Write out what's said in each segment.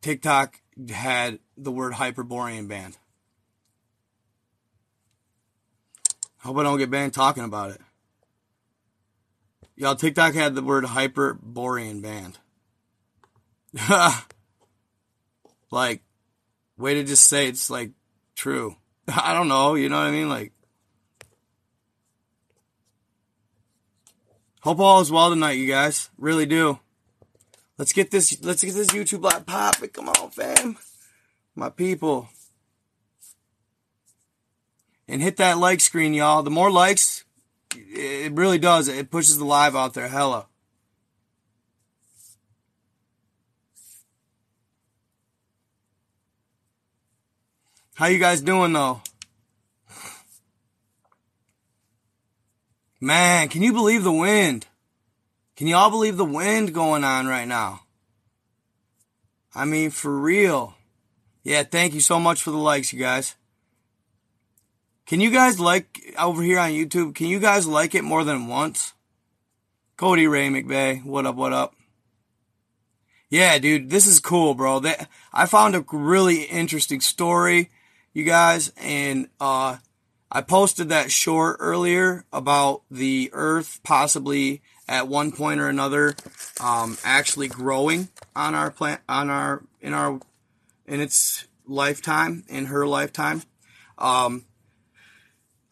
TikTok had the word Hyperborean banned. Hope I don't get banned talking about it. Y'all, TikTok had the word Hyperborean banned. like, way to just say it's like true. I don't know, you know what I mean? Like, hope all is well tonight, you guys. Really do. Let's get this. Let's get this YouTube live popping. Come on, fam, my people, and hit that like screen, y'all. The more likes, it really does. It pushes the live out there. Hella. How you guys doing though? Man, can you believe the wind? Can you all believe the wind going on right now? I mean, for real. Yeah, thank you so much for the likes, you guys. Can you guys like over here on YouTube? Can you guys like it more than once? Cody Ray McVeigh, what up, what up? Yeah, dude, this is cool, bro. That I found a really interesting story, you guys, and uh I posted that short earlier about the Earth possibly at one point or another um, actually growing on our plant on our in our in its lifetime in her lifetime. Um,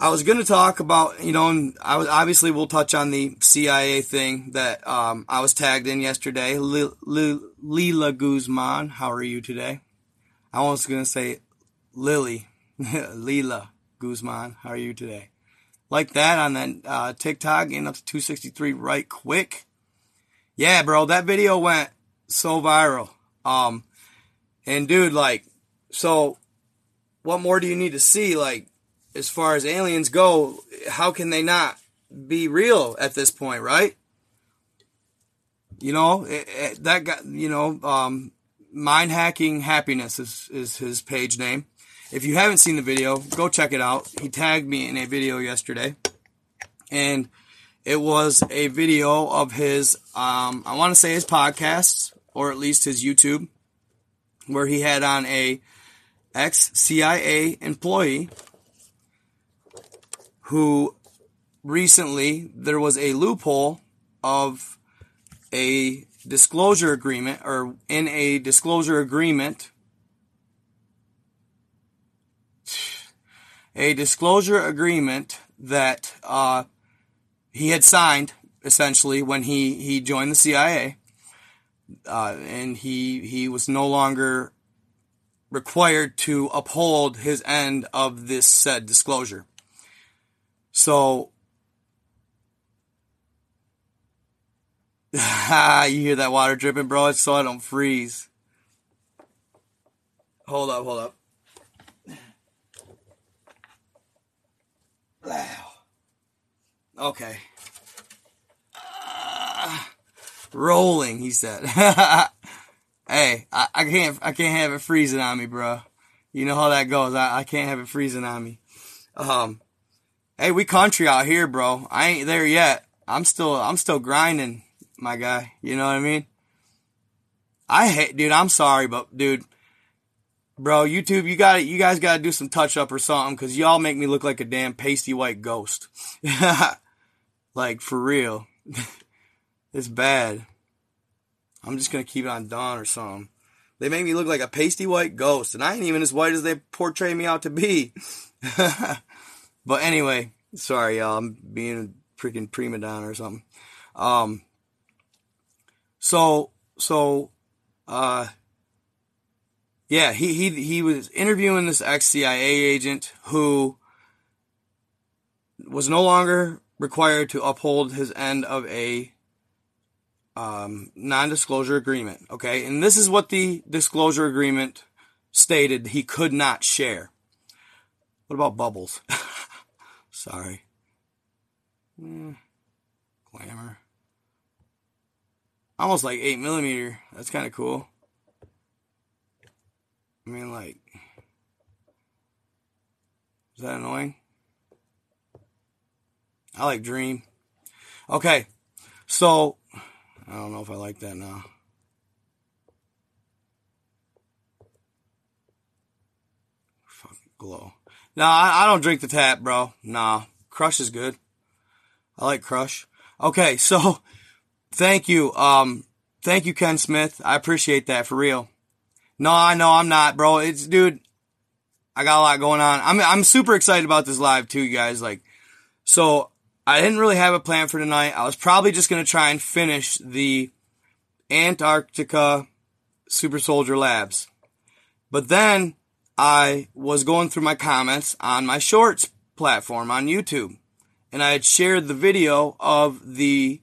i was going to talk about you know and i was obviously we'll touch on the cia thing that um, i was tagged in yesterday. Lila guzman how are you today? I was going to say lily lila guzman how are you today like that on that uh, TikTok, getting up to 263 right quick. Yeah, bro, that video went so viral. Um, and dude, like, so what more do you need to see? Like, as far as aliens go, how can they not be real at this point, right? You know, it, it, that guy, you know, um, mind hacking happiness is, is his page name. If you haven't seen the video, go check it out. He tagged me in a video yesterday, and it was a video of his, um, I want to say his podcast, or at least his YouTube, where he had on a ex CIA employee who recently there was a loophole of a disclosure agreement or in a disclosure agreement a disclosure agreement that uh, he had signed essentially when he, he joined the CIA, uh, and he he was no longer required to uphold his end of this said disclosure. So. you hear that water dripping, bro? It's so I don't freeze. Hold up, hold up. Okay. Uh, rolling, he said. hey, I, I, can't I can't have it freezing on me, bro. You know how that goes. I, I can't have it freezing on me. Um, hey, we country out here, bro. I ain't there yet. I'm still I'm still grinding, my guy. You know what I mean? I hate, dude. I'm sorry, but dude, Bro, YouTube, you got. You guys got to do some touch up or something because y'all make me look like a damn pasty white ghost. like for real, it's bad. I'm just gonna keep it on Dawn or something. They make me look like a pasty white ghost, and I ain't even as white as they portray me out to be. but anyway, sorry, y'all. I'm being a freaking prima donna or something. Um. So so, uh yeah, he he he was interviewing this ex CIA agent who was no longer required to uphold his end of a um, non-disclosure agreement. Okay, and this is what the disclosure agreement stated he could not share. What about bubbles? Sorry. Mm, glamour. Almost like 8 millimeter. That's kind of cool. I mean, like, is that annoying? I like Dream. Okay, so I don't know if I like that now. Fucking glow. No, I, I don't drink the tap, bro. Nah, Crush is good. I like Crush. Okay, so thank you. Um, thank you, Ken Smith. I appreciate that for real. No, I know I'm not, bro. It's dude. I got a lot going on. I'm I'm super excited about this live too, you guys. Like, so I didn't really have a plan for tonight. I was probably just gonna try and finish the Antarctica Super Soldier Labs, but then I was going through my comments on my Shorts platform on YouTube, and I had shared the video of the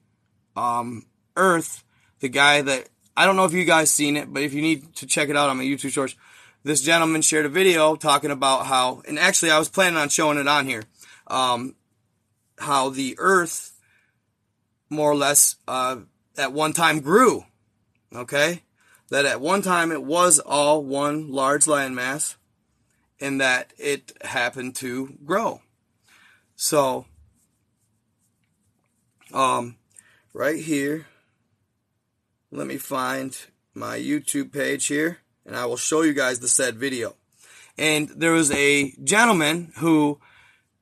um, Earth, the guy that I don't know if you guys seen it, but if you need to check it out on my YouTube shorts, this gentleman shared a video talking about how, and actually I was planning on showing it on here, um, how the Earth more or less uh, at one time grew. Okay, that at one time it was all one large landmass, and that it happened to grow. So, um, right here let me find my YouTube page here and I will show you guys the said video. And there was a gentleman who,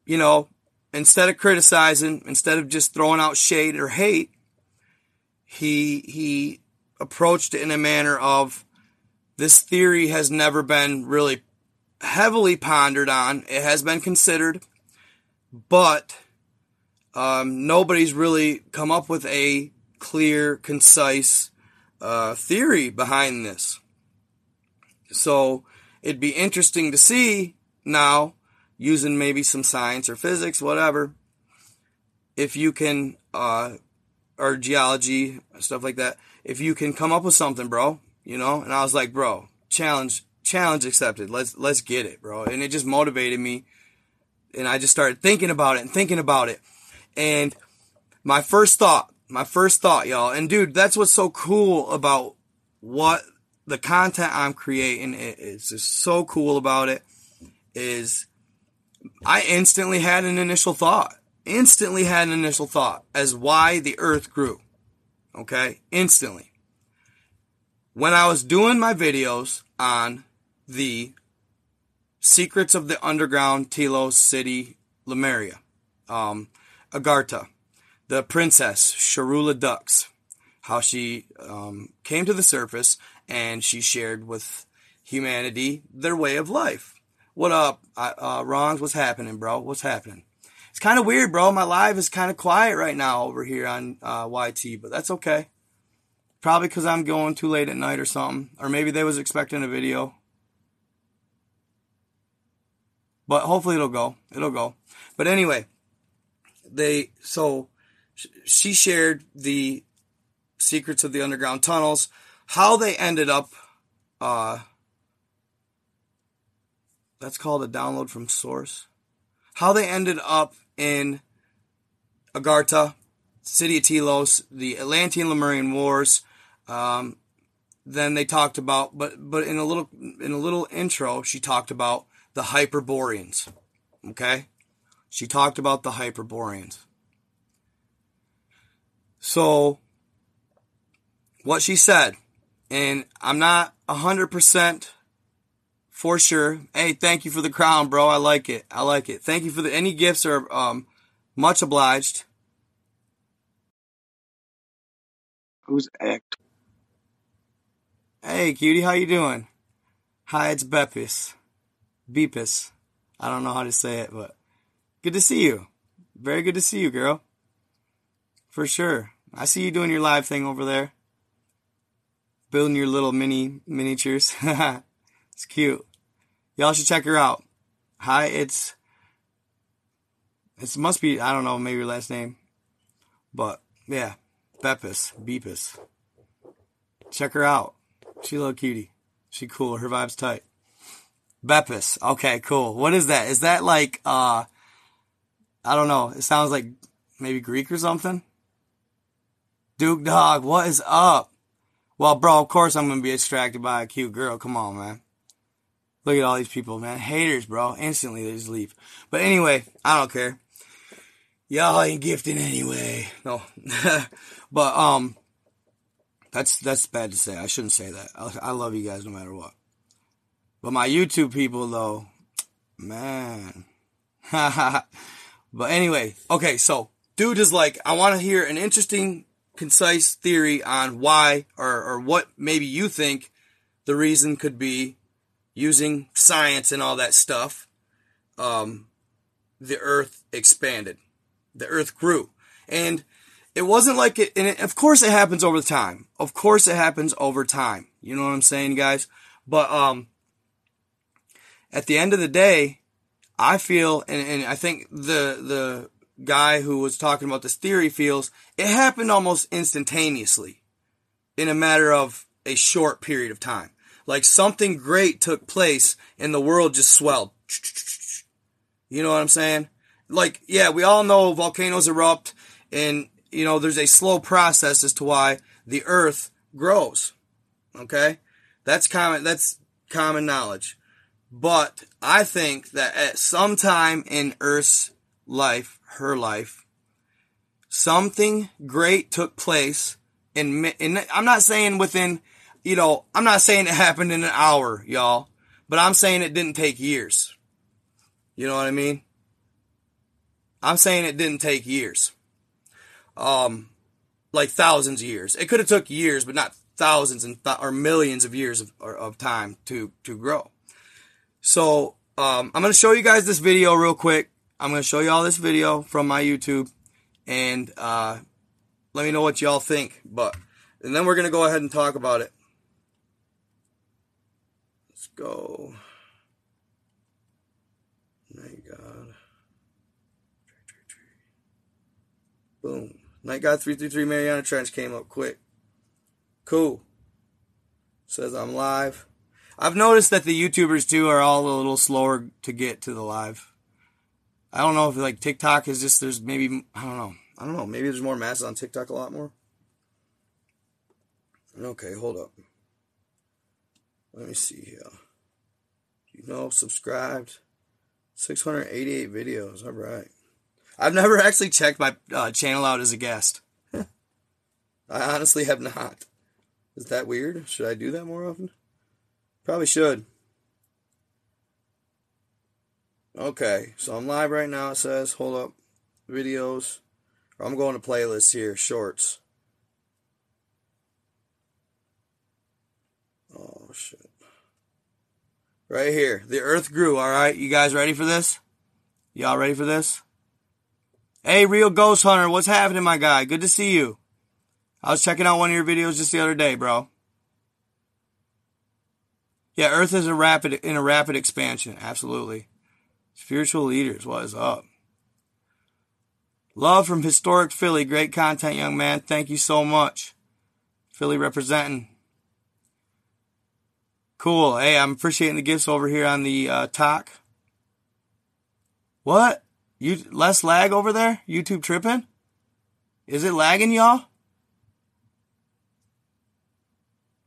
you know, instead of criticizing, instead of just throwing out shade or hate, he he approached it in a manner of this theory has never been really heavily pondered on. It has been considered, but um, nobody's really come up with a clear, concise uh, theory behind this. So it'd be interesting to see now, using maybe some science or physics, whatever, if you can, uh, or geology, stuff like that, if you can come up with something, bro, you know? And I was like, bro, challenge, challenge accepted. Let's, let's get it, bro. And it just motivated me. And I just started thinking about it and thinking about it. And my first thought my first thought, y'all. And dude, that's what's so cool about what the content I'm creating is just so cool about it is I instantly had an initial thought. Instantly had an initial thought as why the earth grew. Okay? Instantly. When I was doing my videos on the secrets of the underground Telos city Lemuria, um, Agartha, the princess Sharula Dux, how she um, came to the surface and she shared with humanity their way of life. What up, uh, Rongs? What's happening, bro? What's happening? It's kind of weird, bro. My live is kind of quiet right now over here on uh, YT, but that's okay. Probably because I'm going too late at night or something, or maybe they was expecting a video. But hopefully it'll go. It'll go. But anyway, they so she shared the secrets of the underground tunnels, how they ended up. Uh, that's called a download from source. How they ended up in Agartha, city of Telos, the Atlantean Lemurian Wars. Um, then they talked about, but but in a little in a little intro, she talked about the Hyperboreans. Okay, she talked about the Hyperboreans. So, what she said, and I'm not 100% for sure. Hey, thank you for the crown, bro. I like it. I like it. Thank you for the, any gifts are, um, much obliged. Who's act? Hey, cutie, how you doing? Hi, it's Bepis. Beepus. I don't know how to say it, but good to see you. Very good to see you, girl. For sure. I see you doing your live thing over there. Building your little mini miniatures. it's cute. Y'all should check her out. Hi, it's it must be I don't know maybe your last name, but yeah, Beppis, Beepus. Check her out. She a little cutie. She cool. Her vibe's tight. Beppis. Okay, cool. What is that? Is that like, uh, I don't know. It sounds like maybe Greek or something. Duke Dog, what is up? Well, bro, of course I'm gonna be distracted by a cute girl. Come on, man. Look at all these people, man. Haters, bro. Instantly they just leave. But anyway, I don't care. Y'all ain't gifted anyway. No. but um that's that's bad to say. I shouldn't say that. I, I love you guys no matter what. But my YouTube people though, man. but anyway, okay, so dude is like, I want to hear an interesting, concise theory on why or, or what maybe you think the reason could be using science and all that stuff. Um, the earth expanded. The earth grew. And it wasn't like it, and it, of course it happens over time. Of course it happens over time. You know what I'm saying, guys? But, um, at the end of the day, I feel, and, and I think the, the guy who was talking about this theory feels it happened almost instantaneously in a matter of a short period of time. Like something great took place and the world just swelled. You know what I'm saying? Like, yeah, we all know volcanoes erupt and, you know, there's a slow process as to why the earth grows. Okay? That's common, that's common knowledge. But I think that at some time in Earth's life, her life, something great took place. And, I'm not saying within, you know, I'm not saying it happened in an hour, y'all, but I'm saying it didn't take years. You know what I mean? I'm saying it didn't take years. Um, like thousands of years. It could have took years, but not thousands and th- or millions of years of, of time to, to grow. So, um, I'm going to show you guys this video real quick. I'm going to show you all this video from my YouTube and, uh, let me know what y'all think. But, and then we're going to go ahead and talk about it. Let's go. Night God. Boom. Night God 333 Mariana Trench came up quick. Cool. Says I'm live. I've noticed that the YouTubers too are all a little slower to get to the live. I don't know if like TikTok is just there's maybe I don't know. I don't know. Maybe there's more masses on TikTok a lot more. Okay, hold up. Let me see here. You know, subscribed. 688 videos. All right. I've never actually checked my uh, channel out as a guest. I honestly have not. Is that weird? Should I do that more often? Probably should. Okay, so I'm live right now. It says, hold up, videos. I'm going to playlists here, shorts. Oh, shit. Right here. The earth grew, alright? You guys ready for this? Y'all ready for this? Hey, Real Ghost Hunter, what's happening, my guy? Good to see you. I was checking out one of your videos just the other day, bro. Yeah, Earth is a rapid in a rapid expansion. Absolutely. Spiritual leaders, what is up? Love from historic Philly. Great content, young man. Thank you so much. Philly representing. Cool. Hey, I'm appreciating the gifts over here on the uh, talk. What? You less lag over there? YouTube tripping? Is it lagging, y'all?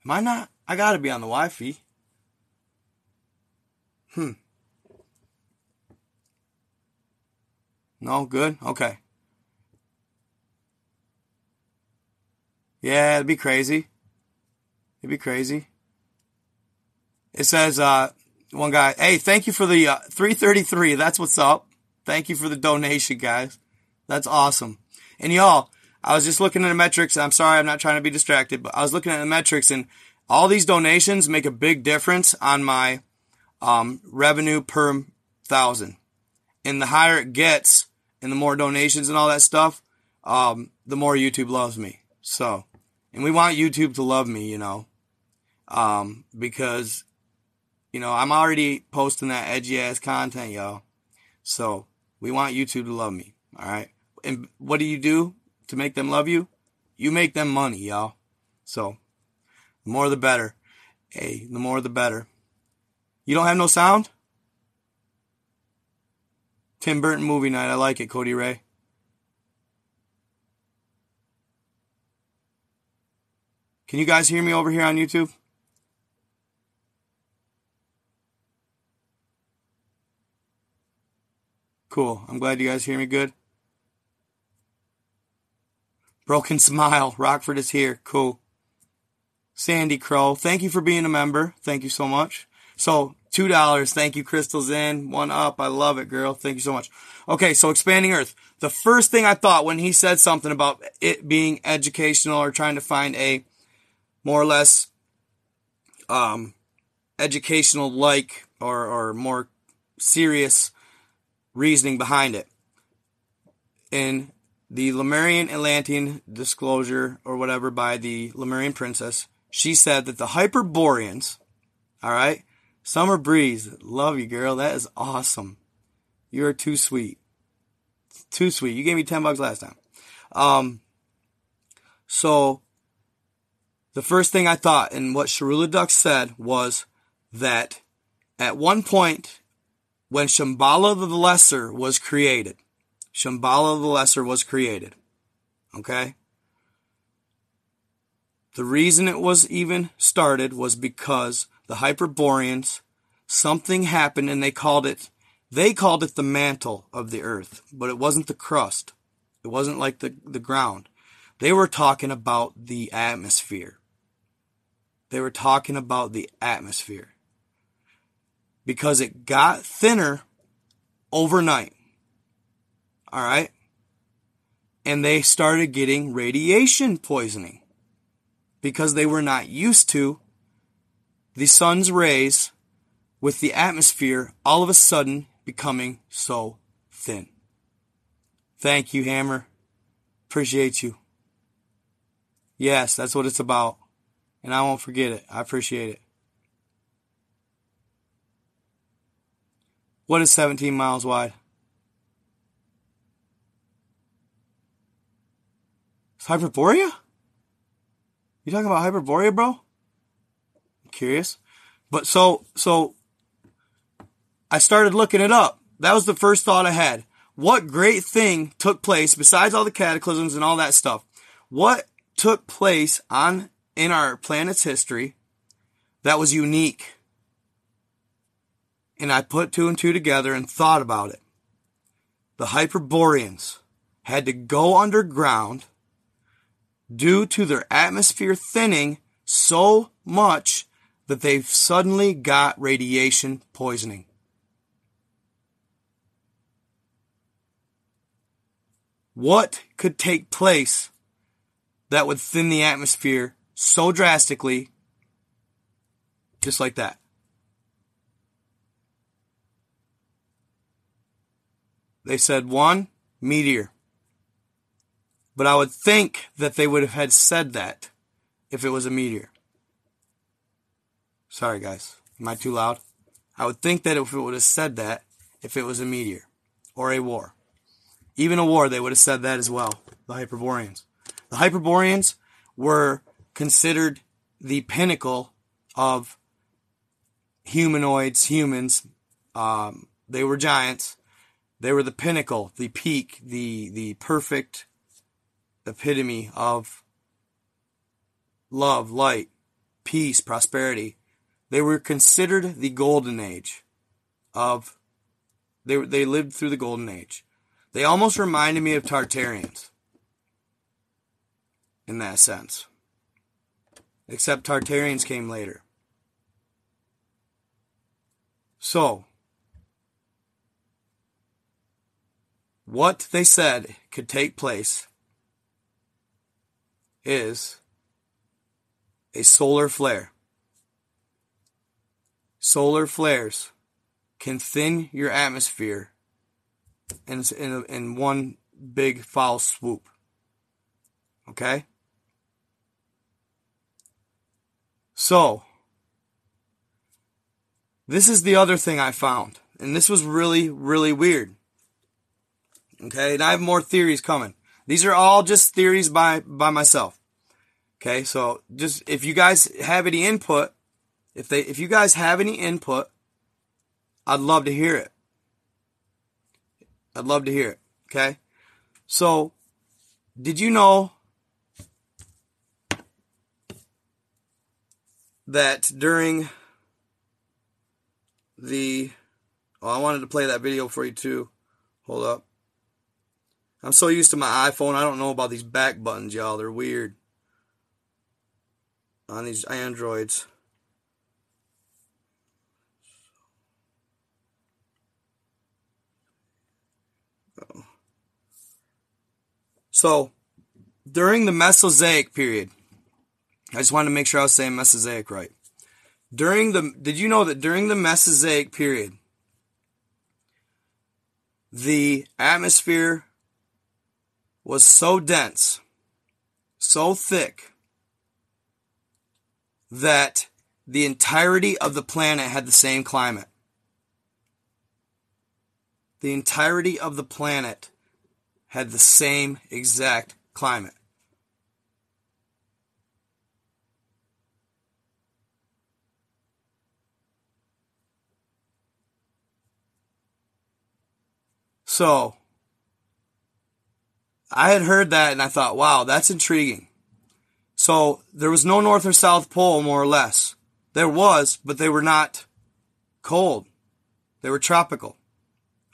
Am I not? I gotta be on the Wi-Fi. Hmm. No, good? Okay. Yeah, it'd be crazy. It'd be crazy. It says, uh, one guy, hey, thank you for the uh, 333. That's what's up. Thank you for the donation, guys. That's awesome. And y'all, I was just looking at the metrics. I'm sorry, I'm not trying to be distracted, but I was looking at the metrics and all these donations make a big difference on my um, revenue per thousand. And the higher it gets and the more donations and all that stuff, um, the more YouTube loves me. So, and we want YouTube to love me, you know, um, because, you know, I'm already posting that edgy ass content, y'all. So we want YouTube to love me. All right. And what do you do to make them love you? You make them money, y'all. So, the more the better. Hey, the more the better. You don't have no sound? Tim Burton movie night. I like it, Cody Ray. Can you guys hear me over here on YouTube? Cool. I'm glad you guys hear me good. Broken Smile. Rockford is here. Cool. Sandy Crow. Thank you for being a member. Thank you so much. So, $2. Thank you, Crystal's in. One up. I love it, girl. Thank you so much. Okay, so expanding earth. The first thing I thought when he said something about it being educational or trying to find a more or less um, educational like or, or more serious reasoning behind it. In the Lemurian Atlantean disclosure or whatever by the Lemurian princess, she said that the Hyperboreans, all right, Summer Breeze, love you, girl. That is awesome. You are too sweet. Too sweet. You gave me 10 bucks last time. Um, so, the first thing I thought and what Sharula Dux said was that at one point, when Shambhala the Lesser was created, Shambhala the Lesser was created. Okay? The reason it was even started was because the Hyperboreans, something happened and they called it, they called it the mantle of the earth, but it wasn't the crust. It wasn't like the, the ground. They were talking about the atmosphere. They were talking about the atmosphere. Because it got thinner overnight. Alright? And they started getting radiation poisoning. Because they were not used to the sun's rays with the atmosphere all of a sudden becoming so thin. Thank you, Hammer. Appreciate you. Yes, that's what it's about. And I won't forget it. I appreciate it. What is 17 miles wide? Hyperborea? You talking about Hyperborea, bro? Curious. But so, so I started looking it up. That was the first thought I had. What great thing took place besides all the cataclysms and all that stuff? What took place on in our planet's history that was unique? And I put two and two together and thought about it. The Hyperboreans had to go underground due to their atmosphere thinning so much that they've suddenly got radiation poisoning. What could take place that would thin the atmosphere so drastically, just like that? They said one, meteor. But I would think that they would have had said that if it was a meteor. Sorry, guys. Am I too loud? I would think that if it would have said that, if it was a meteor or a war, even a war, they would have said that as well. The Hyperboreans. The Hyperboreans were considered the pinnacle of humanoids, humans. Um, they were giants. They were the pinnacle, the peak, the the perfect epitome of love, light, peace, prosperity. They were considered the golden age of they they lived through the golden age. They almost reminded me of Tartarians in that sense. Except Tartarians came later. So, what they said could take place is a solar flare solar flares can thin your atmosphere in, in, in one big foul swoop. Okay? So, this is the other thing I found. And this was really, really weird. Okay? And I have more theories coming. These are all just theories by by myself. Okay, so just if you guys have any input, if they if you guys have any input, I'd love to hear it. I'd love to hear it. Okay? So, did you know that during the oh, I wanted to play that video for you too. Hold up. I'm so used to my iPhone, I don't know about these back buttons, y'all. They're weird. On these Androids. So, during the Mesozoic period, I just wanted to make sure I was saying Mesozoic right. During the, did you know that during the Mesozoic period, the atmosphere was so dense, so thick, that the entirety of the planet had the same climate. The entirety of the planet had the same exact climate. So, I had heard that and I thought, wow, that's intriguing. So, there was no North or South Pole, more or less. There was, but they were not cold. They were tropical.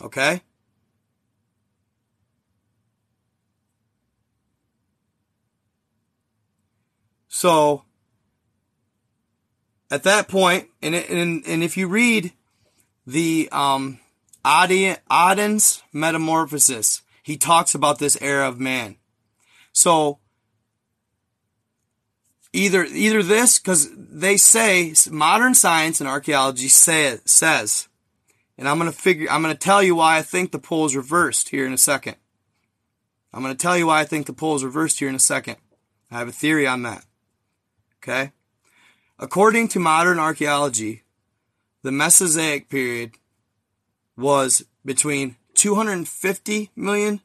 Okay? So at that point, and and and if you read the um, Auden's Metamorphosis, he talks about this era of man. So either either this because they say modern science and archaeology say says, and I'm gonna figure I'm gonna tell you why I think the pole is reversed here in a second. I'm gonna tell you why I think the pole is reversed here in a second. I have a theory on that. Okay? According to modern archaeology, the Mesozoic period was between 250 million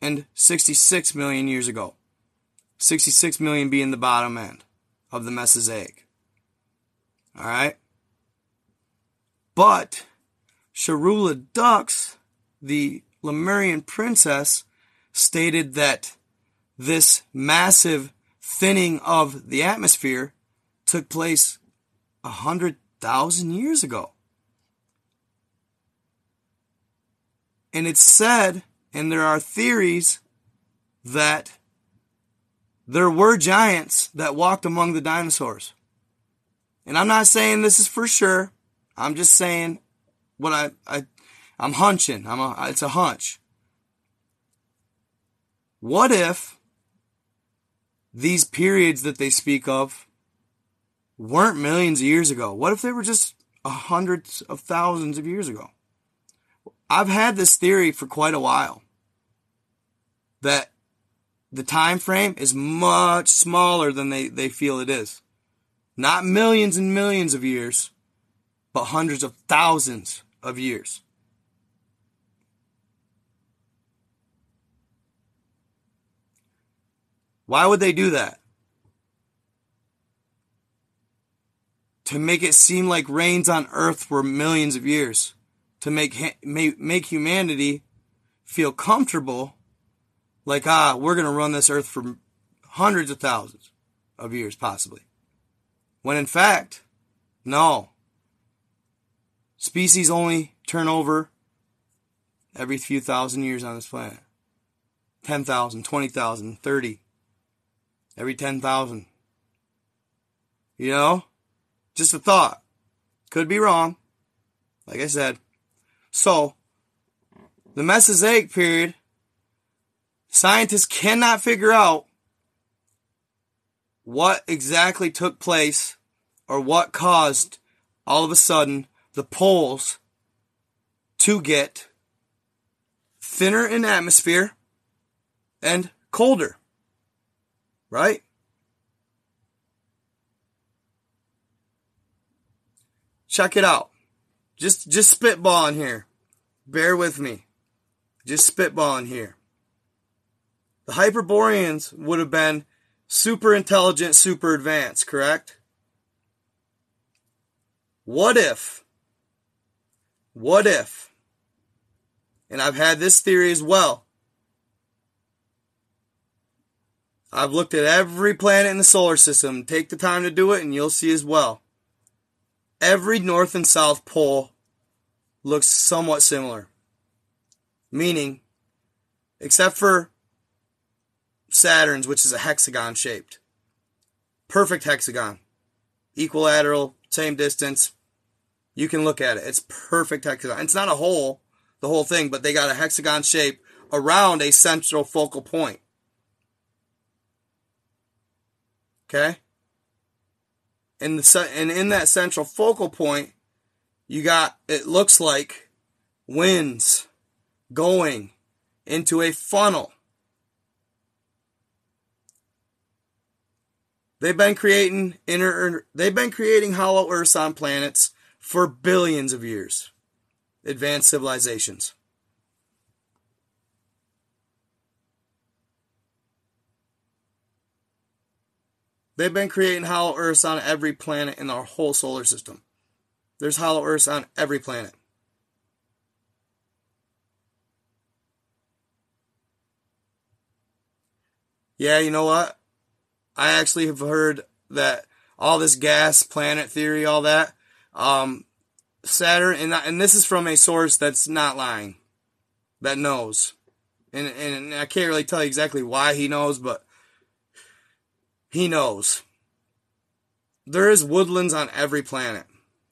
and 66 million years ago. 66 million being the bottom end of the Mesozoic. Alright? But Sharula Dux, the Lemurian princess, stated that this massive thinning of the atmosphere took place a hundred thousand years ago. And it's said, and there are theories, that there were giants that walked among the dinosaurs. And I'm not saying this is for sure. I'm just saying what I, I I'm hunching. I'm a, it's a hunch. What if these periods that they speak of weren't millions of years ago? What if they were just hundreds of thousands of years ago? I've had this theory for quite a while that the time frame is much smaller than they, they feel it is. Not millions and millions of years, but hundreds of thousands of years. Why would they do that? To make it seem like reigns on earth for millions of years. To make, make, humanity feel comfortable. Like, ah, we're going to run this earth for hundreds of thousands of years, possibly. When in fact, no. Species only turn over every few thousand years on this planet. 10,000, 20,000, 30 every 10,000. You know? Just a thought. Could be wrong. Like I said. So, the Mesozoic period, scientists cannot figure out what exactly took place or what caused all of a sudden the poles to get thinner in atmosphere and colder. Right? Check it out. Just just spitballing here. Bear with me. Just spitballing here. The Hyperboreans would have been super intelligent, super advanced, correct? What if, what if, and I've had this theory as well. I've looked at every planet in the solar system. Take the time to do it and you'll see as well. Every north and south pole looks somewhat similar. Meaning, except for Saturn's, which is a hexagon shaped. Perfect hexagon. Equilateral, same distance. You can look at it. It's perfect hexagon. It's not a hole, the whole thing, but they got a hexagon shape around a central focal point. Okay? In the and in that central focal point, you got it looks like winds going into a funnel. They've been creating inner they've been creating hollow earths on planets for billions of years. Advanced civilizations. They've been creating hollow earths on every planet in our whole solar system. There's hollow earths on every planet. Yeah, you know what? I actually have heard that all this gas planet theory, all that, um, Saturn, and, and this is from a source that's not lying, that knows. And, and I can't really tell you exactly why he knows, but he knows. There is woodlands on every planet.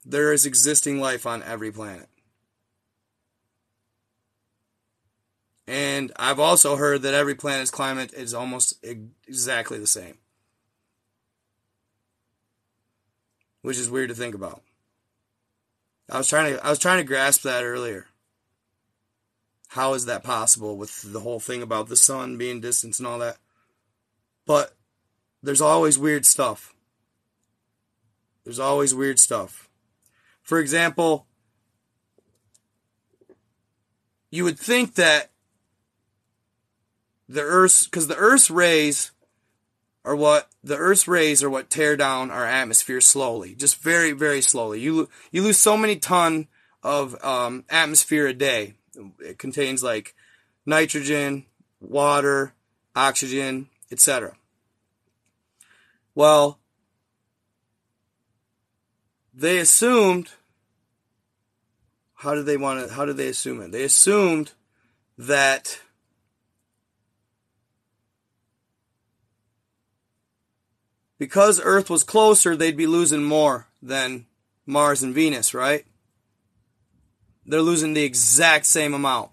There is existing life on every planet. And I've also heard that every planet's climate is almost exactly the same. Which is weird to think about. I was trying to I was trying to grasp that earlier. How is that possible with the whole thing about the sun being distant and all that? But there's always weird stuff. There's always weird stuff. For example, you would think that the Earth's, because the Earth's rays are what the Earth's rays are what tear down our atmosphere slowly, just very, very slowly. You you lose so many ton of um, atmosphere a day. It contains like nitrogen, water, oxygen, etc. Well, they assumed. How did they want to? How did they assume it? They assumed that because Earth was closer, they'd be losing more than Mars and Venus, right? They're losing the exact same amount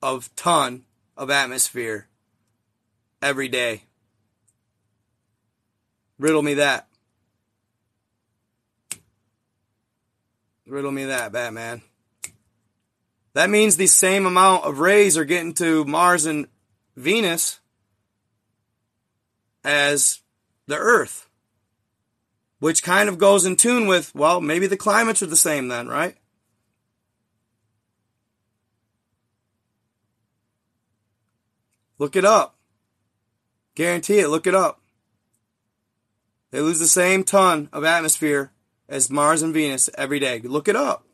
of ton of atmosphere every day. Riddle me that. Riddle me that, Batman. That means the same amount of rays are getting to Mars and Venus as the Earth. Which kind of goes in tune with, well, maybe the climates are the same then, right? Look it up. Guarantee it, look it up. They lose the same ton of atmosphere as Mars and Venus every day. Look it up.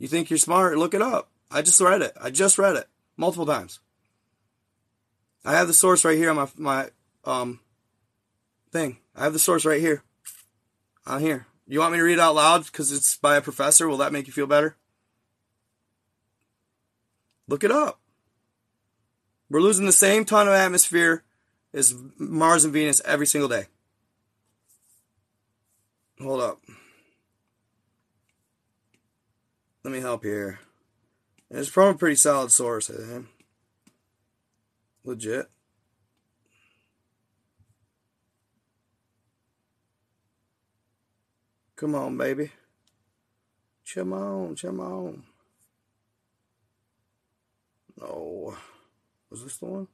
You think you're smart? Look it up. I just read it. I just read it multiple times. I have the source right here on my my um thing. I have the source right here. On here. You want me to read it out loud because it's by a professor? Will that make you feel better? Look it up. We're losing the same ton of atmosphere as Mars and Venus every single day. Hold up. Let me help here. It's from a pretty solid source, I think. Legit. Come on, baby. Come on, come on. No. Was this the one?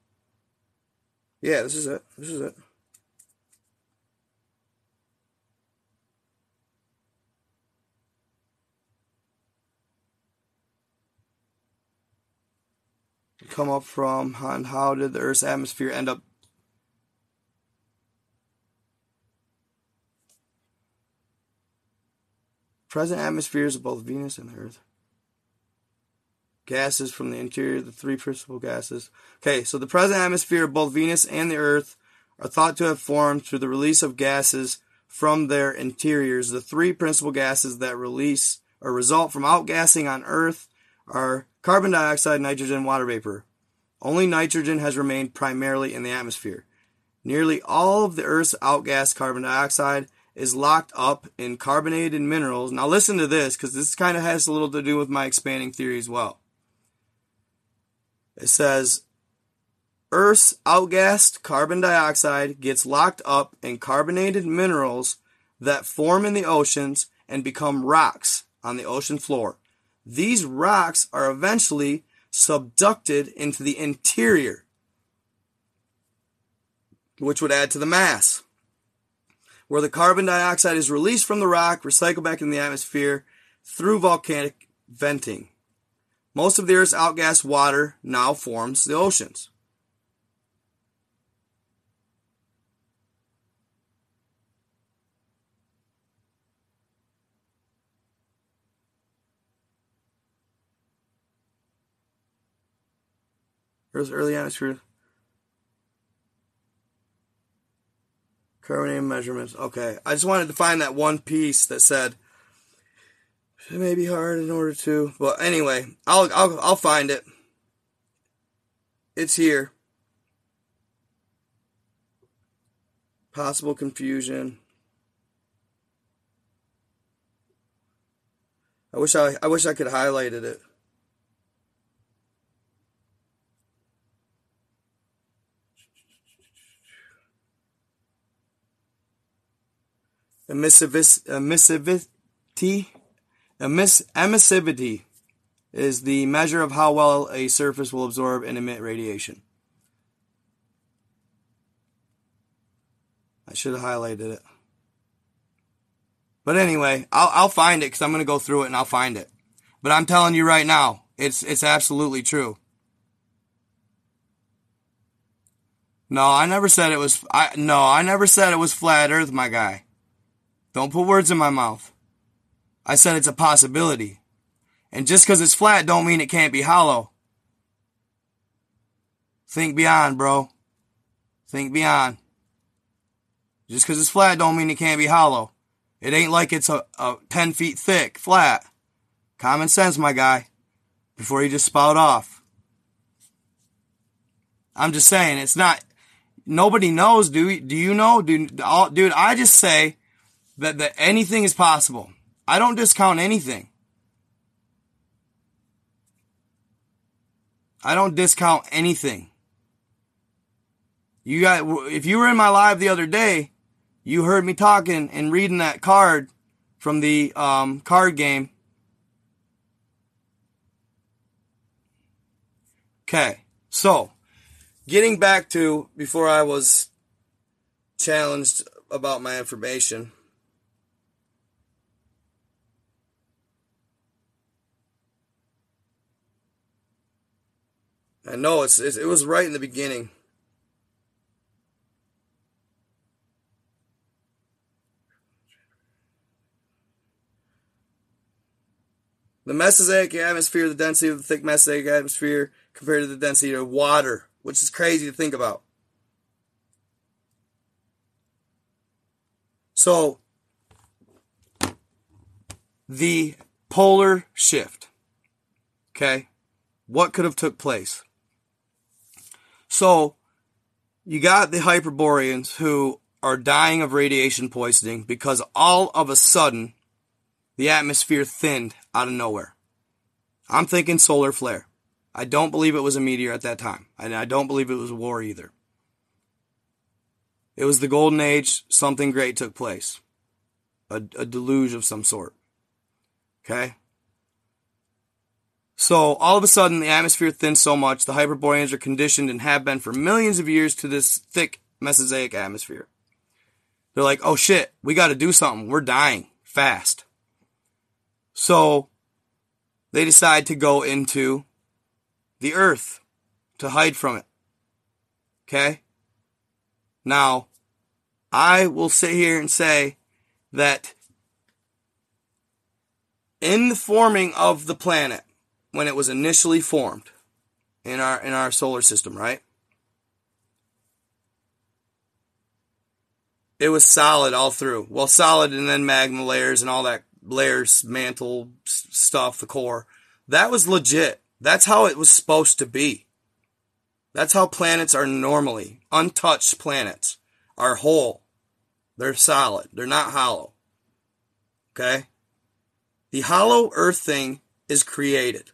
Yeah, this is it. This is it. Come up from and how did the Earth's atmosphere end up present atmospheres of both Venus and the Earth. Gases from the interior, the three principal gases. Okay, so the present atmosphere of both Venus and the Earth are thought to have formed through the release of gases from their interiors. The three principal gases that release or result from outgassing on Earth are carbon dioxide, nitrogen, water vapor. Only nitrogen has remained primarily in the atmosphere. Nearly all of the Earth's outgassed carbon dioxide is locked up in carbonated minerals. Now listen to this because this kind of has a little to do with my expanding theory as well. It says Earth's outgassed carbon dioxide gets locked up in carbonated minerals that form in the oceans and become rocks on the ocean floor. These rocks are eventually subducted into the interior, which would add to the mass. Where the carbon dioxide is released from the rock, recycled back in the atmosphere through volcanic venting. Most of the Earth's outgassed water now forms the oceans. Earth's early atmosphere. Carbonated measurements. Okay. I just wanted to find that one piece that said it may be hard in order to. But anyway, I'll I'll I'll find it. It's here. Possible confusion. I wish I I wish I could highlighted it. Emissivity, emiss, emissivity is the measure of how well a surface will absorb and emit radiation. I should have highlighted it. But anyway, I'll, I'll find it because I'm going to go through it and I'll find it. But I'm telling you right now, it's, it's absolutely true. No, I never said it was, I, no, I never said it was flat earth, my guy. Don't put words in my mouth. I said it's a possibility. And just because it's flat don't mean it can't be hollow. Think beyond, bro. Think beyond. Just because it's flat don't mean it can't be hollow. It ain't like it's a, a 10 feet thick, flat. Common sense, my guy. Before you just spout off. I'm just saying, it's not, nobody knows, do, do you know? Do, dude, I just say that, that anything is possible. I don't discount anything. I don't discount anything. You got, if you were in my live the other day, you heard me talking and reading that card from the um, card game. Okay, so getting back to before I was challenged about my information. I know it's, it's it was right in the beginning. The Mesozoic atmosphere, the density of the thick Mesozoic atmosphere compared to the density of water, which is crazy to think about. So, the polar shift. Okay? What could have took place? So, you got the Hyperboreans who are dying of radiation poisoning because all of a sudden the atmosphere thinned out of nowhere. I'm thinking solar flare. I don't believe it was a meteor at that time. And I don't believe it was war either. It was the golden age. Something great took place. A, a deluge of some sort. Okay? So all of a sudden, the atmosphere thins so much, the Hyperboreans are conditioned and have been for millions of years to this thick Mesozoic atmosphere. They're like, oh shit, we got to do something. We're dying fast. So they decide to go into the Earth. to hide from it. Okay? Now, I will sit here and say that in the forming of the planet, when it was initially formed in our in our solar system, right? It was solid all through. Well, solid and then magma layers and all that layers, mantle stuff, the core. That was legit. That's how it was supposed to be. That's how planets are normally. Untouched planets are whole. They're solid. They're not hollow. Okay? The hollow earth thing is created.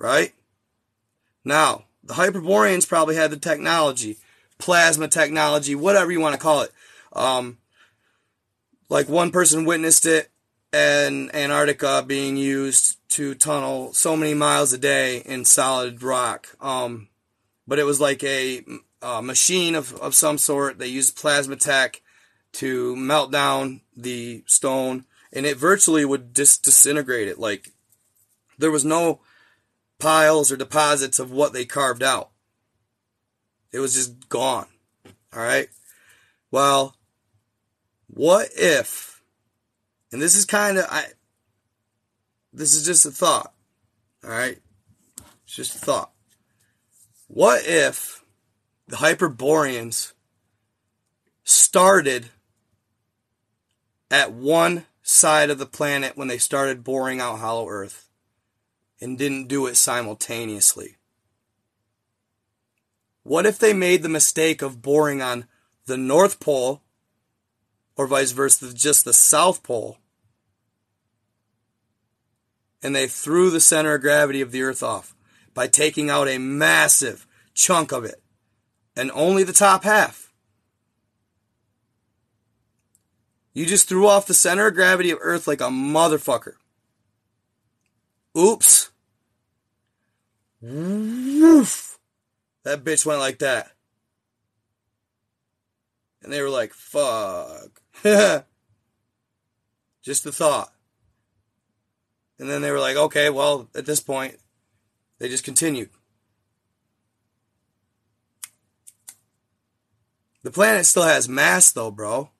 Right? Now, the Hyperboreans probably had the technology, plasma technology, whatever you want to call it. Um, like one person witnessed it in Antarctica being used to tunnel so many miles a day in solid rock. Um, but it was like a, a machine of, of some sort. They used plasma tech to melt down the stone and it virtually would just disintegrate it. Like there was no piles or deposits of what they carved out. It was just gone. All right. Well, what if, and this is kind of, I, this is just a thought. All right. It's just a thought. What if the Hyperboreans started at one side of the planet when they started boring out Hollow Earth and didn't do it simultaneously? What if they made the mistake of boring on the North Pole or vice versa, just the South Pole? And they threw the center of gravity of the Earth off by taking out a massive chunk of it and only the top half. You just threw off the center of gravity of Earth like a motherfucker. Oops. Woof. That bitch went like that. And they were like, fuck. just the thought. And then they were like, okay, well, at this point, they just continued. The planet still has mass, though, bro.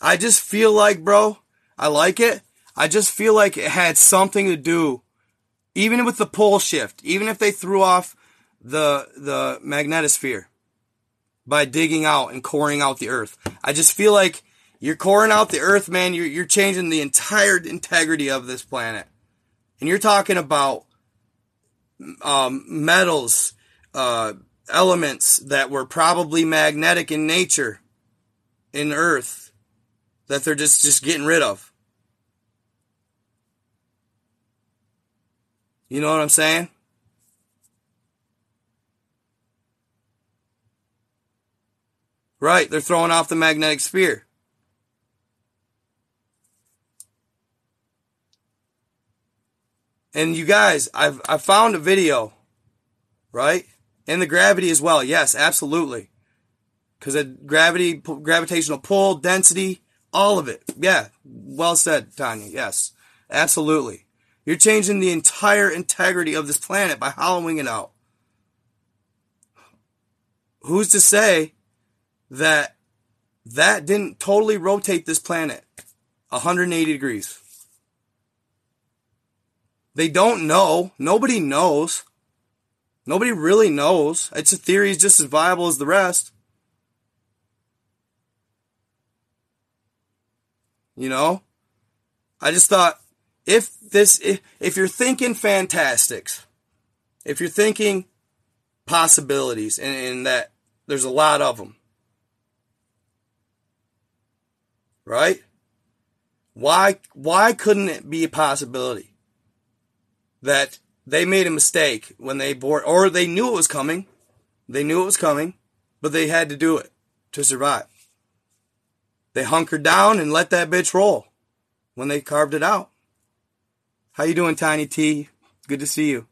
I just feel like, bro, I like it. I just feel like it had something to do, even with the pole shift, even if they threw off the, the magnetosphere by digging out and coring out the earth. I just feel like you're coring out the earth, man. You're, you're changing the entire integrity of this planet. And you're talking about, um, metals, uh, elements that were probably magnetic in nature in earth that they're just, just getting rid of. You know what I'm saying? Right, they're throwing off the magnetic sphere. And you guys, I've I found a video, right? And the gravity as well. Yes, absolutely. Of gravity, gravitational pull, density, all of it. Yeah. Well said, Tanya. Yes. Absolutely. You're changing the entire integrity of this planet by hollowing it out. Who's to say that that didn't totally rotate this planet 180 degrees? They don't know. Nobody knows. Nobody really knows. It's a theory just as viable as the rest. You know? I just thought if this if, if you're thinking fantastics, if you're thinking possibilities and, and that there's a lot of them. Right? Why why couldn't it be a possibility that they made a mistake when they bought or they knew it was coming. They knew it was coming, but they had to do it to survive. They hunkered down and let that bitch roll when they carved it out. How you doing, Tiny T? Good to see you.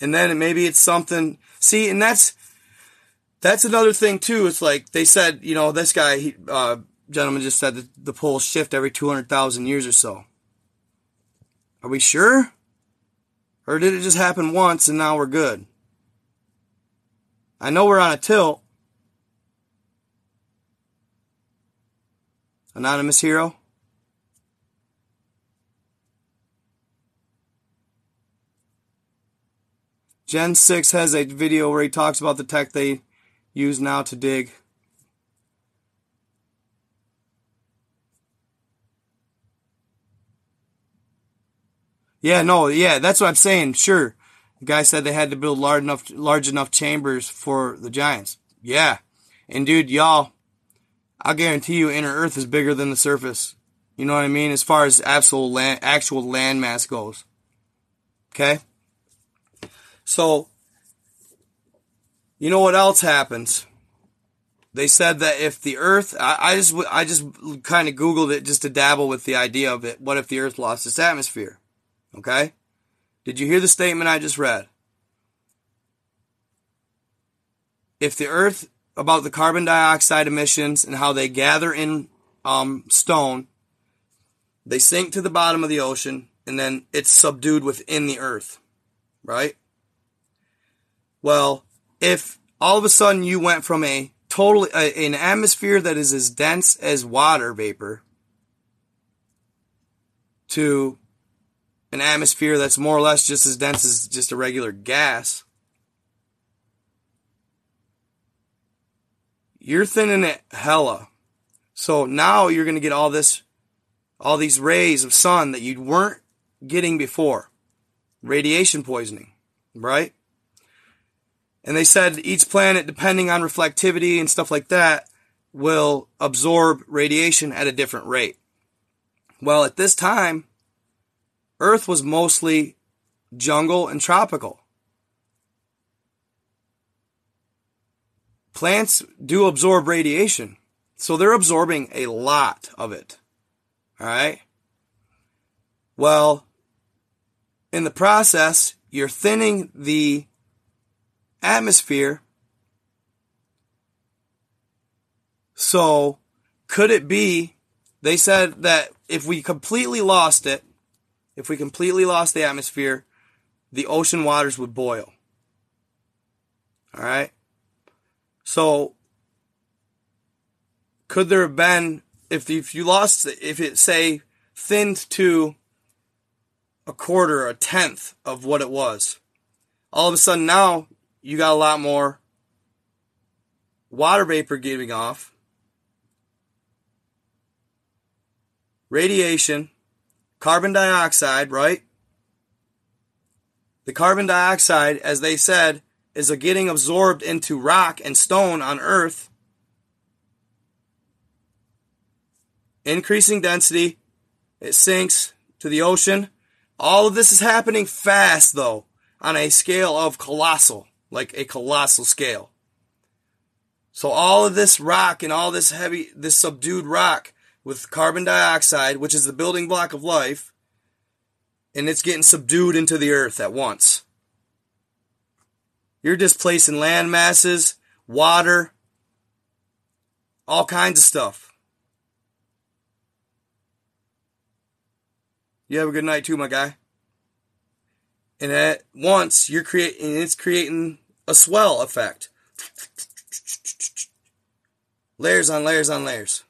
And then maybe it's something, see, and that's, that's another thing too. It's like they said, you know, this guy, he, uh, gentleman just said that the poles shift every 200,000 years or so. Are we sure? Or did it just happen once and now we're good? I know we're on a tilt. Anonymous hero. Gen 6 has a video where he talks about the tech they use now to dig. Yeah, no, yeah, that's what I'm saying. Sure. The guy said they had to build large enough large enough chambers for the giants. Yeah. And dude, y'all, I'll guarantee you inner earth is bigger than the surface. You know what I mean? As far as actual land actual land mass goes. Okay? So you know what else happens? They said that if the Earth, I, I just, I just kind of Googled it just to dabble with the idea of it. What if the Earth lost its atmosphere? Okay? Did you hear the statement I just read? If the Earth, about the carbon dioxide emissions and how they gather in um, stone, they sink to the bottom of the ocean, and then it's subdued within the Earth, right? Well, if all of a sudden you went from a totally an atmosphere that is as dense as water vapor to an atmosphere that's more or less just as dense as just a regular gas, you're thinning it hella. So now you're going to get all this, all these rays of sun that you weren't getting before. Radiation poisoning, right? And they said each planet, depending on reflectivity and stuff like that, will absorb radiation at a different rate. Well, at this time, Earth was mostly jungle and tropical. Plants do absorb radiation, so they're absorbing a lot of it. All right? Well, in the process, you're thinning the atmosphere. So, could it be? They said that if we completely lost it, if we completely lost the atmosphere, the ocean waters would boil. All right? So, could there have been, if, if you lost, if it, say, thinned to a quarter, a tenth of what it was, all of a sudden now you got a lot more water vapor giving off, radiation, carbon dioxide, right? The carbon dioxide, as they said, is getting absorbed into rock and stone on Earth. Increasing density, it sinks to the ocean. All of this is happening fast, though, on a scale of colossal like a colossal scale. So all of this rock and all this heavy, this subdued rock with carbon dioxide, which is the building block of life, and it's getting subdued into the earth at once. You're displacing land masses, water, all kinds of stuff. You have a good night too, my guy. And at once you're creating, it's creating a swell effect. Layers on layers on layers.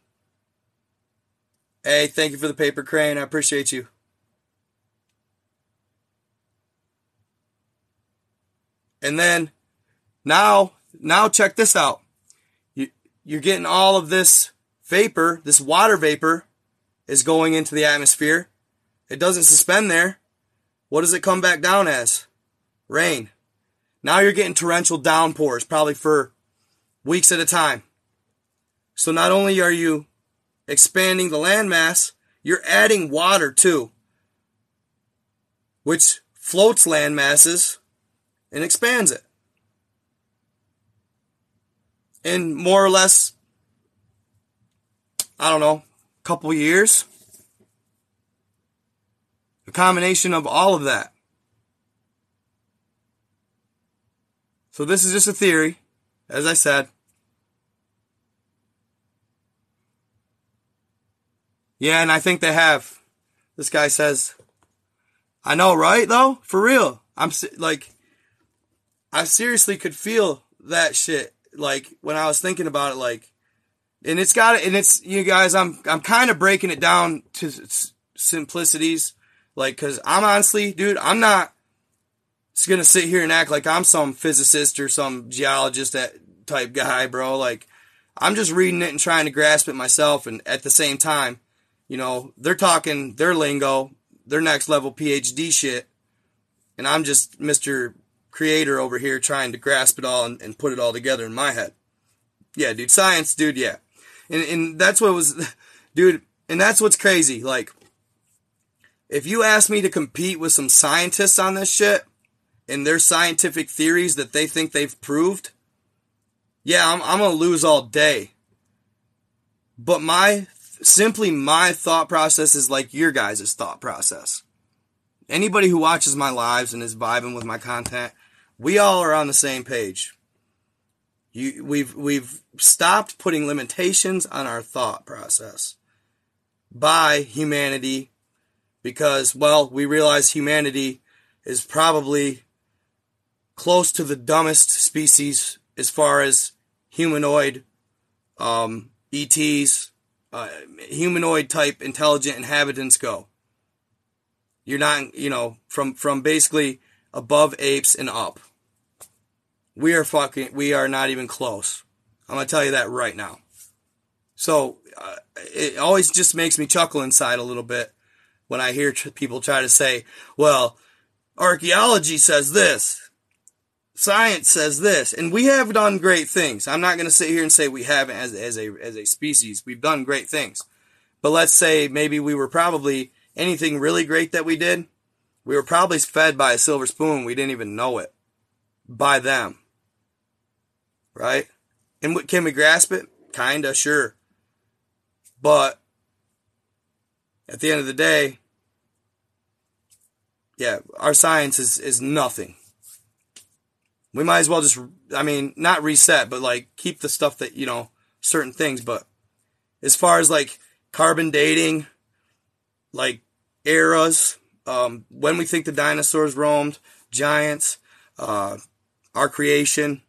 Hey, thank you for the paper crane. I appreciate you. And then now, now check this out. You, you're getting all of this vapor, this water vapor is going into the atmosphere. It doesn't suspend there. What does it come back down as? Rain. Now you're getting torrential downpours, probably for weeks at a time. So not only are you expanding the landmass, you're adding water too, which floats land masses and expands it. In more or less, I don't know, a couple years, a combination of all of that. So this is just a theory, as I said. Yeah, and I think they have. This guy says, I know, right? Though, for real. I'm like, I seriously could feel that shit. Like when I was thinking about it, like, and it's got it, and it's you guys. I'm I'm kind of breaking it down to simplicities, like, cause I'm honestly, dude, I'm not just gonna sit here and act like I'm some physicist or some geologist that type guy, bro. Like, I'm just reading it and trying to grasp it myself, and at the same time, you know, they're talking their lingo, their next level PhD shit, and I'm just Mr. Creator over here trying to grasp it all and, and put it all together in my head. Yeah, dude, science, dude, yeah. And, and that's what was, dude, and that's what's crazy. Like, if you ask me to compete with some scientists on this shit and their scientific theories that they think they've proved, yeah, I'm, I'm going to lose all day. But my simply my thought process is like your guys' thought process. Anybody who watches my lives and is vibing with my content, we all are on the same page. You, we've we've stopped putting limitations on our thought process by humanity because well we realize humanity is probably close to the dumbest species as far as humanoid um, ETs uh, humanoid type intelligent inhabitants go. You're not, you know, from from basically above apes and up. We are fucking. We are not even close. I'm gonna tell you that right now. So uh, it always just makes me chuckle inside a little bit when I hear people try to say, "Well, archaeology says this." Science says this, and we have done great things. I'm not going to sit here and say we haven't as, as a as a species. We've done great things, but let's say maybe we were probably anything really great that we did. We were probably fed by a silver spoon. We didn't even know it by them, right? And can we grasp it? Kinda, sure, but at the end of the day, yeah, our science is is nothing we might as well just, I mean, not reset, but like keep the stuff that, you know, certain things. But as far as like carbon dating, like eras, um, when we think the dinosaurs roamed, giants, uh, our creation,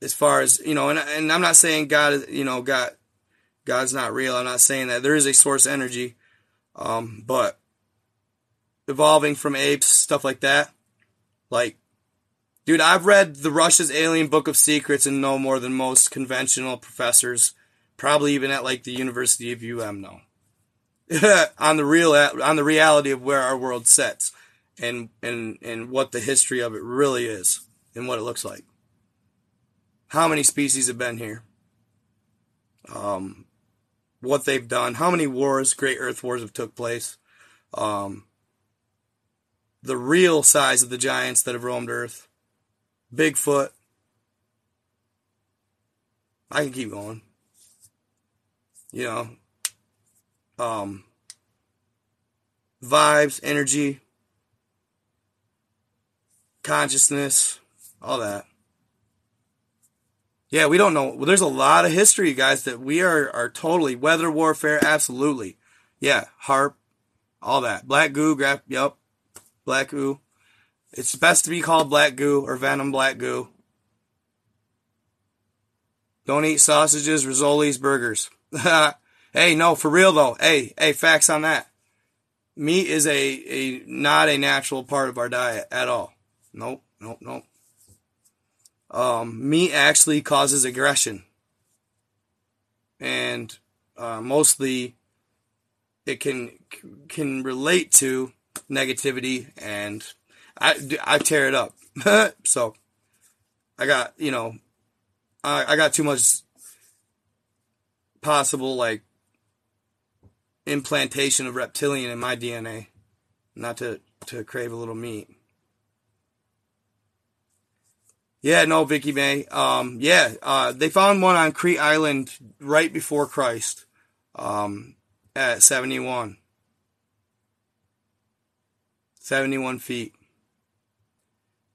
as far as, you know, and, and I'm not saying God, you know, God, God's not real. I'm not saying that there is a source energy. Um, but evolving from apes, stuff like that, like Dude, I've read the Russia's Alien Book of Secrets and know more than most conventional professors, probably even at like the University of UM know. on the real on the reality of where our world sits and and and what the history of it really is and what it looks like. How many species have been here? Um, what they've done, how many wars, great earth wars have took place. Um, the real size of the giants that have roamed earth Bigfoot. I can keep going. You know, um, vibes, energy, consciousness, all that. Yeah, we don't know. Well, there's a lot of history, guys, that we are, are totally weather warfare. Absolutely. Yeah. HAARP, all that. Black goo, grab, yep. Black goo. It's best to be called black goo or venom black goo. Don't eat sausages, Rissolis, burgers. hey, no, for real though. Hey, hey, facts on that. Meat is a, a not a natural part of our diet at all. Nope, nope, nope. Um, meat actually causes aggression, and uh, mostly it can can relate to negativity and I, I tear it up. so I got, you know, I, I got too much possible like implantation of reptilian in my DNA, not to, to crave a little meat. Yeah, no, Vicky May. Um, yeah, uh, they found one on Crete Island right before Christ, um, at 71. 71 feet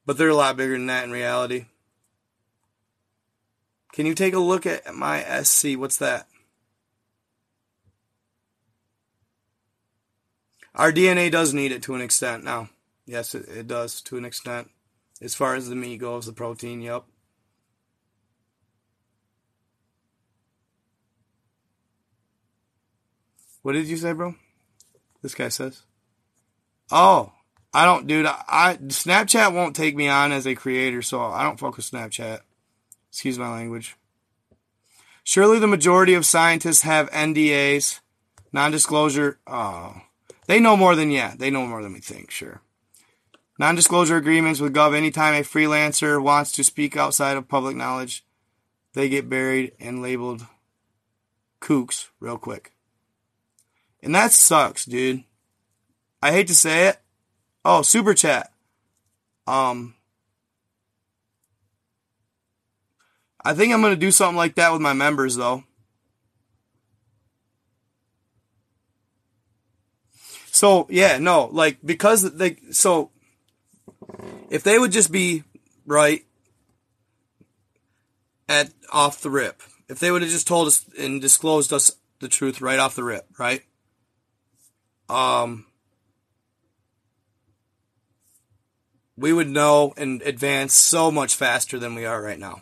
but they're a lot bigger than that in reality. Can you take a look at my SC? What's that? Our DNA does need it to an extent now. Yes, it, it does to an extent. As far as the meat goes, the protein, yep. What did you say, bro? This guy says. Oh, I don't, dude. I, Snapchat won't take me on as a creator, so I don't focus Snapchat. Excuse my language. Surely the majority of scientists have NDAs, non-disclosure. Oh, they know more than yeah, they know more than we think. Sure. Non-disclosure agreements with Gov. Anytime a freelancer wants to speak outside of public knowledge, they get buried and labeled kooks real quick. And that sucks, dude. I hate to say it. Oh, super chat. Um, I think I'm to do something like that with my members, though. So, yeah, no, like, because they, so, if they would just be right at, off the rip, if they would have just told us and disclosed us the truth right off the rip, right? Um, we would know and advance so much faster than we are right now.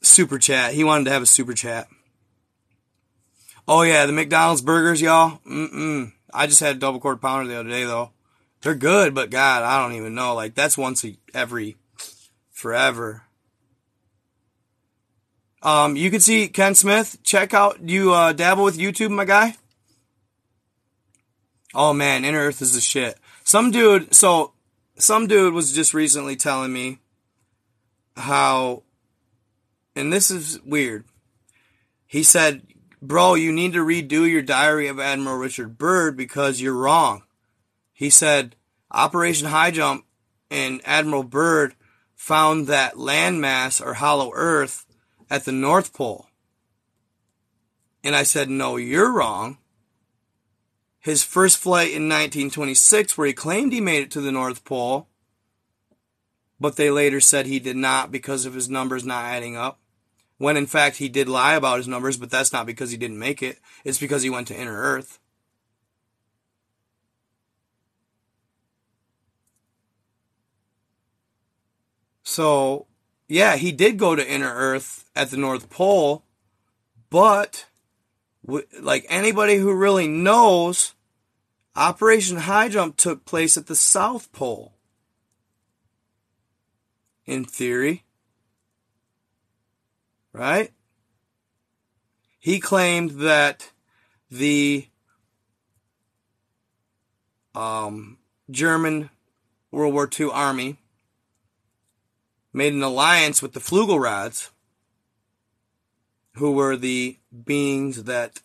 Super chat. He wanted to have a super chat. Oh yeah, the McDonald's burgers, y'all. Mm-mm. I just had a double quarter pounder the other day though. They're good, but God, I don't even know. Like that's once a, every forever. Um, you can see Ken Smith. Check out do you uh, dabble with YouTube, my guy. Oh man, Inner Earth is the shit. Some dude, so some dude was just recently telling me how, and this is weird. He said, "Bro, you need to redo your Diary of Admiral Richard Byrd because you're wrong." He said, "Operation High Jump and Admiral Byrd found that landmass or hollow Earth at the North Pole." And I said, "No, you're wrong." His first flight in 1926, where he claimed he made it to the North Pole, but they later said he did not because of his numbers not adding up. When in fact he did lie about his numbers, but that's not because he didn't make it. It's because he went to inner Earth. So, yeah, he did go to inner Earth at the North Pole, but like anybody who really knows, Operation High Jump took place at the South Pole. In theory. Right? He claimed that the um, German World War II army made an alliance with the Flugelrads, who were the beings that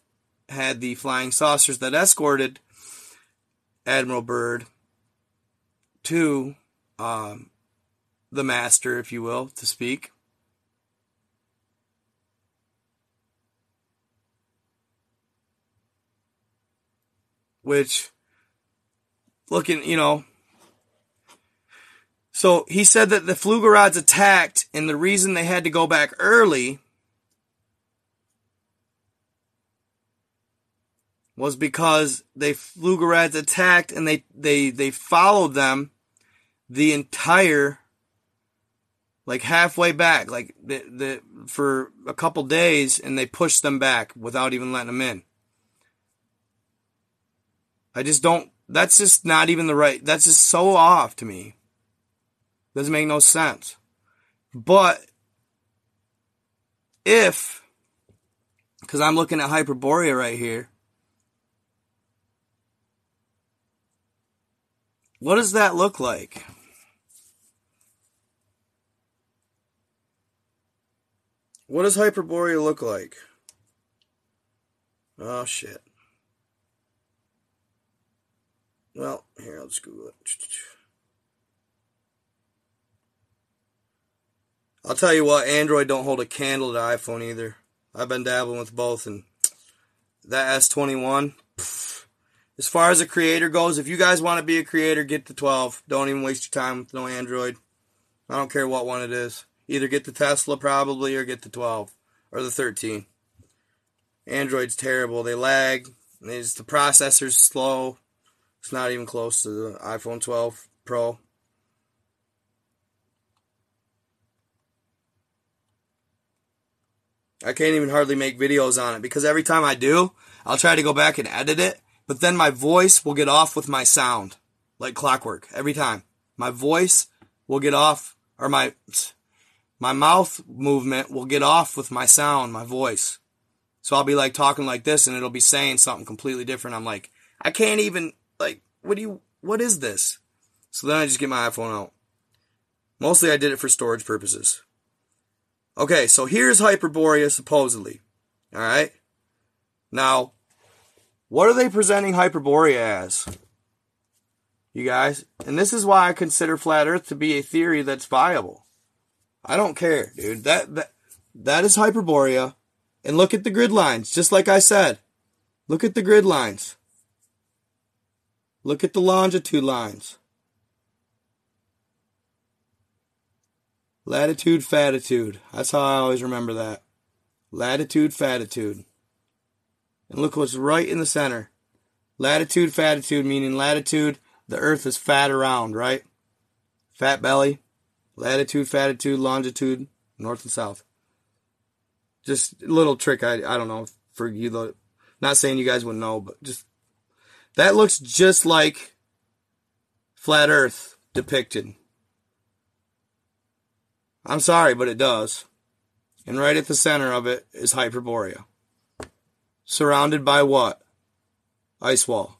had the flying saucers that escorted Admiral Byrd to um, the master, if you will, to speak. Which, looking, you know, so he said that the Flugelrads attacked, and the reason they had to go back early was because they Flugelrads attacked and they, they, they followed them the entire, like halfway back, like the, the, for a couple days and they pushed them back without even letting them in. I just don't, that's just not even the right, that's just so off to me. Doesn't make no sense. But if, because I'm looking at Hyperborea right here, What does that look like? What does Hyperborea look like? Oh, shit. Well, here, I'll just Google it. I'll tell you what, Android don't hold a candle to iPhone either. I've been dabbling with both, and that S21, pff, as far as a creator goes, if you guys want to be a creator, get the 12. Don't even waste your time with no Android. I don't care what one it is. Either get the Tesla probably or get the 12 or the 13. Android's terrible. They lag. It's, the processor's slow. It's not even close to the iPhone 12 Pro. I can't even hardly make videos on it because every time I do, I'll try to go back and edit it, but then my voice will get off with my sound like clockwork every time. My voice will get off or my my mouth movement will get off with my sound, my voice. So I'll be like talking like this and it'll be saying something completely different. I'm like, I can't even like what do you what is this? So then I just get my iPhone out. Mostly I did it for storage purposes. Okay, so here's Hyperborea supposedly. All right. Now, what are they presenting Hyperborea as? You guys, and this is why I consider flat Earth to be a theory that's viable. I don't care, dude. That that that is Hyperborea, and look at the grid lines. Just like I said, look at the grid lines. Look at the longitude lines. Latitude, fatitude. That's how I always remember that. Latitude, fatitude. And look what's right in the center. Latitude, fatitude, meaning latitude, the earth is fat around, right? Fat belly. Latitude, fatitude, longitude, north and south. Just a little trick, I, I don't know, for you. Not saying you guys wouldn't know, but just. That looks just like flat earth depicted. I'm sorry, but it does. And right at the center of it is Hyperborea. Surrounded by what? Ice wall.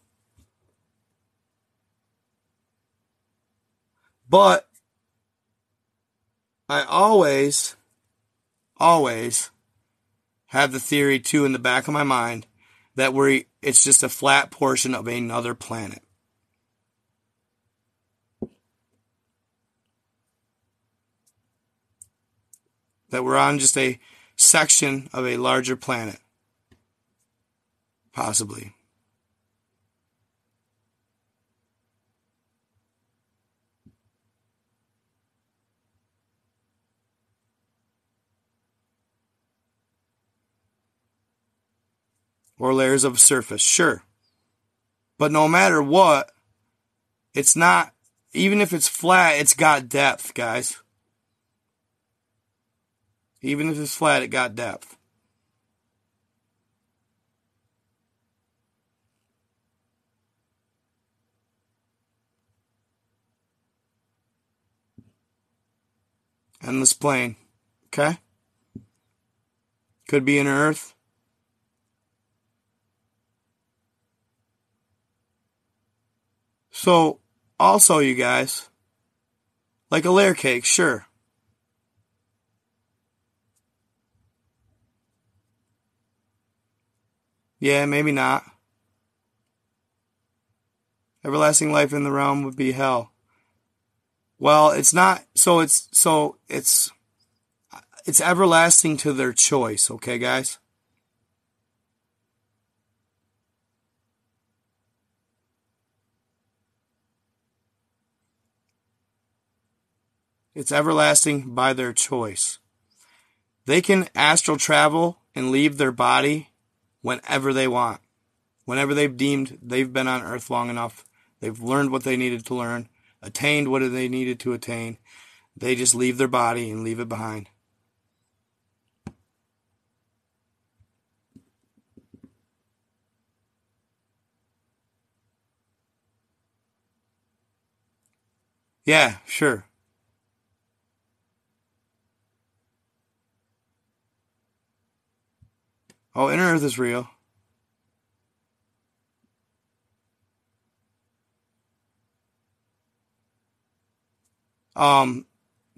But I always, always have the theory too in the back of my mind that we it's just a flat portion of another planet. that we're on just a section of a larger planet. Possibly. Or layers of surface, sure. But no matter what, it's not, even if it's flat, it's got depth, guys. Even if it's flat, it got depth. Endless plane. Okay? Could be an Earth. So, also, you guys, like a layer cake, sure. Yeah, maybe not. Everlasting life in the realm would be hell. Well, it's not so it's so it's it's everlasting to their choice, okay guys? It's everlasting by their choice. They can astral travel and leave their body whenever they want. Whenever they've deemed they've been on earth long enough, they've learned what they needed to learn, attained what they needed to attain, they just leave their body and leave it behind. Yeah, sure. Oh, inner Earth is real. Um,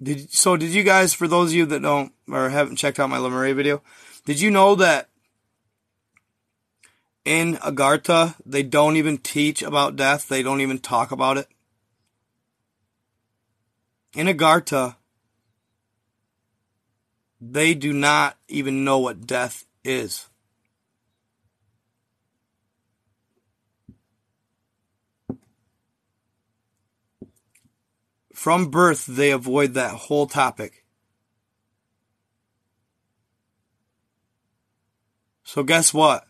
did so? Did you guys, for those of you that don't or haven't checked out my Lemuria video, did you know that in Agartha they don't even teach about death? They don't even talk about it. In Agartha, they do not even know what death is. From birth, they avoid that whole topic. So, guess what?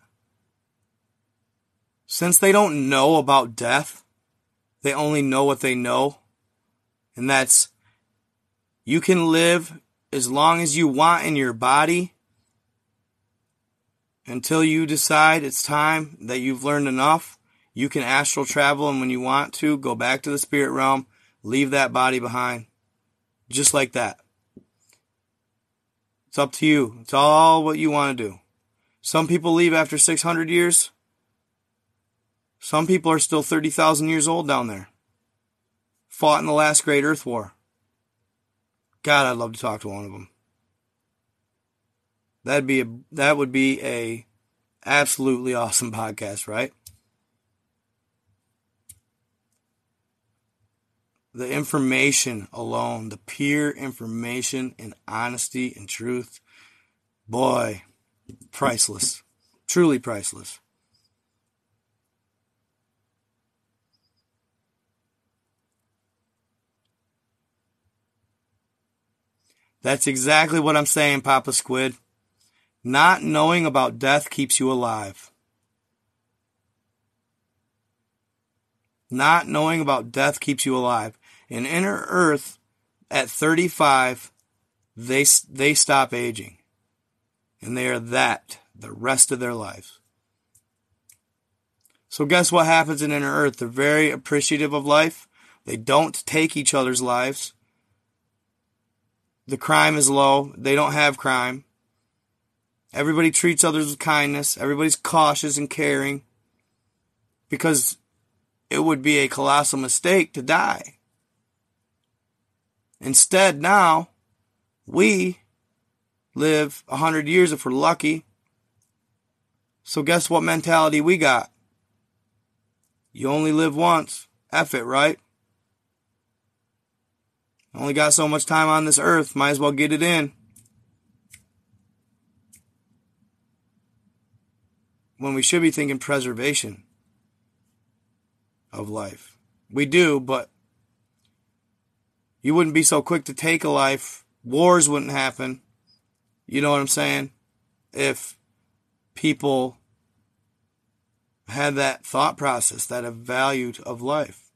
Since they don't know about death, they only know what they know, and that's you can live as long as you want in your body until you decide it's time that you've learned enough. You can astral travel, and when you want to, go back to the spirit realm leave that body behind. Just like that. It's up to you. It's all what you want to do. Some people leave after 600 years. Some people are still 30,000 years old down there. Fought in the last great Earth War. God, I'd love to talk to one of them. That'd be a, that would be a absolutely awesome podcast, right? The information alone, the pure information and honesty and truth, boy, priceless. Truly priceless. That's exactly what I'm saying, Papa Squid. Not knowing about death keeps you alive. Not knowing about death keeps you alive. In inner earth, at 35, they, they stop aging. And they are that the rest of their lives. So guess what happens in inner earth? They're very appreciative of life. They don't take each other's lives. The crime is low. They don't have crime. Everybody treats others with kindness. Everybody's cautious and caring because it would be a colossal mistake to die. Instead, now we live a hundred years if we're lucky. So guess what mentality we got? You only live once. F it, right? Only got so much time on this earth. Might as well get it in. When we should be thinking preservation of life. We do, but you wouldn't be so quick to take a life. Wars wouldn't happen. You know what I'm saying? If people had that thought process, that value of life.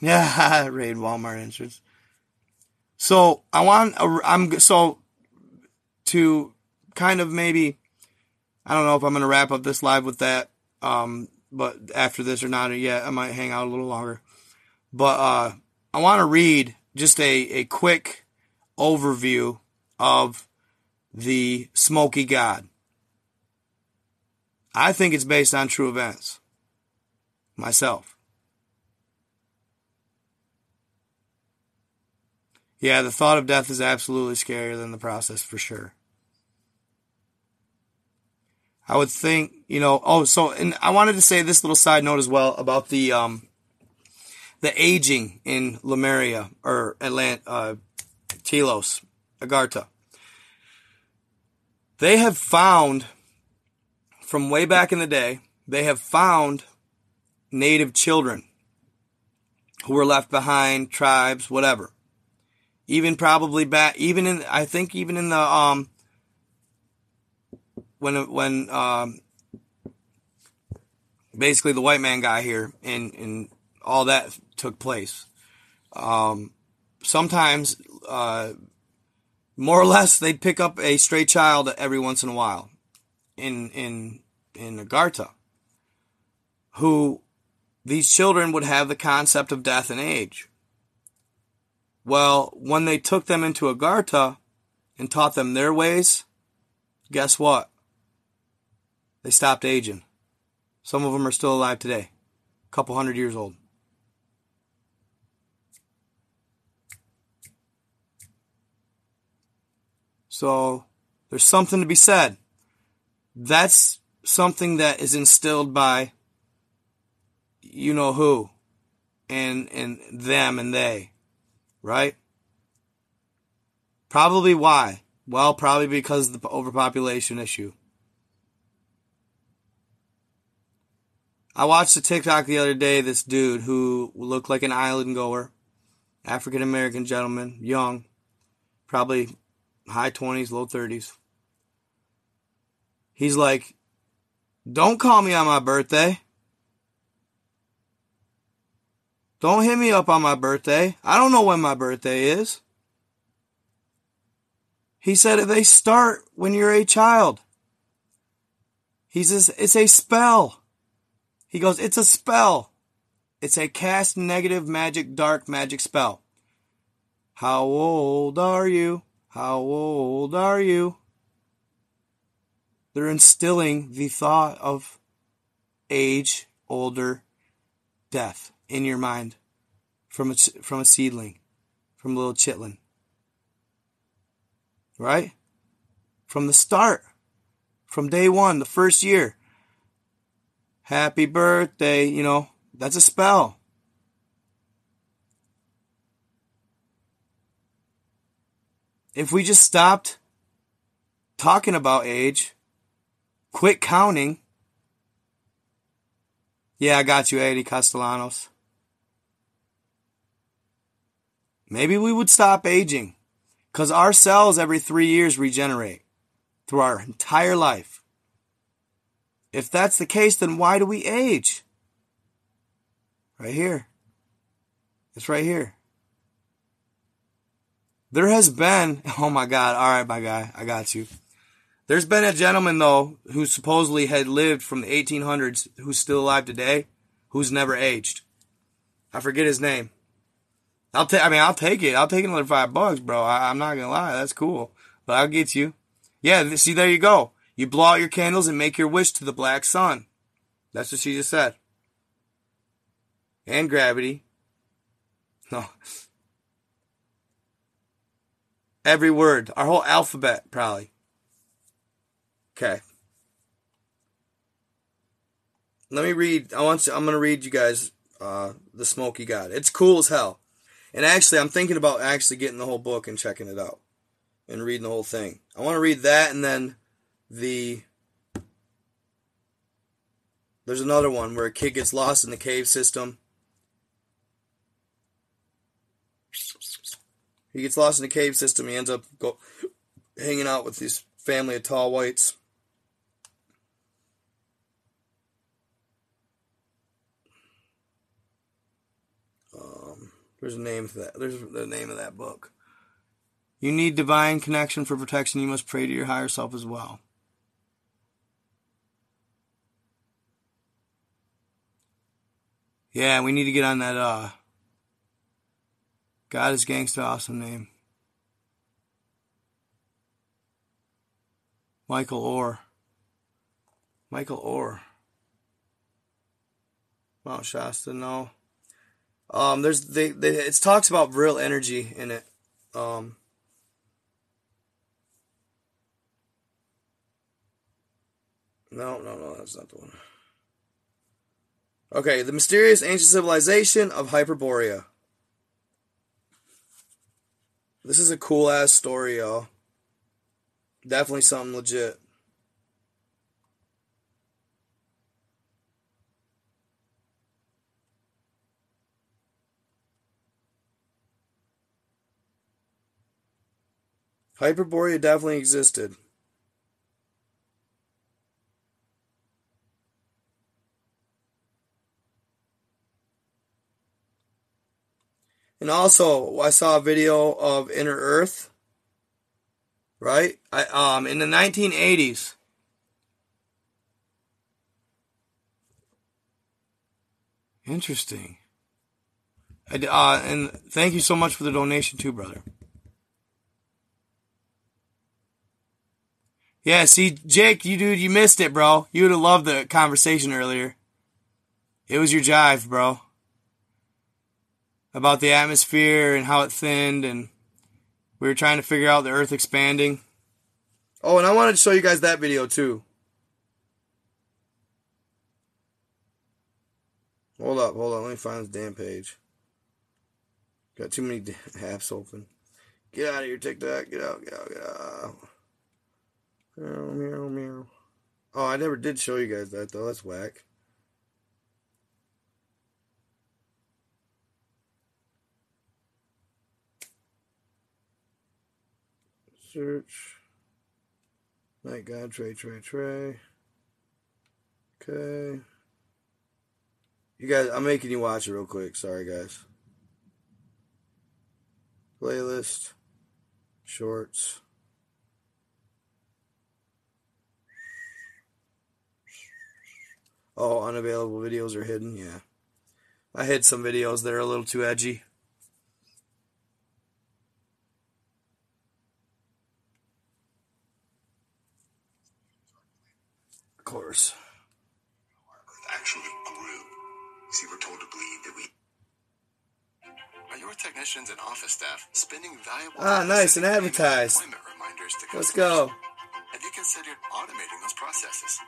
Yeah, raid Walmart entrance. So I want, I'm so to kind of maybe, I don't know if I'm going to wrap up this live with that. Um, but after this or not yet, I might hang out a little longer. But, uh, I want to read just a, a quick overview of the Smoky God. I think it's based on true events. Myself. Yeah, the thought of death is absolutely scarier than the process for sure. I would think, you know, oh, so, and I wanted to say this little side note as well about the, um, the aging in Lemuria or Atlant, uh, Telos, Agartha. They have found, from way back in the day, they have found native children who were left behind, tribes, whatever even probably back, even in, I think even in the, um, when, when, um, basically the white man got here and, and all that took place. Um, sometimes, uh, more or less they'd pick up a stray child every once in a while in, in, in Agartha who these children would have the concept of death and age. Well, when they took them into Agartha and taught them their ways, guess what? They stopped aging. Some of them are still alive today, a couple hundred years old. So there's something to be said. That's something that is instilled by you know who and and them and they right? Probably why? Well, probably because of the overpopulation issue. I watched a TikTok the other day. This dude who looked like an island goer, African American gentleman, young, probably high 20s, low 30s. He's like, Don't call me on my birthday. Don't hit me up on my birthday. I don't know when my birthday is. He said they start when you're a child. He says it's a spell. He goes, it's a spell. It's a cast negative magic, dark magic spell. How old are you? How old are you? They're instilling the thought of age, older, death in your mind from a, from a seedling, from a little chitlin. Right? From the start, from day one, the first year. Happy birthday, you know, that's a spell. If we just stopped talking about age, quit counting. Yeah, I got you, Eddie Castellanos. Maybe we would stop aging. Because our cells every three years regenerate through our entire life. If that's the case, then why do we age? Right here. It's right here. There has been, oh my God, all right, my guy, I got you. There's been a gentleman, though, who supposedly had lived from the 1800s, who's still alive today, who's never aged. I forget his name. I'll take. I mean, I'll take it. I'll take another five bucks, bro. I- I'm not gonna lie. That's cool. But I'll get you. Yeah. See, there you go. You blow out your candles and make your wish to the black sun. That's what she just said. And gravity. No. Every word. Our whole alphabet, probably. Okay. Let me read. I want. You, I'm gonna read you guys uh, the Smoky God. It's cool as hell. And actually, I'm thinking about actually getting the whole book and checking it out and reading the whole thing. I want to read that and then the. There's another one where a kid gets lost in the cave system. He gets lost in the cave system. He ends up go, hanging out with this family of tall whites. Um, there's a name for that. There's the name of that book. You need divine connection for protection. You must pray to your higher self as well. Yeah, we need to get on that. Uh, God is gangsta, awesome name. Michael Orr. Michael Orr. Mount Shasta, no. Um, there's they, they it talks about real energy in it. Um, no, no, no, that's not the one. Okay, the mysterious ancient civilization of Hyperborea. This is a cool ass story, y'all. Definitely something legit. Hyperborea definitely existed. And also, I saw a video of Inner Earth, right? I, um, in the 1980s. Interesting. I, uh, and thank you so much for the donation too, brother. Yeah, see, Jake, you dude, you missed it, bro. You would have loved the conversation earlier. It was your jive, bro. About the atmosphere and how it thinned, and we were trying to figure out the Earth expanding. Oh, and I wanted to show you guys that video too. Hold up, hold on. Let me find this damn page. Got too many apps open. Get out of here, TikTok. Get out, get out, get out. Meow, meow, meow. Oh, I never did show you guys that, though. That's whack. Search. Night God, Trey, Trey, Trey. Okay. You guys, I'm making you watch it real quick. Sorry, guys. Playlist. Shorts. Oh, unavailable videos are hidden? Yeah. I hid some videos that are a little too edgy. Of course. actually grew. See, we're told to believe that we. Are your technicians and office staff spending valuable Ah, nice, and payment advertised. reminders to Let's go. Have you considered automating those processes?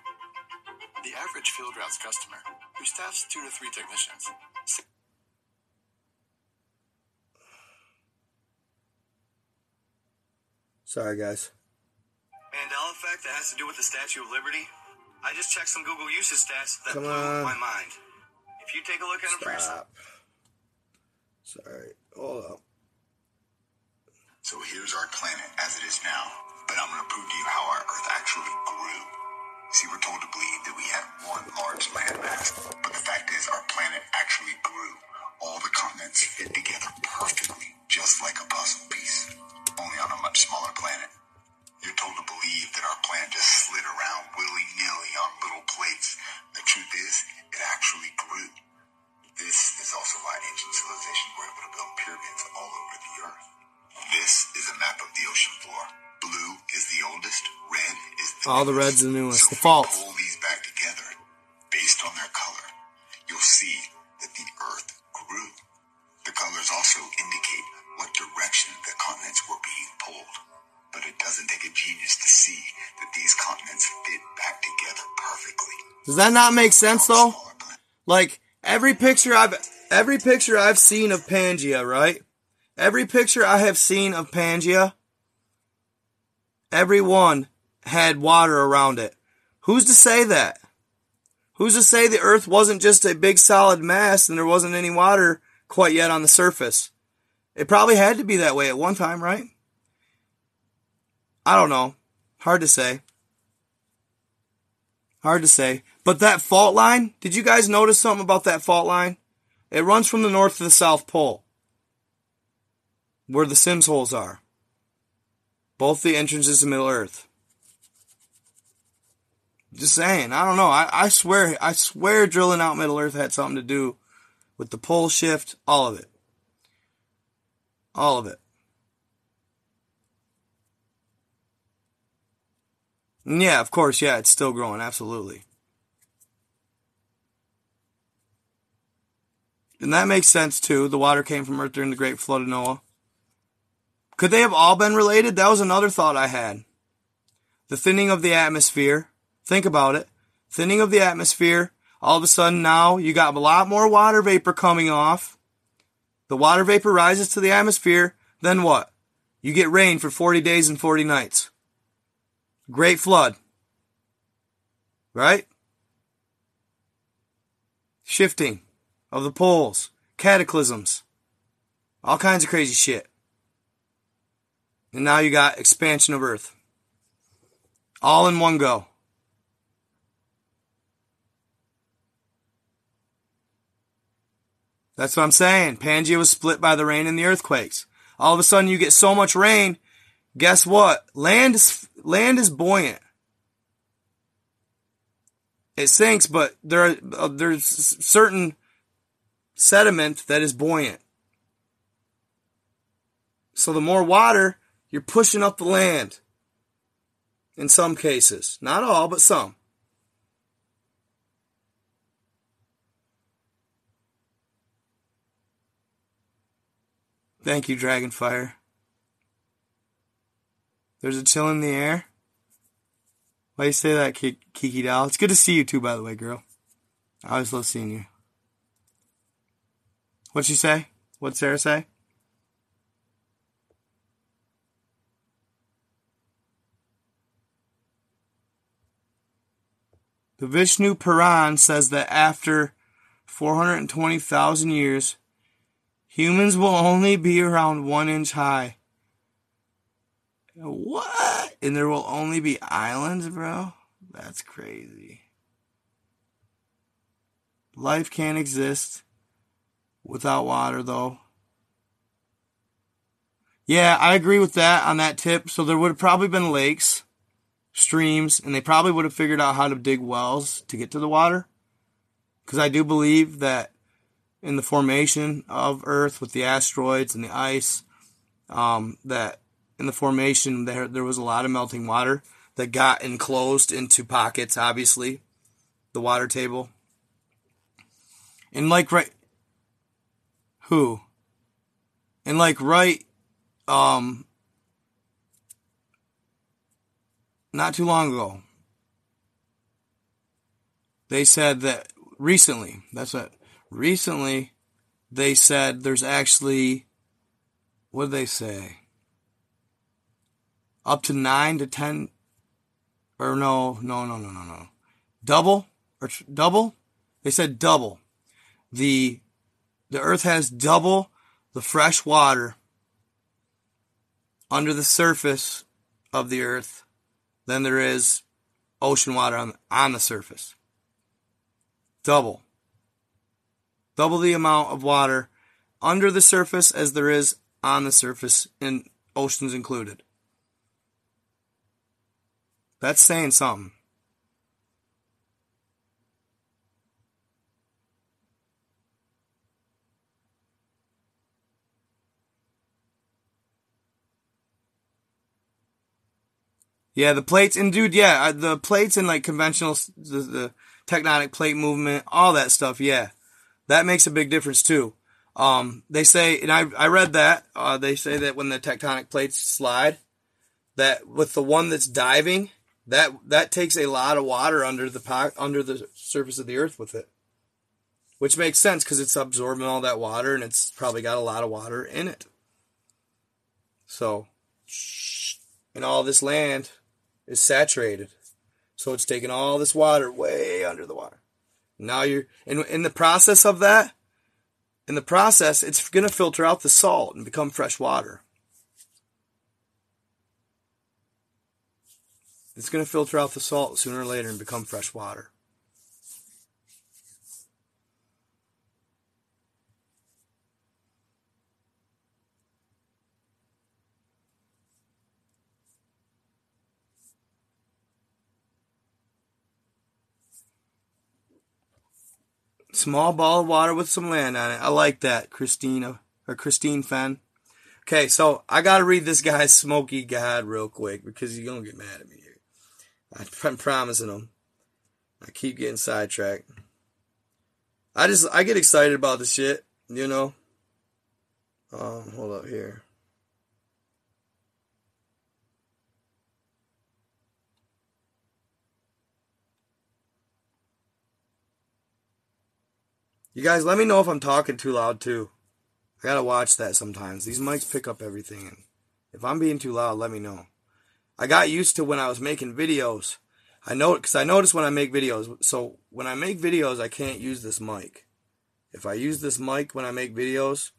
The average FieldRoutes customer, who staffs two to three technicians, Sorry, guys. Mandela effect that has to do with the Statue of Liberty. I just checked some Google usage stats that Come blew on. my mind. If you take a look at them Stop. Sorry. Hold up. So here's our planet as it is now, but I'm going to prove to you how our Earth actually grew. See, we're told to believe that we had one large landmass, but the fact is our planet actually grew. All the continents fit together perfectly, just like a puzzle piece, only on a much smaller planet. You're told to believe that our planet just slid around willy-nilly on little plates. The truth is, it actually grew. This is also why ancient civilizations were able to build pyramids all over the earth. This is a map of the ocean floor. Blue is the oldest, red is the All the red's the newest. So The fault. pull these back together, based on their color, you'll see that the earth grew. The colors also indicate what direction the continents were being pulled. But it doesn't take a genius to see that these continents fit back together perfectly. Does that not make sense though? Like every picture I've every picture I've seen of Pangea, right? Every picture I have seen of Pangea, every one had water around it. Who's to say that? Who's to say the earth wasn't just a big solid mass and there wasn't any water quite yet on the surface? It probably had to be that way at one time, right? I don't know. Hard to say. Hard to say. But that fault line, did you guys notice something about that fault line? It runs from the north to the south pole. Where the Symmes holes are. Both the entrances to Middle Earth. Just saying. I don't know. I, I swear, I swear drilling out Middle Earth had something to do with the pole shift. All of it. All of it. And yeah, of course, yeah, it's still growing, absolutely. And that makes sense too. The water came from Earth during the Great Flood of Noah. Could they have all been related? That was another thought I had. The thinning of the atmosphere. Think about it. Thinning of the atmosphere. All of a sudden now you got a lot more water vapor coming off. The water vapor rises to the atmosphere. Then what? You get rain for 40 days and 40 nights. Great flood. Right? Shifting of the poles, cataclysms, all kinds of crazy shit. And now you got expansion of Earth. All in one go. That's what I'm saying. Pangea was split by the rain and the earthquakes. All of a sudden you get so much rain, guess what? Land is land is buoyant. It sinks, but there are, uh, there's certain sediment that is buoyant. So the more water, you're pushing up the land. In some cases, not all, but some. Thank you, Dragonfire. There's a chill in the air. Why you say that, Kiki Doll? It's good to see you too, by the way, girl. I always love seeing you. What'd she say? What'd Sarah say? The Vishnu Puran says that after 420,000 years, humans will only be around one inch high. What? And there will only be islands, bro? That's crazy. Life can't exist without water, though. Yeah, I agree with that on that tip. So there would have probably been lakes, streams, and they probably would have figured out how to dig wells to get to the water. Because I do believe that in the formation of Earth with the asteroids and the ice, um, that in the formation there there was a lot of melting water that got enclosed into pockets. Obviously, the water table. And like right, who? And like right, um, not too long ago, they said that recently. That's it. Recently, they said there's actually, what did they say? Up to nine to ten, or no, no, no, no, no, no. Double or tr- double? They said double. The the Earth has double the fresh water under the surface of the Earth than there is ocean water on, on the surface. Double. Double the amount of water under the surface as there is on the surface, and oceans included. That's saying something. Yeah, the plates and dude, yeah, uh, the plates and like conventional the, the tectonic plate movement, all that stuff. Yeah, that makes a big difference too. Um, they say, and I I read that uh, they say that when the tectonic plates slide, that with the one that's diving, that that takes a lot of water under the under the surface of the earth with it, which makes sense because it's absorbing all that water and it's probably got a lot of water in it. So, and all this land is saturated. So it's taking all this water way under the water. Now you're in in the process of that. In the process, it's going to filter out the salt and become fresh water. It's going to filter out the salt sooner or later and become fresh water. Small ball of water with some land on it. I like that, Christina or Christine Fenn. Okay, so I gotta read this guy's Smoky God real quick because you're gonna get mad at me here. I'm promising him. I keep getting sidetracked. I just I get excited about the shit, you know. Um, hold up here. You guys, let me know if I'm talking too loud too. I gotta watch that sometimes. These mics pick up everything, and if I'm being too loud, let me know. I got used to when I was making videos. I know because I notice when I make videos. So when I make videos, I can't use this mic. If I use this mic when I make videos,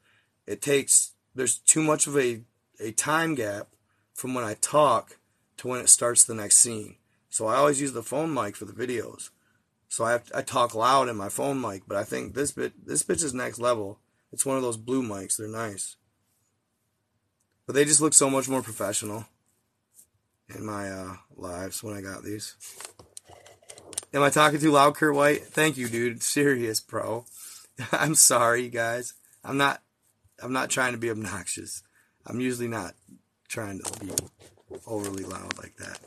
it takes there's too much of a a time gap from when I talk to when it starts the next scene. So I always use the phone mic for the videos. So I to, I talk loud in my phone mic, but I think this bit this bitch is next level. It's one of those blue mics. They're nice. But they just look so much more professional in my uh, lives when I got these. Am I talking too loud, Kurt White? Thank you, dude. Serious, bro. I'm sorry, guys. I'm not. I'm not trying to be obnoxious. I'm usually not trying to be overly loud like that.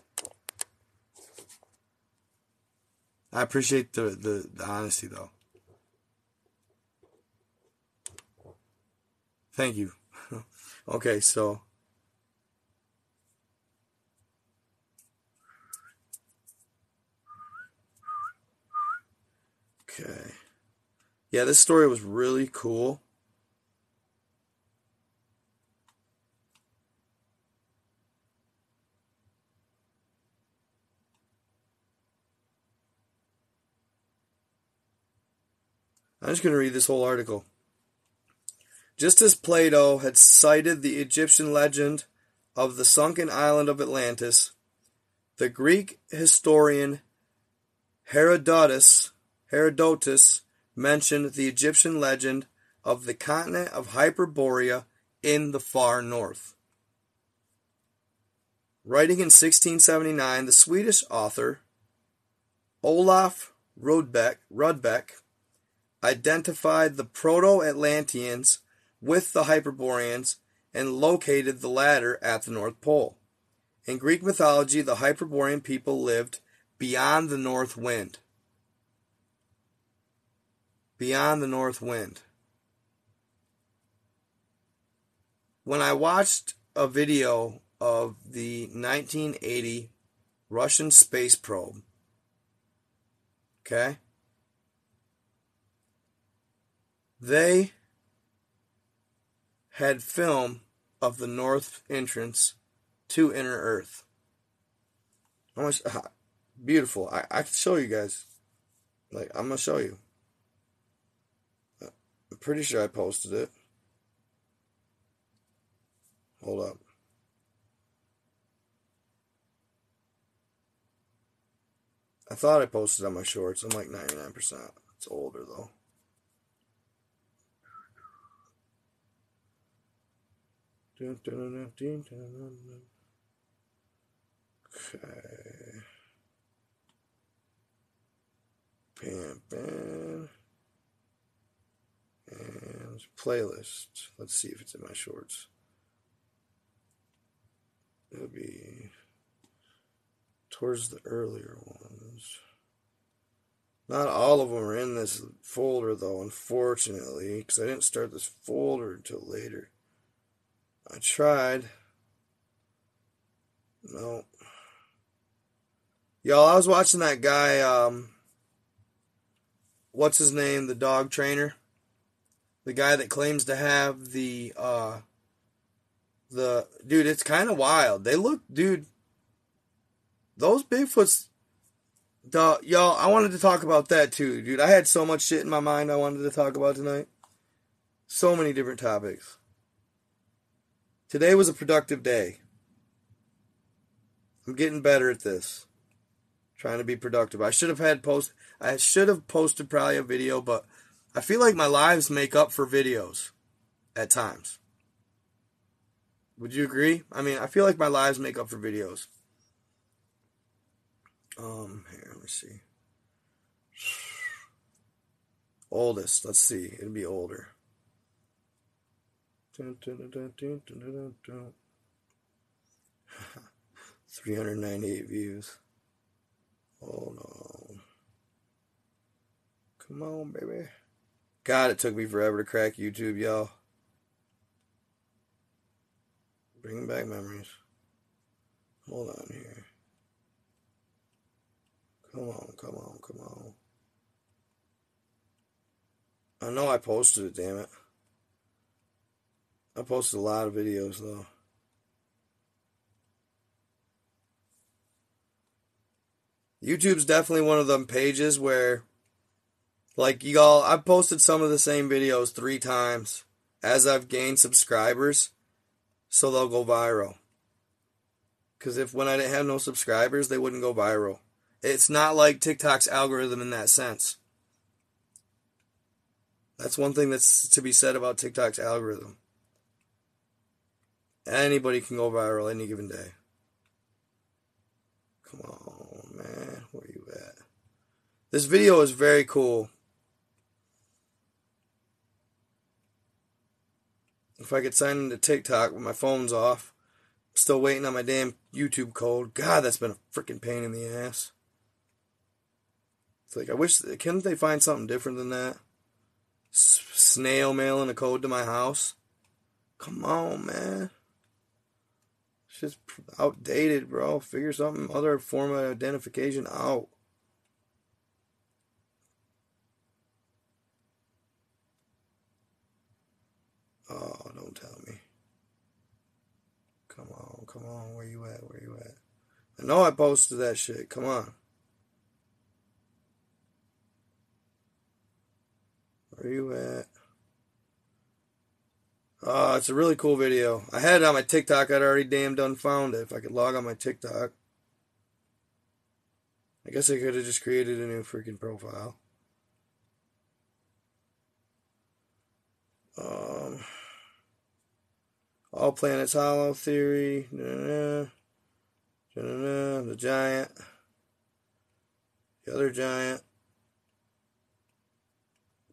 I appreciate the, the, the honesty, though. Thank you. okay, so. Okay. Yeah, this story was really cool. I'm just going to read this whole article. Just as Plato had cited the Egyptian legend of the sunken island of Atlantis, the Greek historian Herodotus, Herodotus mentioned the Egyptian legend of the continent of Hyperborea in the far north. Writing in 1679, the Swedish author Olaf Rudbeck, Rudbeck identified the Proto-Atlanteans with the Hyperboreans and located the latter at the North Pole. In Greek mythology, the Hyperborean people lived beyond the north wind. Beyond the north wind. When I watched a video of the 1980 Russian space probe, okay, they had film of the north entrance to inner Earth. Much uh, beautiful! I I can show you guys. Like I'm gonna show you. I'm pretty sure I posted it. Hold up. I thought I posted on my shorts. I'm like 99%. It's older though. Okay. Pimpin. And playlist. Let's see if it's in my shorts. It'll be towards the earlier ones. Not all of them are in this folder though, unfortunately, because I didn't start this folder until later. I tried. No. Y'all, I was watching that guy, um, what's his name, the dog trainer? The guy that claims to have the, uh, the, dude, it's kind of wild. They look, dude, those Bigfoots, the, y'all, I wanted to talk about that too, dude. I had so much shit in my mind I wanted to talk about tonight. So many different topics. Today was a productive day. I'm getting better at this. Trying to be productive. I should have had post I should have posted probably a video, but I feel like my lives make up for videos at times. Would you agree? I mean, I feel like my lives make up for videos. Um, here, let me see. Oldest, let's see. It'll be older. 398 views. Hold on. Come on, baby. God, it took me forever to crack YouTube, y'all. Bringing back memories. Hold on here. Come on, come on, come on. I know I posted it, damn it. I posted a lot of videos though. YouTube's definitely one of them pages where, like, y'all, I've posted some of the same videos three times as I've gained subscribers, so they'll go viral. Because if when I didn't have no subscribers, they wouldn't go viral. It's not like TikTok's algorithm in that sense. That's one thing that's to be said about TikTok's algorithm. Anybody can go viral any given day. Come on, man. Where you at? This video is very cool. If I could sign into TikTok with my phone's off, I'm still waiting on my damn YouTube code. God, that's been a freaking pain in the ass. It's like I wish. Can't they find something different than that? S- snail mailing a code to my house. Come on, man. Just outdated, bro. Figure something other form of identification out. Oh, don't tell me. Come on, come on. Where you at? Where you at? I know I posted that shit. Come on. Where you at? Uh, it's a really cool video. I had it on my TikTok. I'd already damn done found it. If I could log on my TikTok. I guess I could have just created a new freaking profile. Um, all planets hollow theory. Da-da-da, the giant. The other giant.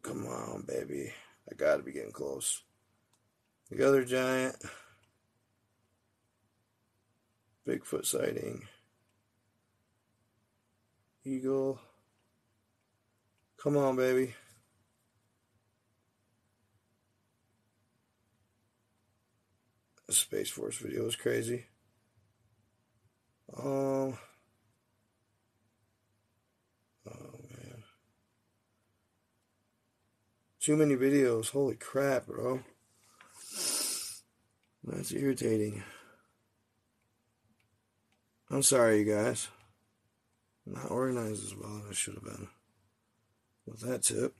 Come on, baby. I gotta be getting close. The other giant. Bigfoot sighting. Eagle. Come on, baby. The Space Force video is crazy. Um. Oh man. Too many videos. Holy crap, bro. That's irritating. I'm sorry, you guys. Not organized as well as I should have been. With that tip.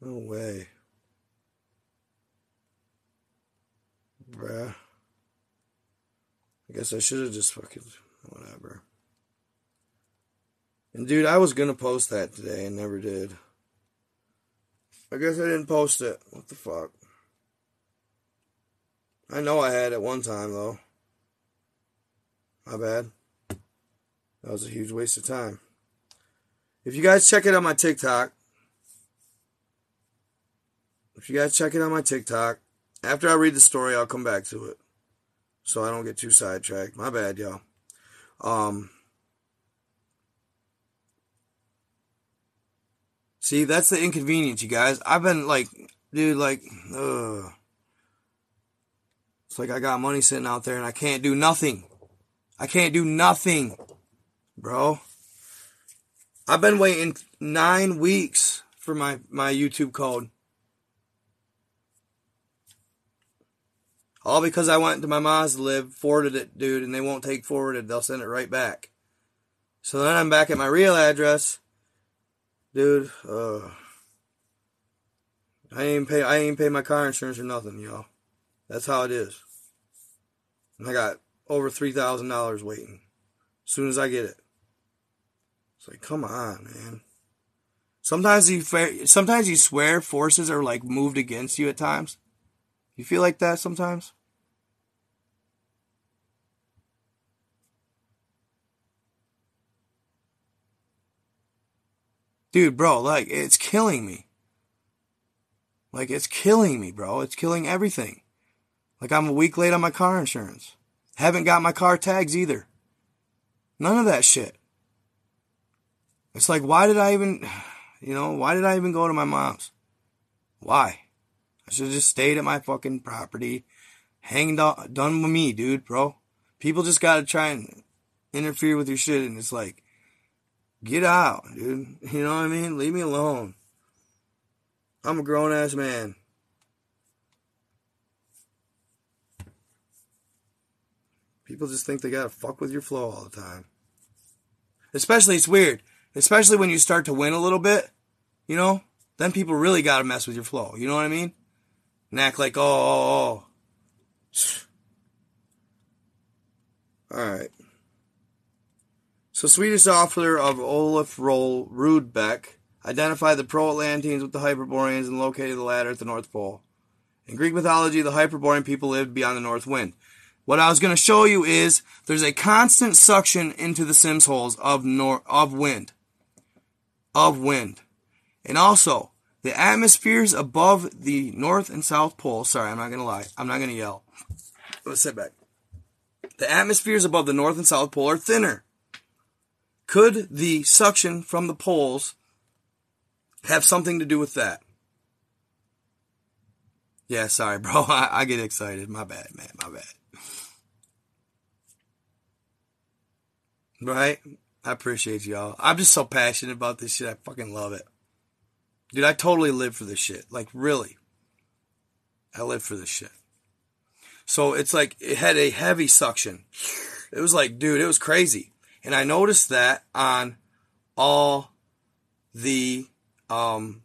No way. Bruh. I guess I should have just fucking. Whatever. And dude, I was gonna post that today and never did. I guess I didn't post it. What the fuck? I know I had at one time though. My bad. That was a huge waste of time. If you guys check it on my TikTok, if you guys check it on my TikTok, after I read the story, I'll come back to it. So I don't get too sidetracked. My bad, y'all. Um, see, that's the inconvenience, you guys. I've been like, dude, like, ugh. It's like I got money sitting out there and I can't do nothing. I can't do nothing, bro. I've been waiting nine weeks for my, my YouTube code. All because I went to my mom's live, forwarded it, dude, and they won't take forwarded. They'll send it right back. So then I'm back at my real address. Dude, uh, I ain't pay I ain't pay my car insurance or nothing, y'all. That's how it is. And I got over three thousand dollars waiting. As soon as I get it. It's like, come on, man. Sometimes you sometimes you swear forces are like moved against you at times. You feel like that sometimes? Dude, bro, like, it's killing me. Like, it's killing me, bro. It's killing everything. Like, I'm a week late on my car insurance. Haven't got my car tags either. None of that shit. It's like, why did I even, you know, why did I even go to my mom's? Why? I should have just stayed at my fucking property, hanging done with me, dude, bro. People just gotta try and interfere with your shit, and it's like, get out, dude. You know what I mean? Leave me alone. I'm a grown ass man. People just think they gotta fuck with your flow all the time. Especially, it's weird. Especially when you start to win a little bit, you know? Then people really gotta mess with your flow. You know what I mean? and act like, oh, oh, oh. Alright. So, Swedish author of Olaf Roll Rudbeck identified the Pro-Atlanteans with the Hyperboreans and located the latter at the North Pole. In Greek mythology, the Hyperborean people lived beyond the North Wind. What I was going to show you is there's a constant suction into the Symmes holes of nor- of wind. Of wind. And also, the atmospheres above the North and South Pole, sorry, I'm not going to lie. I'm not going to yell. Let's sit back. The atmospheres above the North and South Pole are thinner. Could the suction from the poles have something to do with that? Yeah, sorry, bro. I, I get excited. My bad, man. My bad. Right? I appreciate y'all. I'm just so passionate about this shit. I fucking love it. Dude, I totally live for this shit. Like, really. I live for this shit. So it's like, it had a heavy suction. It was like, dude, it was crazy. And I noticed that on all the, um,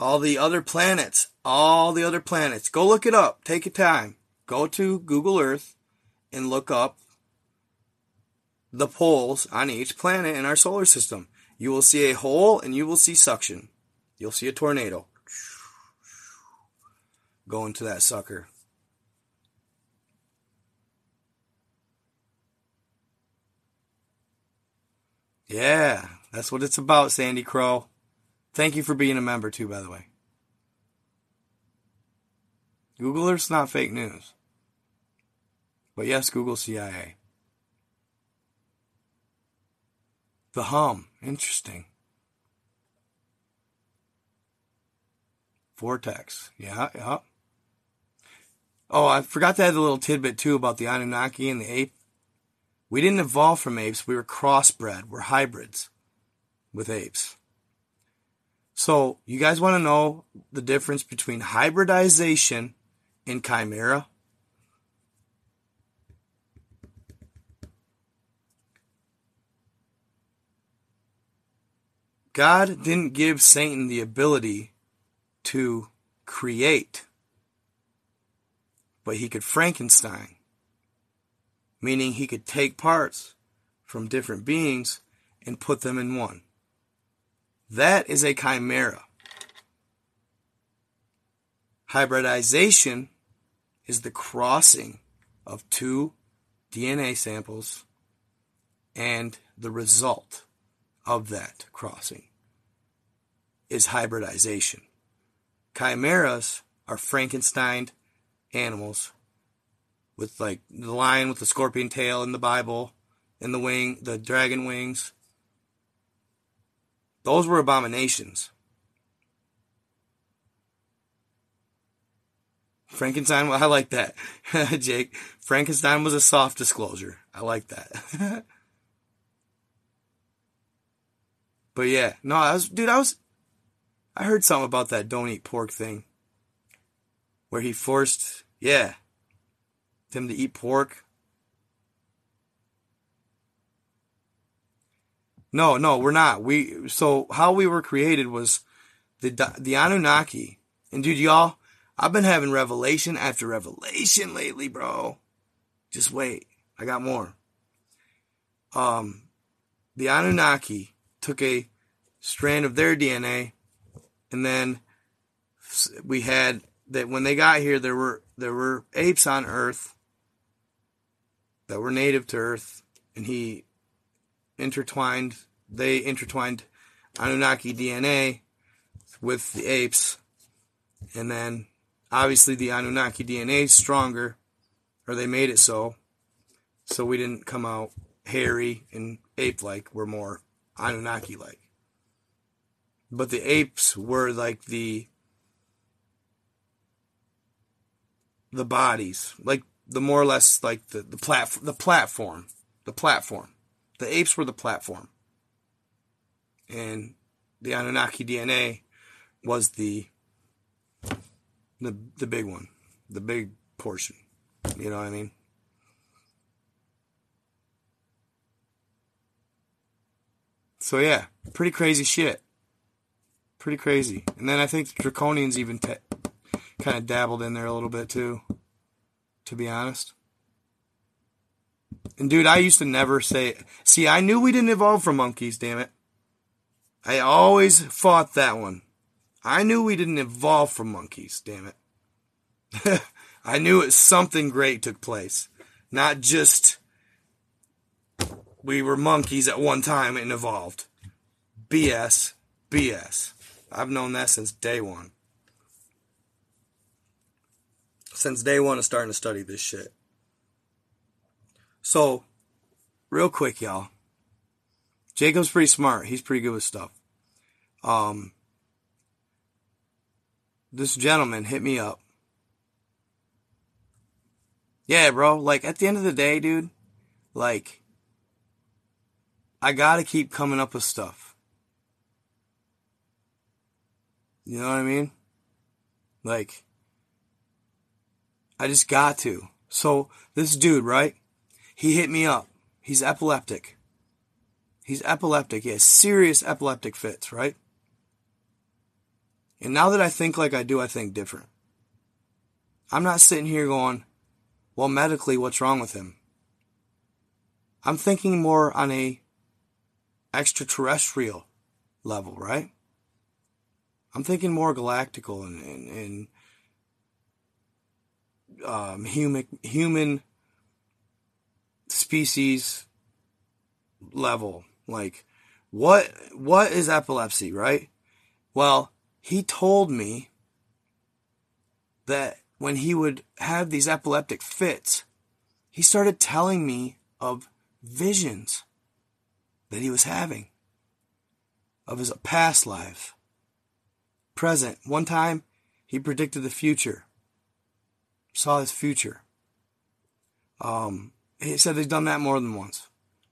all the other planets, all the other planets. Go look it up. Take your time. Go to Google Earth and look up the poles on each planet in our solar system. You will see a hole and you will see suction. You'll see a tornado go into that sucker. Yeah, that's what it's about, Sandy Crow. Thank you for being a member, too, by the way. Google Earth's not fake news. But yes, Google CIA. The hum. Interesting. Vortex. Yeah, yeah. Oh, I forgot to add a little tidbit too about the Anunnaki and the ape. We didn't evolve from apes. We were crossbred. We're hybrids with apes. So, you guys want to know the difference between hybridization and chimera? God didn't give Satan the ability to create, but he could Frankenstein, meaning he could take parts from different beings and put them in one. That is a chimera. Hybridization is the crossing of two DNA samples and the result of that crossing is hybridization. Chimeras are Frankenstein animals with like the lion with the scorpion tail in the Bible and the wing, the dragon wings. Those were abominations. Frankenstein, well, I like that. Jake, Frankenstein was a soft disclosure. I like that. But yeah, no, I was, dude, I was, I heard something about that don't eat pork thing. Where he forced, yeah, them to eat pork. No, no, we're not. We, so how we were created was the, the Anunnaki. And dude, y'all, I've been having revelation after revelation lately, bro. Just wait. I got more. Um, the Anunnaki took a strand of their DNA, and then we had that when they got here, there were there were apes on Earth that were native to Earth, and he intertwined. They intertwined Anunnaki DNA with the apes, and then obviously the Anunnaki DNA is stronger, or they made it so. So we didn't come out hairy and ape-like. We're more Anunnaki-like. But the apes were like the the bodies, like the more or less like the the plat the platform, the platform. The apes were the platform, and the Anunnaki DNA was the the the big one, the big portion. You know what I mean? So yeah, pretty crazy shit. Pretty crazy. And then I think the Draconians even kind of dabbled in there a little bit too, to be honest. And dude, I used to never say, see, I knew we didn't evolve from monkeys, damn it. I always fought that one. I knew we didn't evolve from monkeys, damn it. I knew it something great took place. Not just we were monkeys at one time and evolved. BS. BS. I've known that since day one. Since day one of starting to study this shit. So, real quick, y'all. Jacob's pretty smart. He's pretty good with stuff. Um, this gentleman hit me up. Yeah, bro. Like, at the end of the day, dude, like, I gotta keep coming up with stuff. You know what I mean? Like, I just got to. So, this dude, right? He hit me up. He's epileptic. He's epileptic. He has serious epileptic fits, right? And now that I think like I do, I think different. I'm not sitting here going, well, medically, what's wrong with him? I'm thinking more on a extraterrestrial level, right? I'm thinking more galactical and, and, and um, human human species level. Like, what what is epilepsy, right? Well, he told me that when he would have these epileptic fits, he started telling me of visions that he was having of his past life, present. One time, he predicted the future, saw his future. Um, he said he's done that more than once,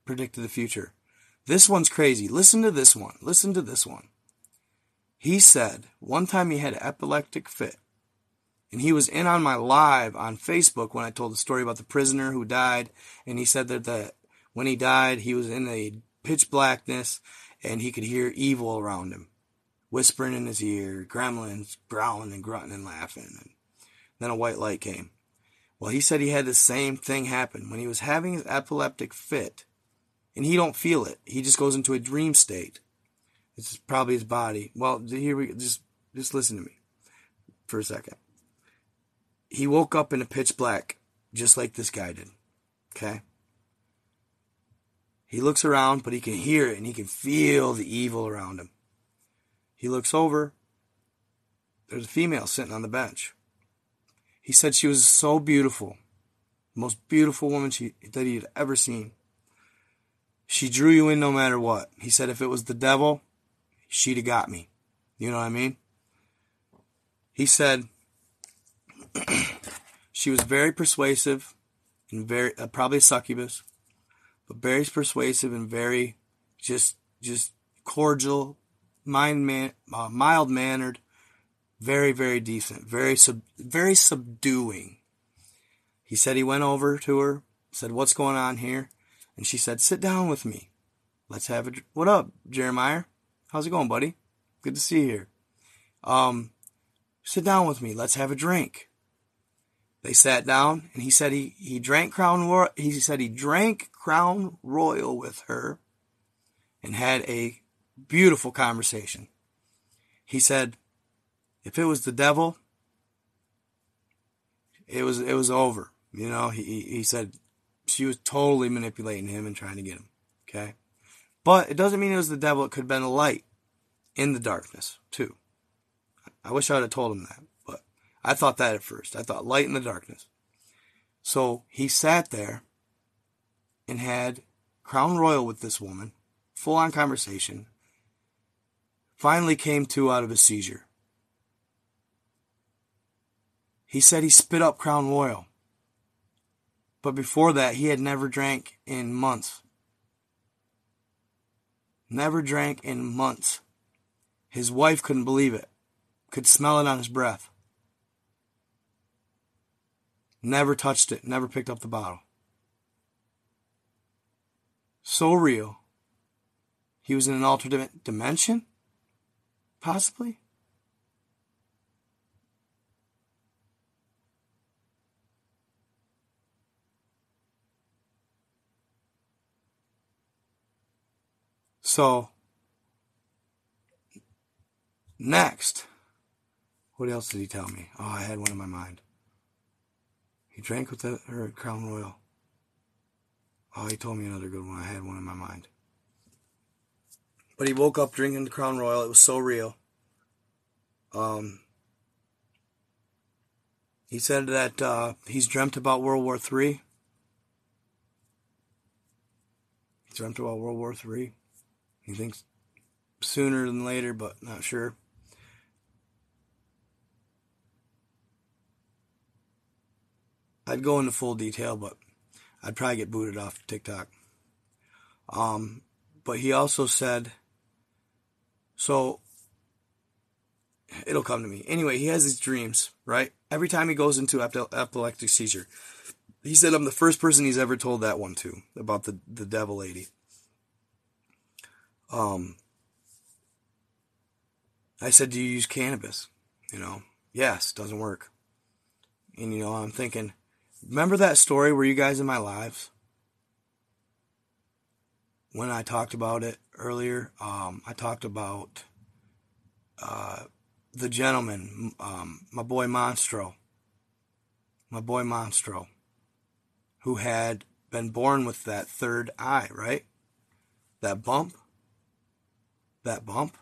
predicted the future. This one's crazy. Listen to this one. Listen to this one. He said one time he had an epileptic fit and he was in on my live on Facebook when I told the story about the prisoner who died. And he said that, that when he died, he was in a pitch blackness and he could hear evil around him, whispering in his ear, gremlins growling and grunting and laughing. And then a white light came. Well, he said he had the same thing happen when he was having his epileptic fit, and he don't feel it. He just goes into a dream state. It's probably his body. Well, here we just just listen to me for a second he woke up in a pitch black, just like this guy did. Okay? He looks around, but he can hear it and he can feel the evil around him. He looks over. There's a female sitting on the bench. He said she was so beautiful, the most beautiful woman she, that he had ever seen. She drew you in no matter what. He said if it was the devil, she'd have got me. You know what I mean? He said she was very persuasive and very uh, probably a succubus, but very persuasive and very just just cordial, mind man, uh, mild mannered, very very decent, very sub, very subduing. He said he went over to her, said, "What's going on here?" And she said, "Sit down with me. Let's have a what up, Jeremiah? How's it going, buddy? Good to see you here. Um, sit down with me. Let's have a drink." They sat down, and he said he, he drank Crown Royal. He said he drank Crown Royal with her, and had a beautiful conversation. He said, if it was the devil, it was it was over. You know, he he said she was totally manipulating him and trying to get him. Okay, but it doesn't mean it was the devil. It could have been a light in the darkness too. I wish I would have told him that. But I thought that at first. I thought light in the darkness. So he sat there and had Crown Royal with this woman, full on conversation. Finally came to out of a seizure. He said he spit up Crown Royal. But before that, he had never drank in months. Never drank in months. His wife couldn't believe it, could smell it on his breath. Never touched it, never picked up the bottle. So real. He was in an alternate dimension? Possibly? So, next, what else did he tell me? Oh, I had one in my mind. He drank with her at Crown Royal. Oh, he told me another good one. I had one in my mind. But he woke up drinking the Crown Royal. It was so real. Um, he said that uh, he's dreamt about World War III. He dreamt about World War III. He thinks sooner than later, but not sure. I'd go into full detail, but I'd probably get booted off TikTok. Um, but he also said, so it'll come to me. Anyway, he has these dreams, right? Every time he goes into epileptic seizure, he said I'm the first person he's ever told that one to about the the devil lady. Um, I said, Do you use cannabis? You know, yes, doesn't work. And, you know, I'm thinking, remember that story? Were you guys in my lives? When I talked about it earlier, um, I talked about uh, the gentleman, um, my boy Monstro, my boy Monstro, who had been born with that third eye, right? That bump, that bump.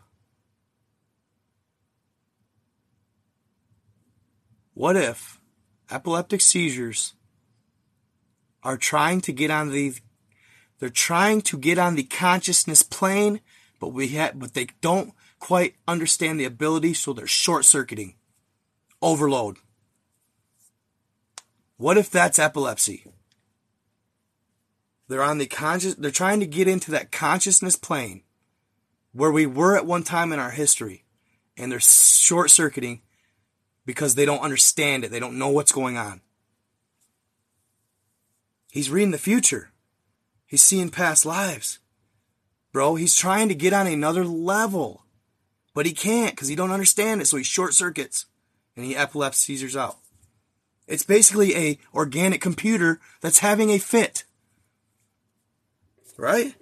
What if epileptic seizures are trying to get on the they're trying to get on the consciousness plane, but we have but they don't quite understand the ability, so they're short circuiting. Overload. What if that's epilepsy? They're on the conscious they're trying to get into that consciousness plane where we were at one time in our history and they're short circuiting because they don't understand it. They don't know what's going on. He's reading the future. He's seeing past lives. Bro, he's trying to get on another level. But he can't because he don't understand it. So he short circuits and he epilepsy seizures out. It's basically a organic computer that's having a fit. Right?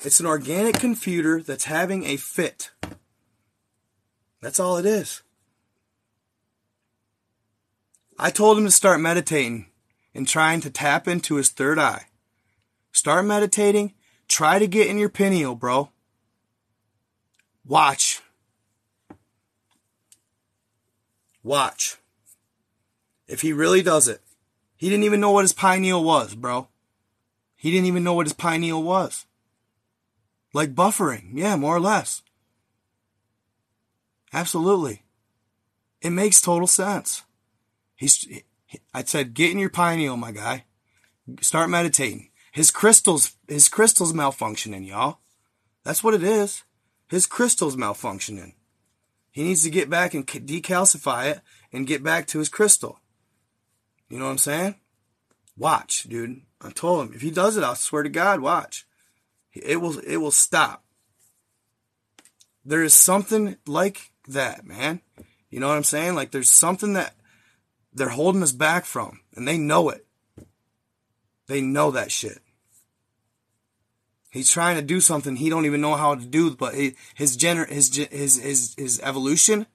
It's an organic computer that's having a fit. That's all it is. I told him to start meditating and trying to tap into his third eye. Start meditating. Try to get in your pineal, bro. Watch. Watch. If he really does it. He didn't even know what his pineal was, bro. He didn't even know what his pineal was. Like buffering. Yeah, more or less. Absolutely. It makes total sense. He's, I said, get in your pineal, my guy. Start meditating. His crystals, his crystals malfunctioning, y'all. That's what it is. His crystals malfunctioning. He needs to get back and decalcify it and get back to his crystal. You know what I'm saying? Watch, dude. I told him if he does it, I swear to God, watch. It will it will stop. There is something like that, man. You know what I'm saying? Like there's something that they're holding us back from, and they know it. They know that shit. He's trying to do something he don't even know how to do, but his gener his his his his evolution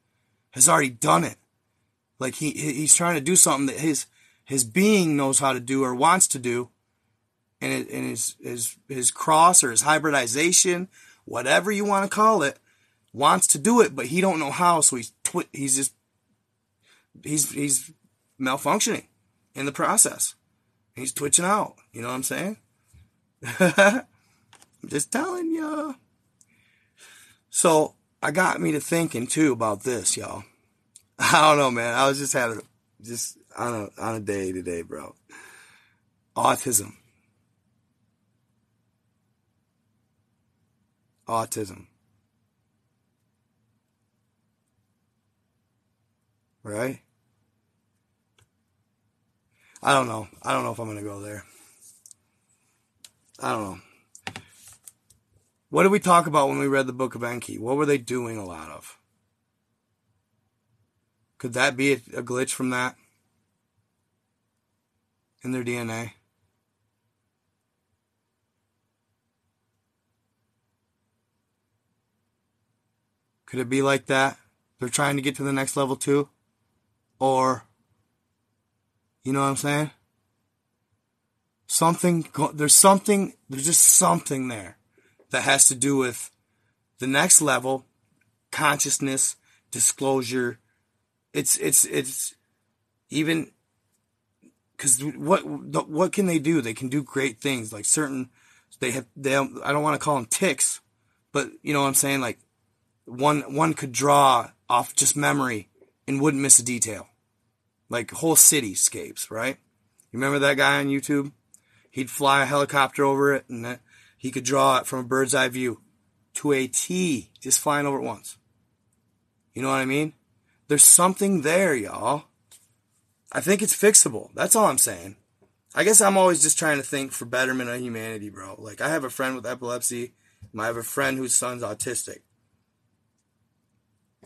has already done it. Like he he's trying to do something that his his being knows how to do or wants to do, and it, and his his his cross or his hybridization, whatever you want to call it, wants to do it, but he don't know how. So he's twi- he's just he's he's malfunctioning in the process. He's twitching out. You know what I'm saying? I'm just telling y'all. So I got me to thinking too about this, y'all. I don't know, man. I was just having just on a on a day today, bro. Autism. Autism. Right? I don't know. I don't know if I'm going to go there. I don't know. What did we talk about when we read the book of Enki? What were they doing a lot of? Could that be a, glitch from that? In their DNA? Could it be like that? They're trying to get to the next level too? Or you know what I'm saying? Something, there's something, there's just something there that has to do with the next level, consciousness, disclosure. It's, it's, it's even, cause what, what can they do? They can do great things like certain, they have, they, I don't want to call them ticks, but you know what I'm saying? Like one, one could draw off just memory and wouldn't miss a detail like whole cityscapes, right? You remember that guy on YouTube? He'd fly a helicopter over it and he could draw it from a bird's eye view to a T, just flying over it once. You know what I mean? There's something there, y'all. I think it's fixable. That's all I'm saying. I guess I'm always just trying to think for betterment of humanity, bro. Like I have a friend with epilepsy. I have a friend whose son's autistic.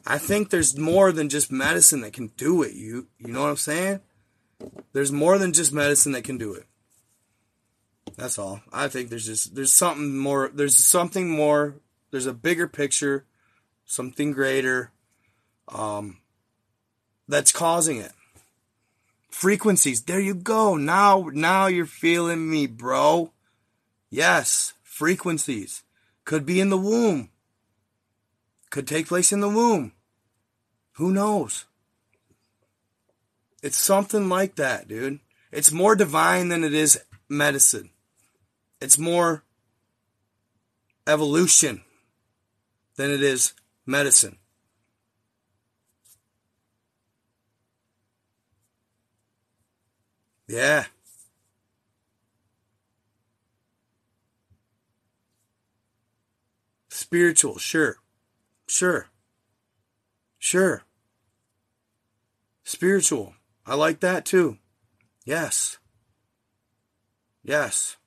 I think there's more than just medicine that can do it. You you know what I'm saying? There's more than just medicine that can do it. That's all. I think there's just there's something more there's something more there's a bigger picture, something greater um that's causing it. Frequencies. There you go. Now now you're feeling me, bro. Yes, frequencies. Could be in the womb. Could take place in the womb. Who knows? It's something like that, dude. It's more divine than it is medicine. It's more evolution than it is medicine. Yeah. Spiritual, sure. Sure. Sure. Spiritual. I like that too. Yes. Yes.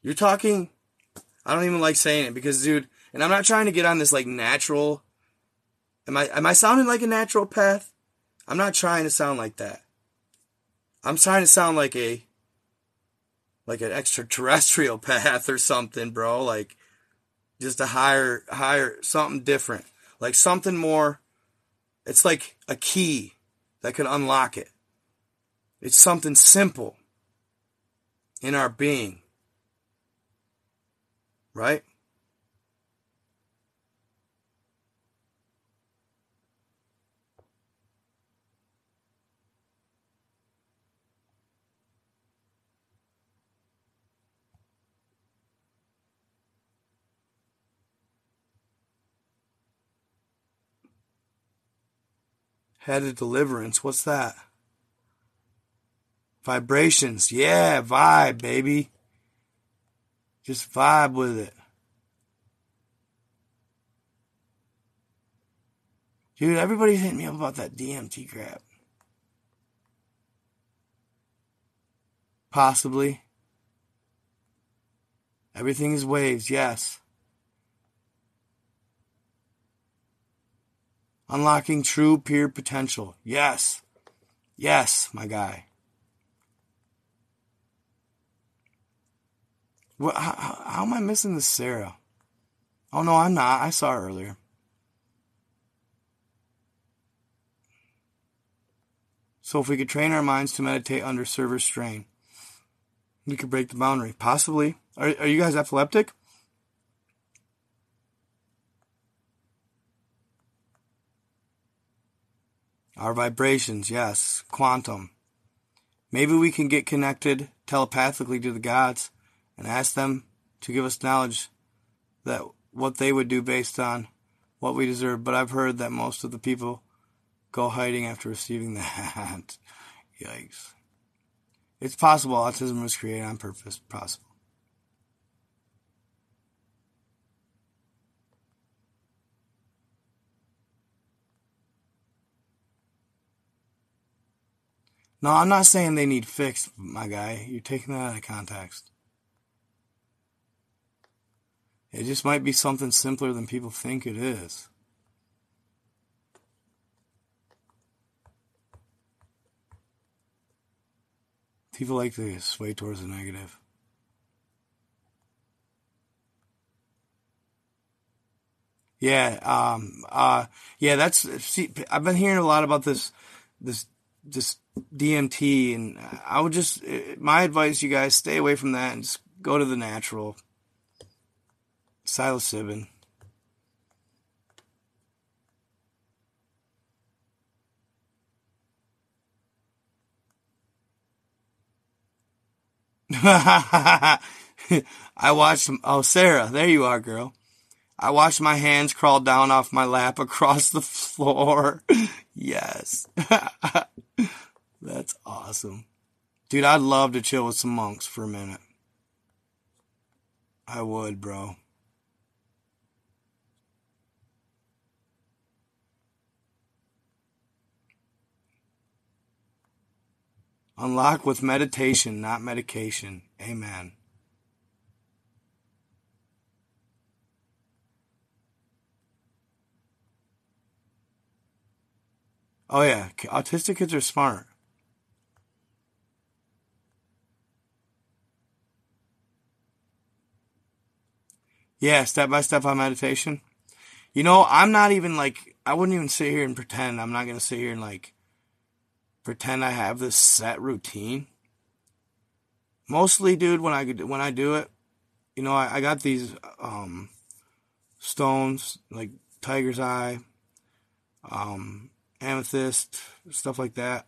You're talking I don't even like saying it because dude, and I'm not trying to get on this like natural Am I am I sounding like a natural path? I'm not trying to sound like that. I'm trying to sound like a like an extraterrestrial path or something, bro. Like just a higher higher something different. Like something more it's like a key that can unlock it. It's something simple in our being. Right? Head of deliverance. What's that? Vibrations. Yeah, vibe, baby. Just vibe with it. Dude, everybody's hitting me up about that DMT crap. Possibly. Everything is waves, yes. Unlocking true peer potential. Yes. Yes, my guy. What, how, how am I missing this Sarah? Oh, no, I'm not. I saw her earlier. So if we could train our minds to meditate under server strain, we could break the boundary. Possibly. Are, are you guys epileptic? Our vibrations, yes. Quantum. Maybe we can get connected telepathically to the gods and ask them to give us knowledge that what they would do based on what we deserve. But I've heard that most of the people go hiding after receiving that. Yikes. It's possible autism was created on purpose. Possible. No, I'm not saying they need fixed, my guy. You're taking that out of context. It just might be something simpler than people think it is. People like to sway towards the negative. Yeah, um, uh, yeah, that's, see, I've been hearing a lot about this, this, this DMT, and I would just, uh, my advice, you guys, stay away from that and just go to the natural. Psilocybin. I watched, oh, Sarah, there you are, girl. I watched my hands crawl down off my lap across the floor. yes. That's awesome. Dude, I'd love to chill with some monks for a minute. I would, bro. Unlock with meditation, not medication. Amen. Oh, yeah. Autistic kids are smart. Yeah, step by step on meditation. You know, I'm not even like I wouldn't even sit here and pretend. I'm not gonna sit here and like pretend I have this set routine. Mostly, dude, when I when I do it, you know, I, I got these um, stones like tiger's eye, um, amethyst, stuff like that,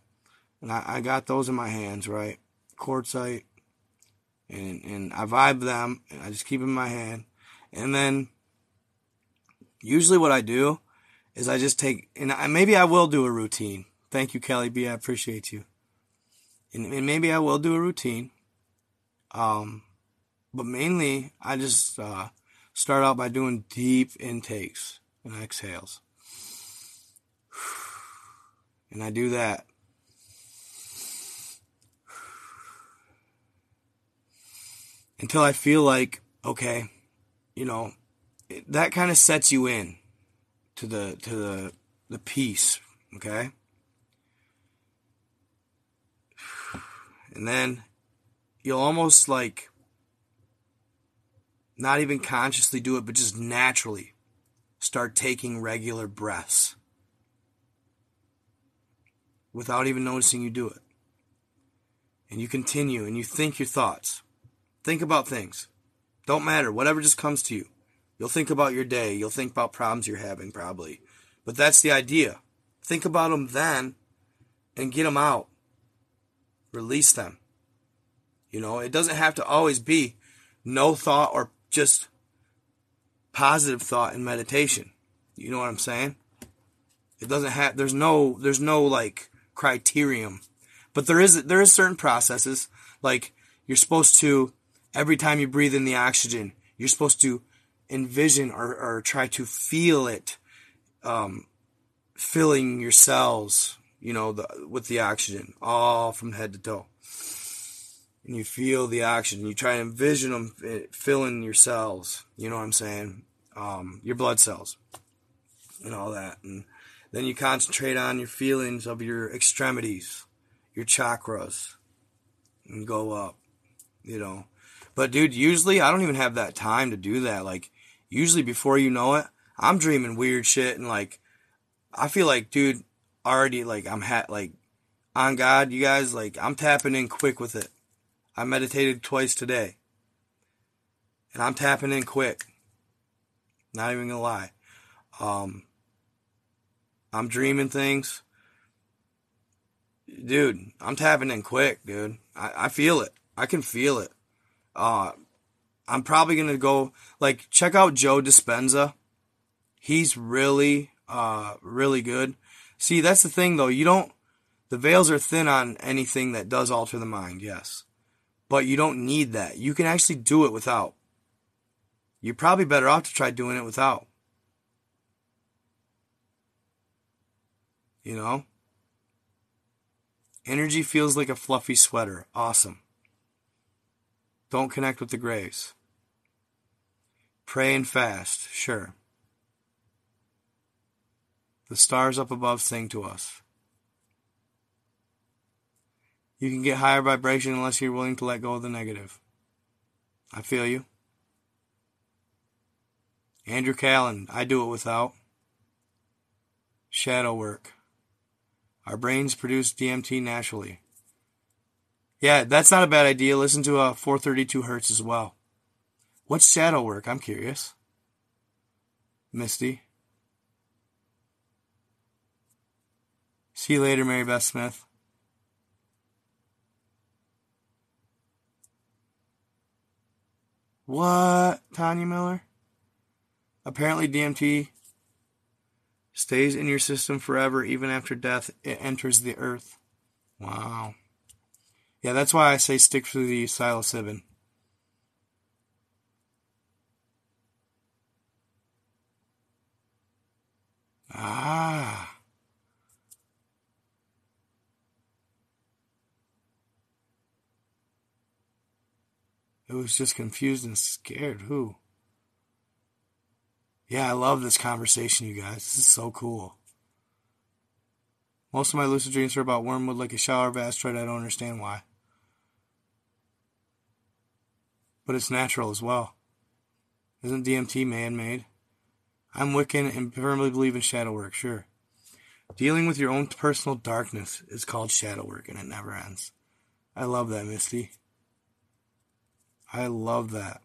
and I, I got those in my hands, right? Quartzite, and and I vibe them, and I just keep in my hand, and then usually what I do is I just take, and I, maybe I will do a routine. Thank you, Kelly B. I appreciate you. And, and maybe I will do a routine. Um, but mainly I just uh, start out by doing deep intakes and exhales. And I do that. Until I feel like, okay, you know, that kind of sets you in to the to the the peace, okay? And then you'll almost like not even consciously do it, but just naturally start taking regular breaths without even noticing you do it. And you continue and you think your thoughts. Think about things. Don't matter, whatever just comes to you. You'll think about your day. You'll think about problems you're having, probably. But that's the idea. Think about them then and get them out. Release them. You know, it doesn't have to always be no thought or just positive thought in meditation. You know what I'm saying? It doesn't have there's no there's no like criterion. But there is there is certain processes like you're supposed to every time you breathe in the oxygen, you're supposed to envision or, or try to feel it um, filling your cells, you know, the, with the oxygen, all from head to toe. And you feel the oxygen. You try to envision them eh, filling your cells. You know what I'm saying? Um, your blood cells and all that. And then you concentrate on your feelings of your extremities, your chakras, and go up, you know. But dude, usually I don't even have that time to do that. Like, usually before you know it, I'm dreaming weird shit and like I feel like, dude, already like I'm hat like on God, you guys, like I'm tapping in quick with it. I meditated twice today. And I'm tapping in quick. Not even gonna lie. Um I'm dreaming things. Dude, I'm tapping in quick, dude. I, I feel it. I can feel it. Uh I'm probably gonna go like check out Joe Dispenza. He's really, uh, really good. See, that's the thing though. You don't. The veils are thin on anything that does alter the mind. Yes, but you don't need that. You can actually do it without. You're probably better off to try doing it without. You know? Energy feels like a fluffy sweater. Awesome. Don't connect with the graves. Pray and fast, sure. The stars up above sing to us. You can get higher vibration unless you're willing to let go of the negative. I feel you. Andrew Callan, I do it without. Shadow work. Our brains produce DMT naturally. Yeah, that's not a bad idea. Listen to a uh, 432 hertz as well. What's shadow work? I'm curious. Misty. See you later, Mary Beth Smith. What, Tanya Miller? Apparently, DMT stays in your system forever, even after death. It enters the earth. Wow. Yeah, that's why I say stick to the psilocybin. Ah. It was just confused and scared. Who? Yeah, I love this conversation, you guys. This is so cool. Most of my lucid dreams are about wormwood like a shower of asteroid. I don't understand why. But it's natural as well. Isn't DMT man made? I'm Wiccan and firmly believe in shadow work, sure. Dealing with your own personal darkness is called shadow work and it never ends. I love that, Misty. I love that.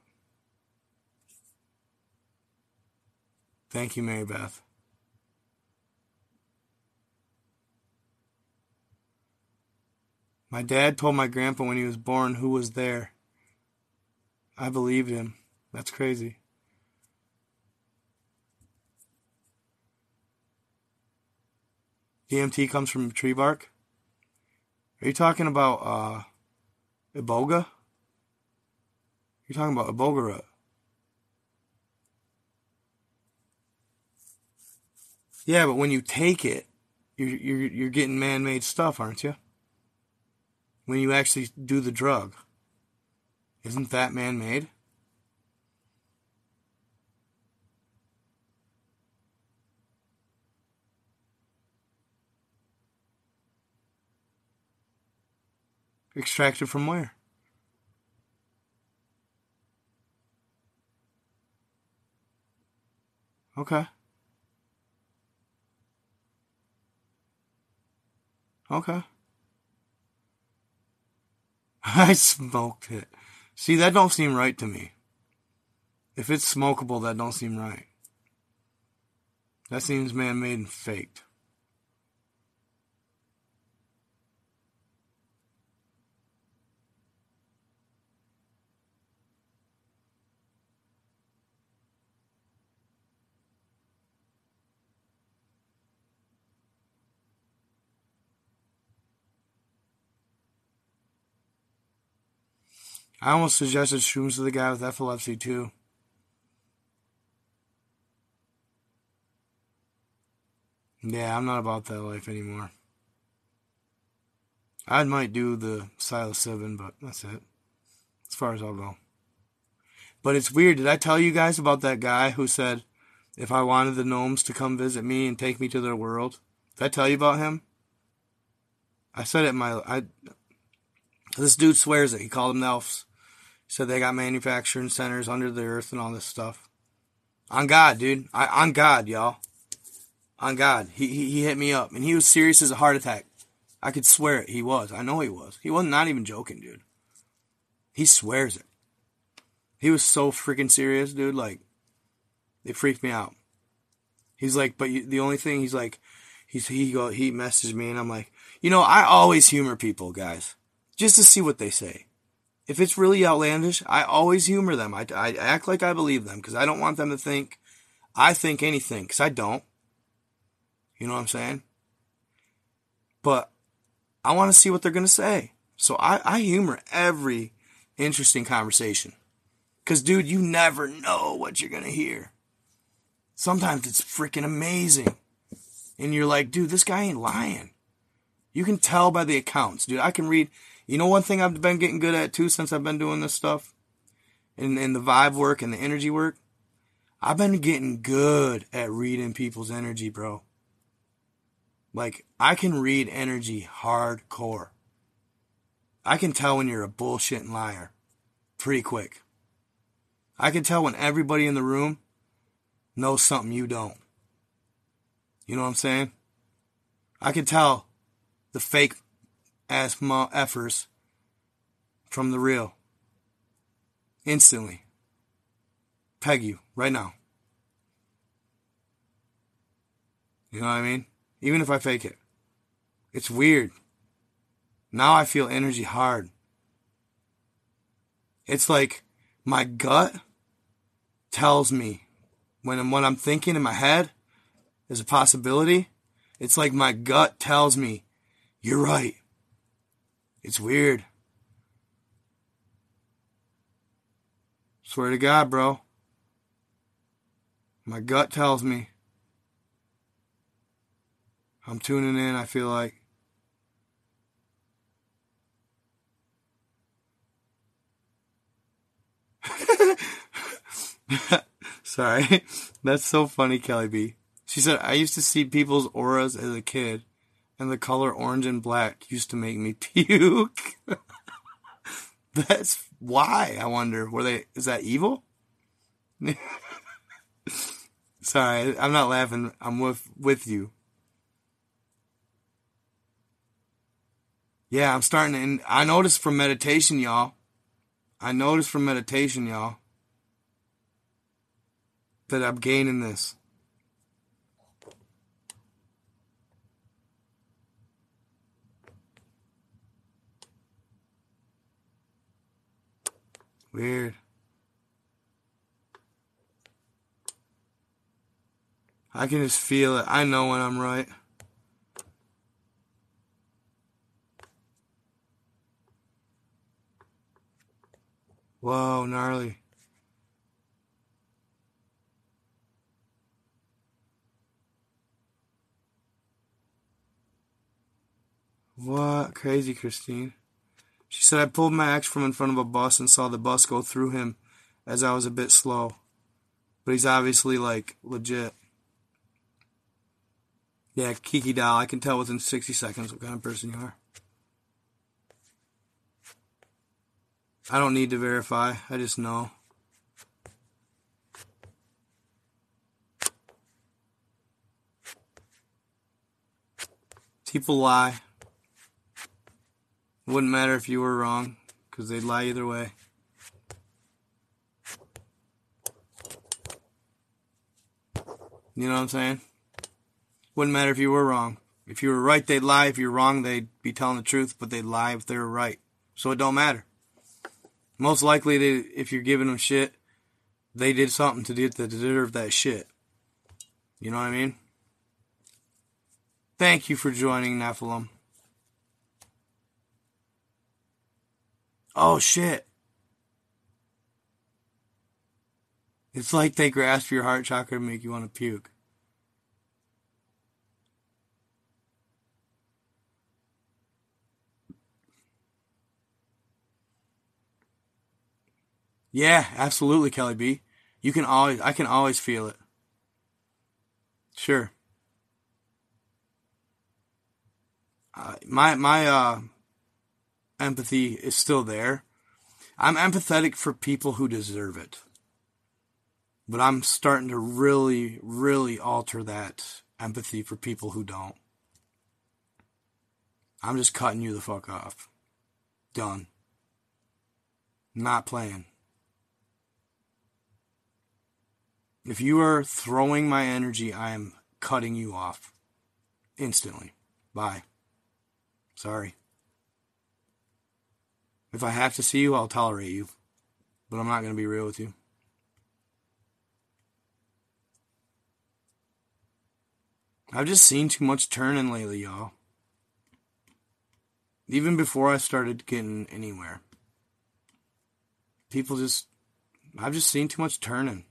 Thank you, Mary Beth. My dad told my grandpa when he was born who was there. I believed him. That's crazy. DMT comes from tree bark? Are you talking about uh, Iboga? You're talking about Iboga root. Yeah, but when you take it, you're you're you're getting man-made stuff, aren't you? When you actually do the drug, isn't that man-made? Extracted from where? Okay. Okay. I smoked it. See, that don't seem right to me. If it's smokable, that don't seem right. That seems man-made and faked. I almost suggested shrooms to the guy with epilepsy too. Yeah, I'm not about that life anymore. I might do the psilocybin, but that's it. As far as I'll go. But it's weird. Did I tell you guys about that guy who said if I wanted the gnomes to come visit me and take me to their world? Did I tell you about him? I said it in my I this dude swears it. He called them the elves. He said they got manufacturing centers under the earth and all this stuff. On God, dude. I, on God, y'all. On God. He, he, he hit me up. And he was serious as a heart attack. I could swear it. He was. I know he was. He was not even joking, dude. He swears it. He was so freaking serious, dude. Like, it freaked me out. He's like, but you, the only thing, he's like, he's, he go, he messaged me and I'm like, you know, I always humor people, guys just to see what they say. If it's really outlandish, I always humor them. I, I act like I believe them because I don't want them to think I think anything because I don't. You know what I'm saying? But I want to see what they're going to say. So I, I humor every interesting conversation. Because, dude, you never know what you're going to hear. Sometimes it's freaking amazing. And you're like, dude, this guy ain't lying. You can tell by the accounts, dude. I can read you know one thing I've been getting good at too since I've been doing this stuff? In in the vibe work and the energy work? I've been getting good at reading people's energy, bro. Like I can read energy hardcore. I can tell when you're a bullshitting liar pretty quick. I can tell when everybody in the room knows something you don't. You know what I'm saying? I can tell the fake ass ma effers from the real. Instantly. Peg you right now. You know what I mean? Even if I fake it. It's weird. Now I feel energy hard. It's like my gut tells me when what I'm thinking in my head is a possibility. It's like my gut tells me, you're right. It's weird. Swear to God, bro. My gut tells me. I'm tuning in, I feel like. Sorry. That's so funny, Kelly B. She said, I used to see people's auras as a kid and the color orange and black used to make me puke. That's why I wonder. Were they? Is that evil? Sorry, I'm not laughing. I'm with with you. Yeah, I'm starting to. And I noticed from meditation, y'all. I noticed from meditation, y'all, that I'm gaining this. Weird. I can just feel it. I know when I'm right. Whoa, gnarly. What? Crazy, Christine. She said, I pulled my axe from in front of a bus and saw the bus go through him as I was a bit slow. But he's obviously, like, legit. Yeah, Kiki doll, I can tell within 60 seconds what kind of person you are. I don't need to verify, I just know. People lie. Wouldn't matter if you were wrong, because they'd lie either way. You know what I'm saying? Wouldn't matter if you were wrong. If you were right, they'd lie. If you're wrong, they'd be telling the truth, but they'd lie if they were right. So it don't matter. Most likely, if you're giving them shit, they did something to, to deserve that shit. You know what I mean? Thank you for joining Nephilim. Oh shit. It's like they grasp your heart chakra and make you want to puke. Yeah, absolutely, Kelly B. You can always, I can always feel it. Sure. Uh, my my uh, empathy is still there. I'm empathetic for people who deserve it. But I'm starting to really, really alter that empathy for people who don't. I'm just cutting you the fuck off. Done. Not playing. If you are throwing my energy, I am cutting you off instantly. Bye. Sorry. If I have to see you, I'll tolerate you. But I'm not going to be real with you. I've just seen too much turning lately, y'all. Even before I started getting anywhere. People just. I've just seen too much turning.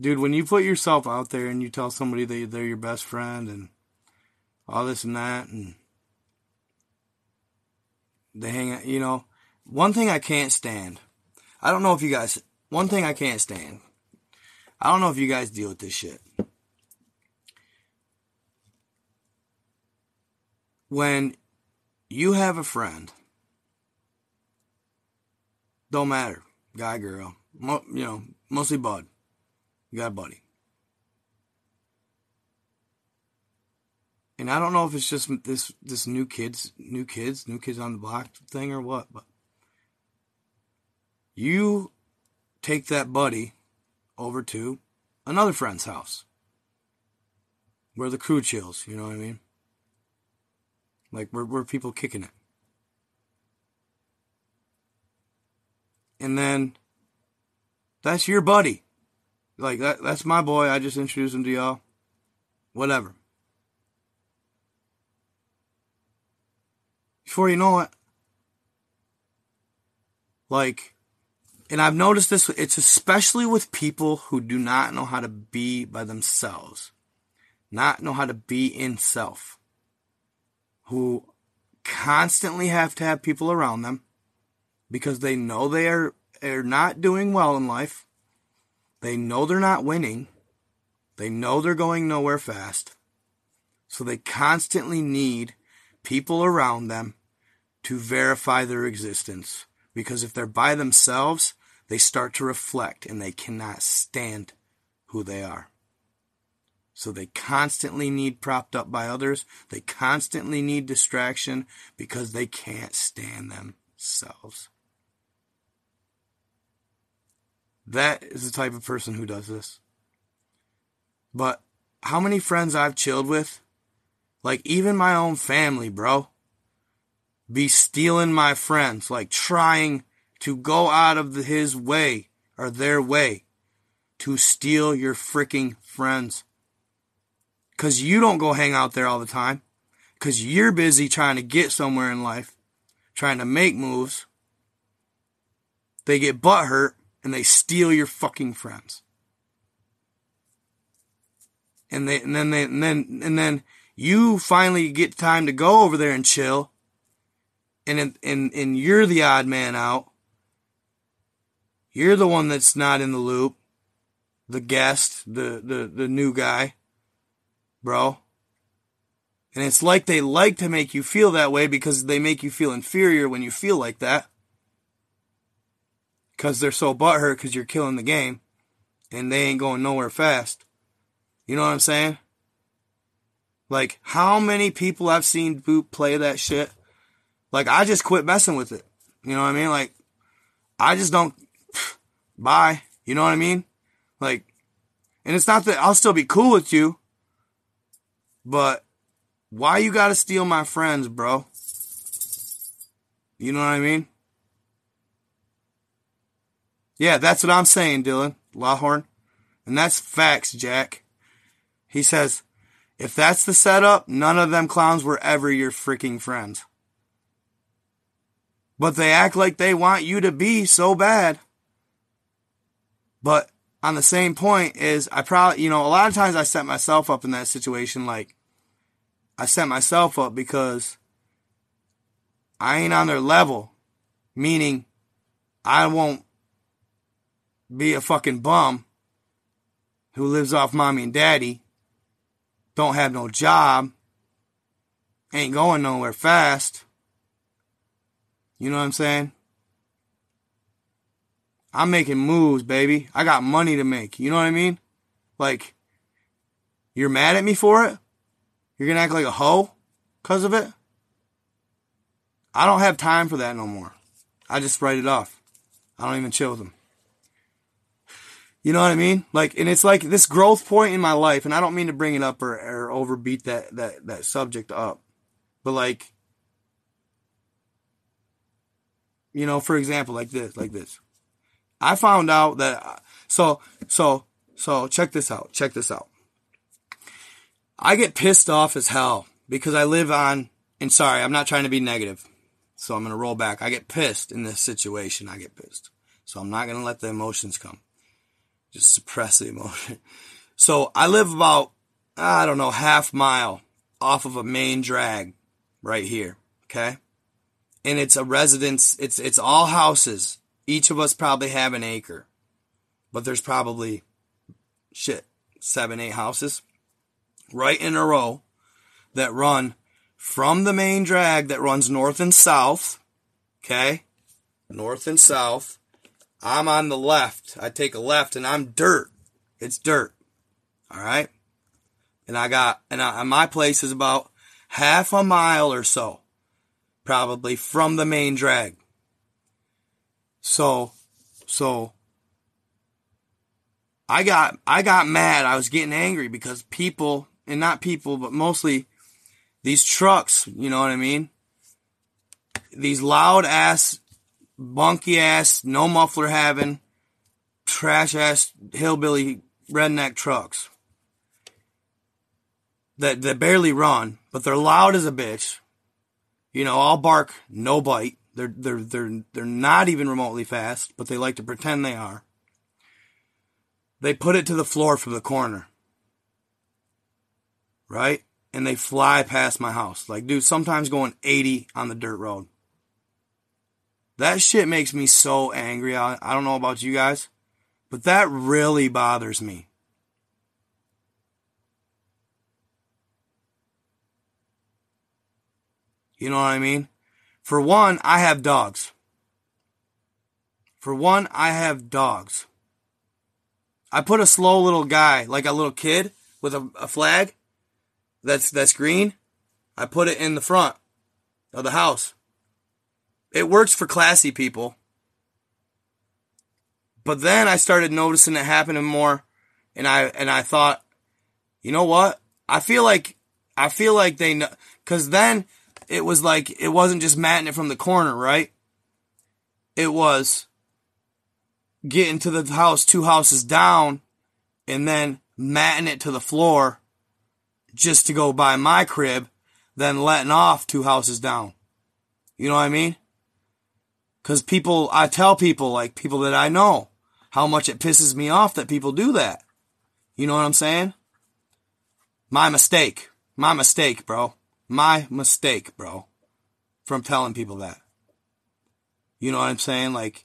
Dude, when you put yourself out there and you tell somebody that they're your best friend and all this and that, and they hang out, you know, one thing I can't stand. I don't know if you guys, one thing I can't stand. I don't know if you guys deal with this shit. When you have a friend, don't matter, guy, girl, mo- you know, mostly bud you got a buddy. And I don't know if it's just this this new kids, new kids, new kids on the block thing or what, but you take that buddy over to another friend's house where the crew chills, you know what I mean? Like where where people kicking it. And then that's your buddy. Like that that's my boy. I just introduced him to y'all. Whatever. Before you know it, like, and I've noticed this, it's especially with people who do not know how to be by themselves, not know how to be in self, who constantly have to have people around them because they know they are, are not doing well in life they know they're not winning They know they're going nowhere fast. So they constantly need people around them to verify their existence. Because if they're by themselves, they start to reflect and they cannot stand who they are. So they constantly need propped up by others. They constantly need distraction because they can't stand themselves. That is the type of person who does this. But how many friends I've chilled with, like even my own family, bro, be stealing my friends, like trying to go out of his way or their way to steal your freaking friends. Cause you don't go hang out there all the time. Cause you're busy trying to get somewhere in life, trying to make moves. They get butt hurt and they steal your fucking friends. And they, and then they, and then, and then you finally get time to go over there and chill. And, and, and you're the odd man out. You're the one that's not in the loop. The guest, the, the, the new guy bro. And it's like they like to make you feel that way because they make you feel inferior when you feel like that. Because they're so butthurt because you're killing the game and they ain't going nowhere fast. You know what I'm saying? Like, how many people I've seen boot play that shit? Like, I just quit messing with it. You know what I mean? Like, I just don't. Bye. You know what I mean? Like, and it's not that I'll still be cool with you. But why you gotta steal my friends, bro? You know what I mean? Yeah, that's what I'm saying, Dylan Lawhorn. And that's facts, Jack. He says, if that's the setup, none of them clowns were ever your freaking friends. But they act like they want you to be so bad. But on the same point is I probably, you know, a lot of times I set myself up in that situation. Like I set myself up because I ain't on their level, meaning I won't be a fucking bum who lives off mommy and daddy, don't have no job, ain't going nowhere fast. You know what I'm saying? I'm making moves, baby. I got money to make. You know what I mean? Like, you're mad at me for it? You're gonna act like a hoe because of it? I don't have time for that no more. I just write it off. I don't even chill with them. You know what I mean? Like, and it's like this growth point in my life, and I don't mean to bring it up or, or overbeat that, that, that subject up. But like, you know, for example, like this, like this. I found out that so so so check this out. Check this out. I get pissed off as hell because I live on and sorry, I'm not trying to be negative. So I'm going to roll back. I get pissed in this situation. I get pissed. So I'm not going to let the emotions come. Just suppress the emotion. So I live about I don't know, half mile off of a main drag right here, okay? And it's a residence, it's it's all houses each of us probably have an acre, but there's probably shit, seven, eight houses right in a row that run from the main drag that runs north and south. Okay. North and south. I'm on the left. I take a left and I'm dirt. It's dirt. All right. And I got, and I, my place is about half a mile or so, probably from the main drag. So, so I got, I got mad. I was getting angry because people, and not people, but mostly these trucks, you know what I mean? These loud ass, bunky ass, no muffler having, trash ass, hillbilly redneck trucks that, that barely run, but they're loud as a bitch. You know, all bark, no bite. They're they're they're they're not even remotely fast, but they like to pretend they are. They put it to the floor from the corner. Right? And they fly past my house. Like dude, sometimes going 80 on the dirt road. That shit makes me so angry. I, I don't know about you guys, but that really bothers me. You know what I mean? For one, I have dogs. For one, I have dogs. I put a slow little guy, like a little kid with a, a flag that's that's green. I put it in the front of the house. It works for classy people. But then I started noticing it happening more and I and I thought, you know what? I feel like I feel like they know cuz then it was like it wasn't just matting it from the corner, right? It was getting to the house two houses down and then matting it to the floor just to go by my crib, then letting off two houses down. You know what I mean? Cause people, I tell people, like people that I know, how much it pisses me off that people do that. You know what I'm saying? My mistake. My mistake, bro. My mistake, bro. From telling people that. You know what I'm saying? Like,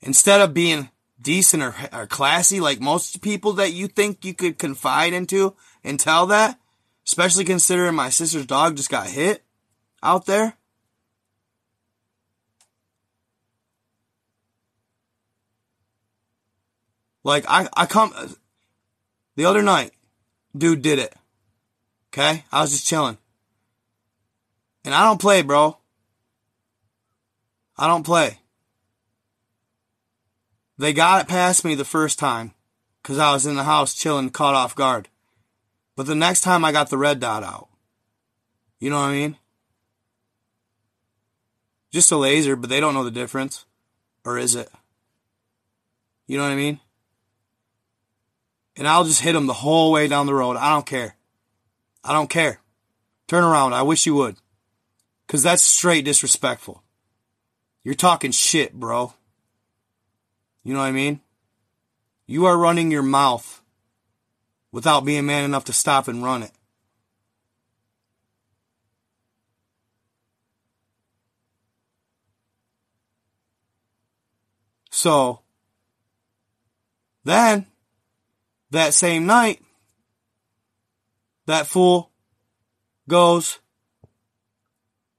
instead of being decent or, or classy like most people that you think you could confide into and tell that, especially considering my sister's dog just got hit out there. Like I, I come the other night, dude did it. Okay? I was just chilling. And I don't play, bro. I don't play. They got it past me the first time because I was in the house chilling, caught off guard. But the next time I got the red dot out. You know what I mean? Just a laser, but they don't know the difference. Or is it? You know what I mean? And I'll just hit them the whole way down the road. I don't care. I don't care. Turn around. I wish you would. Cause that's straight disrespectful. You're talking shit, bro. You know what I mean? You are running your mouth without being man enough to stop and run it. So, then, that same night, that fool goes,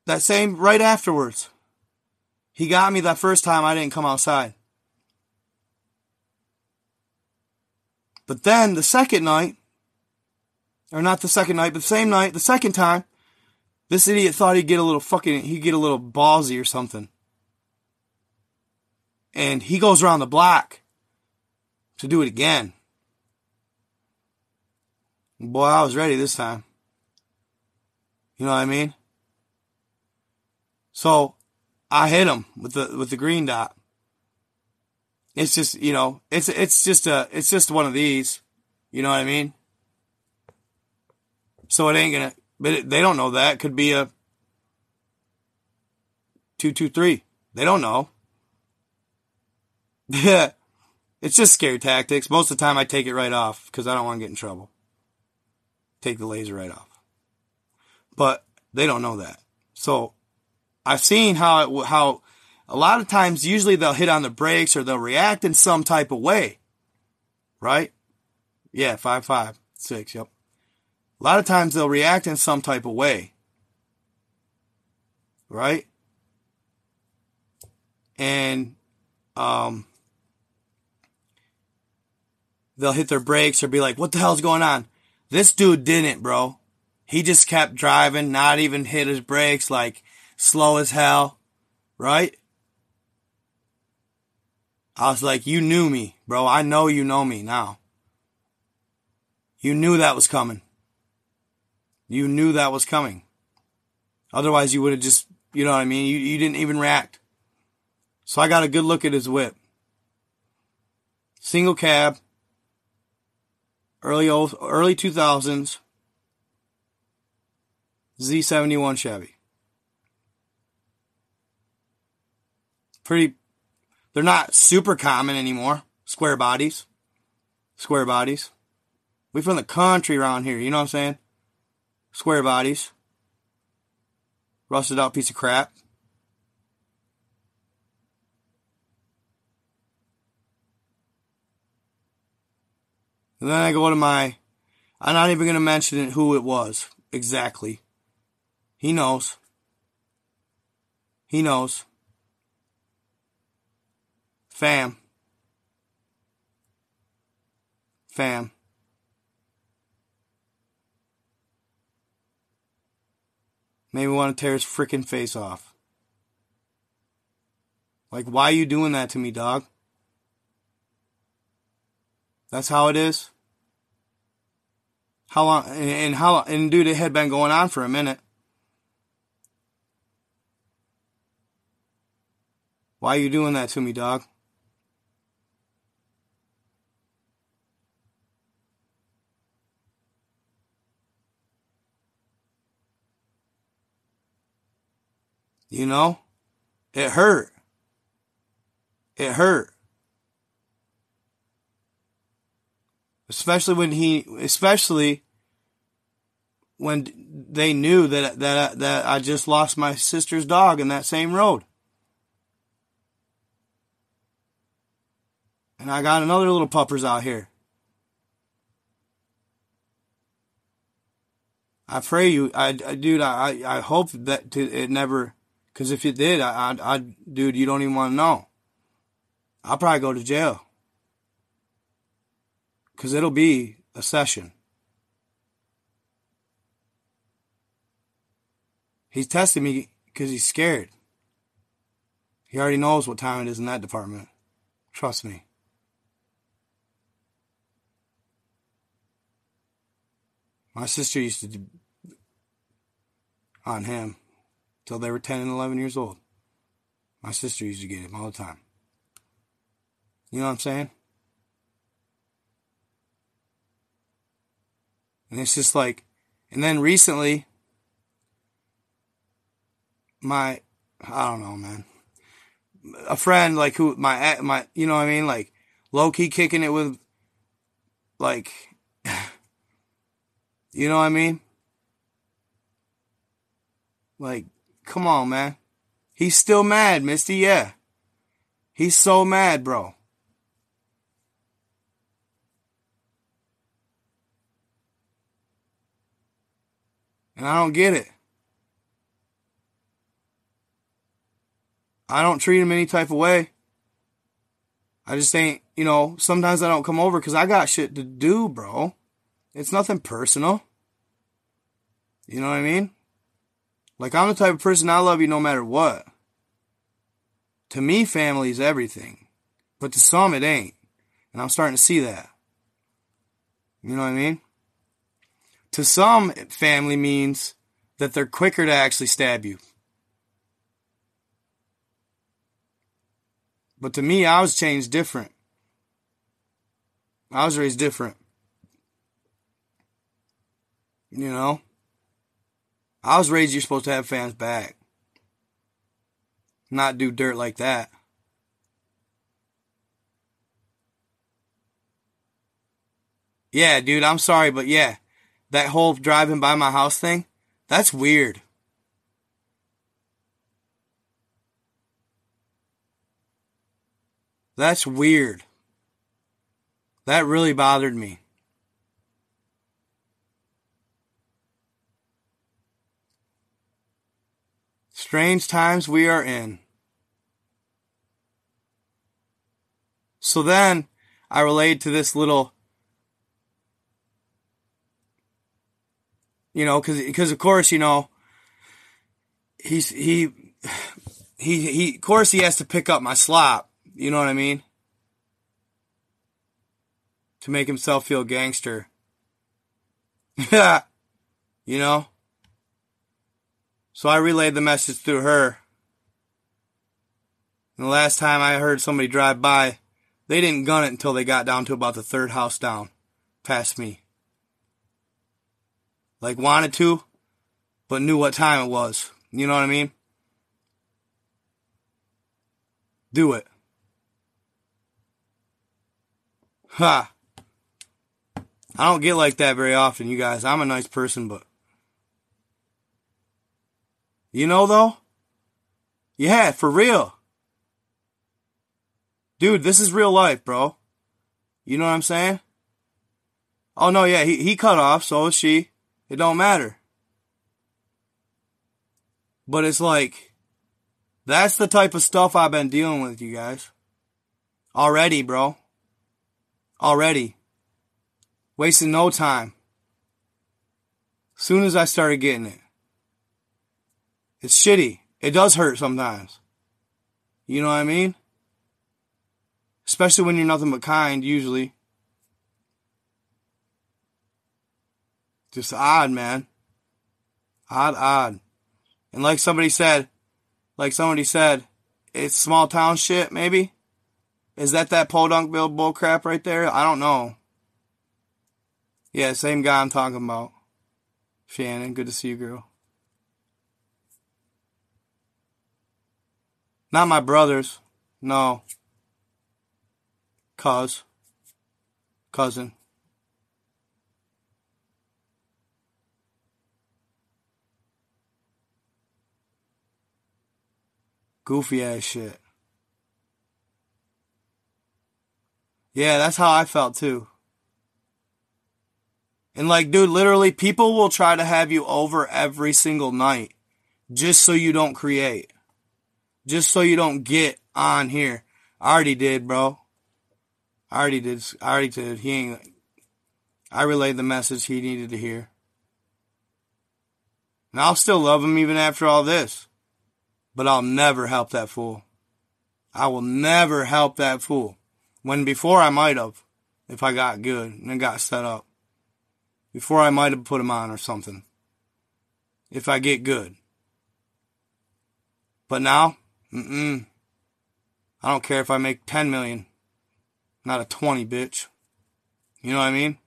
that same, right afterwards, he got me that first time I didn't come outside. But then the second night, or not the second night, but the same night, the second time, this idiot thought he'd get a little fucking, he'd get a little ballsy or something. And he goes around the block to do it again. Boy, I was ready this time. You know what I mean? So I hit him with the with the green dot. It's just, you know, it's, it's just a, it's just one of these. You know what I mean? So it ain't gonna, but it, they don't know that. Could be a 223. They don't know. Yeah. It's just scare tactics. Most of the time I take it right off because I don't want to get in trouble. Take the laser right off. But they don't know that. So I've seen how it, how a lot of times, usually they'll hit on the brakes or they'll react in some type of way. Right? Yeah, five, five, six, yep. A lot of times they'll react in some type of way. Right? And, um, they'll hit their brakes or be like, what the hell's going on? This dude didn't, bro. He just kept driving, not even hit his brakes, like slow as hell. Right? I was like, you knew me, bro. I know you know me now. You knew that was coming. You knew that was coming. Otherwise, you would have just, you know what I mean? You, you didn't even react. So I got a good look at his whip. Single cab, early old, early 2000s, Z71 Chevy. Pretty, they're not super common anymore. Square bodies. Square bodies. We from the country around here, you know what I'm saying? Square bodies. Rusted out piece of crap. And then I go to my, I'm not even to mention who it was exactly. He knows. He knows. Fam. Fam. Maybe want to tear his freaking face off. Like, why are you doing that to me, dog? That's how it is. How long? And how? And dude, it had been going on for a minute. Why are you doing that to me, dog? You know? It hurt. It hurt. Especially when he, especially when they knew that that that I just lost my sister's dog in that same road. And I got another little puppers out here. I pray you, I, I dude, I, I hope that to, it never, cause if you did, I, I, I, dude, you don't even want to know. I'll probably go to jail. Cause it'll be a session. He's testing me because he's scared. He already knows what time it is in that department. Trust me. My sister used to on him till they were 10 and 11 years old. My sister used to get him all the time. You know what I'm saying? And it's just like, and then recently, my, I don't know, man. A friend, like who, my, my, you know what I mean? Like, low key kicking it with, like, you know what I mean? Like, come on, man. He's still mad, Misty, yeah. He's so mad, bro. And I don't get it. I don't treat him any type of way. I just ain't, you know, sometimes I don't come over because I got shit to do, bro. It's nothing personal. You know what I mean? Like, I'm the type of person I love you no matter what. To me, family is everything. But to some, it ain't. And I'm starting to see that. You know what I mean? To some, family means that they're quicker to actually stab you. But to me, I was changed different. I was raised different. You know? I was raised you're supposed to have fans back. Not do dirt like that. Yeah, dude, I'm sorry, but yeah, that whole driving by my house thing, that's weird. That's weird. That really bothered me. Strange times we are in. So then I relayed to this little, you know, cause, cause of course, you know, he's, he, he, he, of course he has to pick up my slop. You know what I mean? To make himself feel gangster. You know? So I relayed the message through her. And the last time I heard somebody drive by, they didn't gun it until they got down to about the third house down, past me. Like wanted to, but knew what time it was. You know what I mean? Do it. Ha. I don't get like that very often, you guys. I'm a nice person, but you know, though? Yeah, for real. Dude, this is real life, bro. You know what I'm saying? Oh, no, yeah, he, he cut off, so is she. It don't matter. But it's like, That's the type of stuff I've been dealing with, you guys. Already, bro. Already. Wasting no time. Soon as I started getting it. It's shitty. It does hurt sometimes. You know what I mean? Especially when you're nothing but kind, usually. Just odd, man. Odd, odd. And like somebody said, like somebody said, it's small town shit, maybe? Is that that podunk bill bull crap right there? I don't know. Yeah, same guy I'm talking about. Shannon, good to see you, girl. Not my brothers. No. Cuz. Cousin. Goofy ass shit. Yeah, that's how I felt too. And like, dude, literally, people will try to have you over every single night just so you don't create. Just so you don't get on here. I already did, bro. I already did. I already did. He ain't. I relayed the message he needed to hear. And I'll still love him even after all this. But I'll never help that fool. I will never help that fool. When before I might have, if I got good and got set up. Before I might have put him on or something. If I get good. But now, mm-mm. I don't care if I make 10 million. Not a 20, bitch. You know what I mean?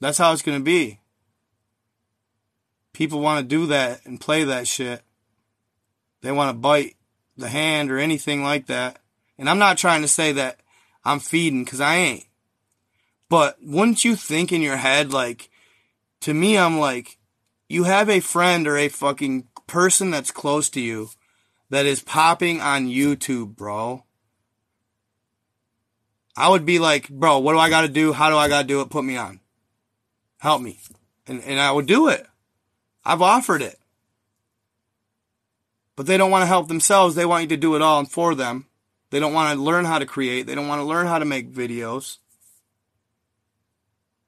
That's how it's going to be. People want to do that and play that shit. They want to bite the hand or anything like that. And I'm not trying to say that I'm feeding because I ain't. But wouldn't you think in your head, like, to me, I'm like, you have a friend or a fucking person that's close to you that is popping on YouTube, bro. I would be like, bro, what do I got to do? How do I got to do it? Put me on. Help me. And, and I would do it. I've offered it. But they don't want to help themselves. They want you to do it all for them. They don't want to learn how to create. They don't want to learn how to make videos.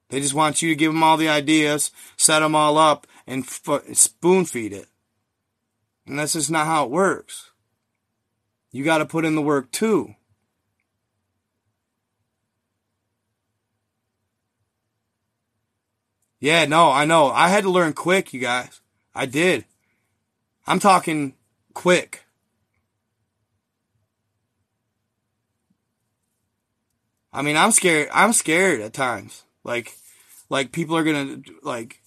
They just want you to give them all the ideas, set them all up, and f- spoon feed it. And that's just not how it works. You got to put in the work too. Yeah, no, I know. I had to learn quick, you guys. I did. I'm talking quick. I mean, I'm scared. I'm scared at times. Like, like people are gonna like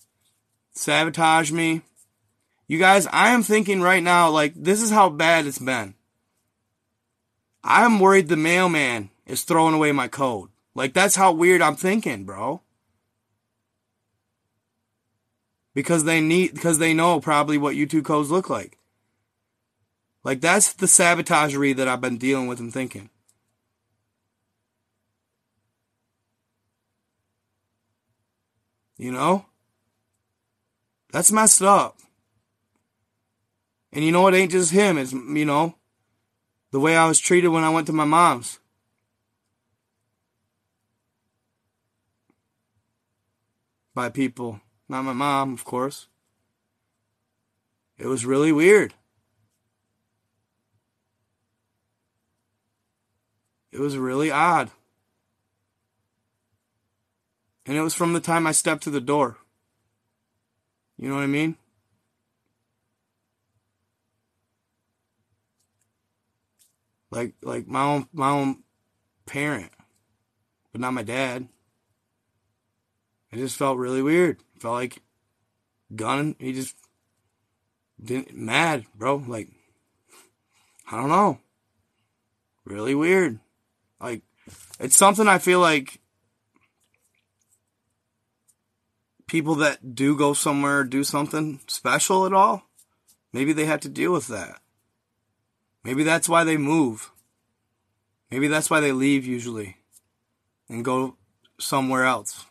sabotage me. You guys, I am thinking right now, like, this is how bad it's been. I'm worried the mailman is throwing away my code. Like, that's how weird I'm thinking, bro. Because they need, because they know probably what YouTube codes look like. Like, that's the sabotagery that I've been dealing with and thinking. You know? That's messed up. And you know, it ain't just him. It's, you know, the way I was treated when I went to my mom's. By people. Not my mom, of course. It was really weird. It was really odd. And it was from the time I stepped to the door. You know what I mean? Like like my own my own parent, but not my dad. It just felt really weird. Felt like gun. He just didn't mad, bro. Like I don't know. Really weird. Like it's something I feel like people that do go somewhere do something special at all, maybe they have to deal with that. Maybe that's why they move. Maybe that's why they leave usually and go somewhere else.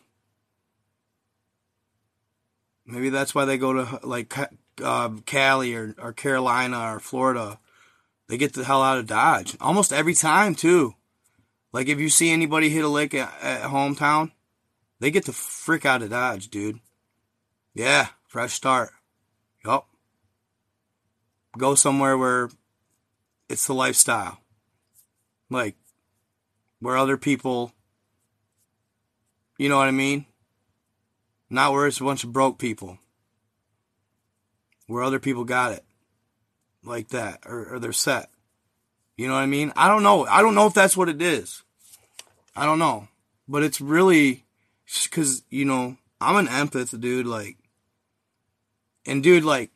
Maybe that's why they go to like uh, Cali or, or Carolina or Florida, they get the hell out of Dodge almost every time too. Like if you see anybody hit a lick at, at hometown, they get the frick out of Dodge, dude. Yeah, fresh start. Yup. Go somewhere where it's the lifestyle. Like where other people you know what I mean? Not where it's a bunch of broke people. Where other people got it. Like that. Or, or they're set. You know what I mean? I don't know. I don't know if that's what it is. I don't know. But it's really because, you know, I'm an empath, dude. Like, and dude, like,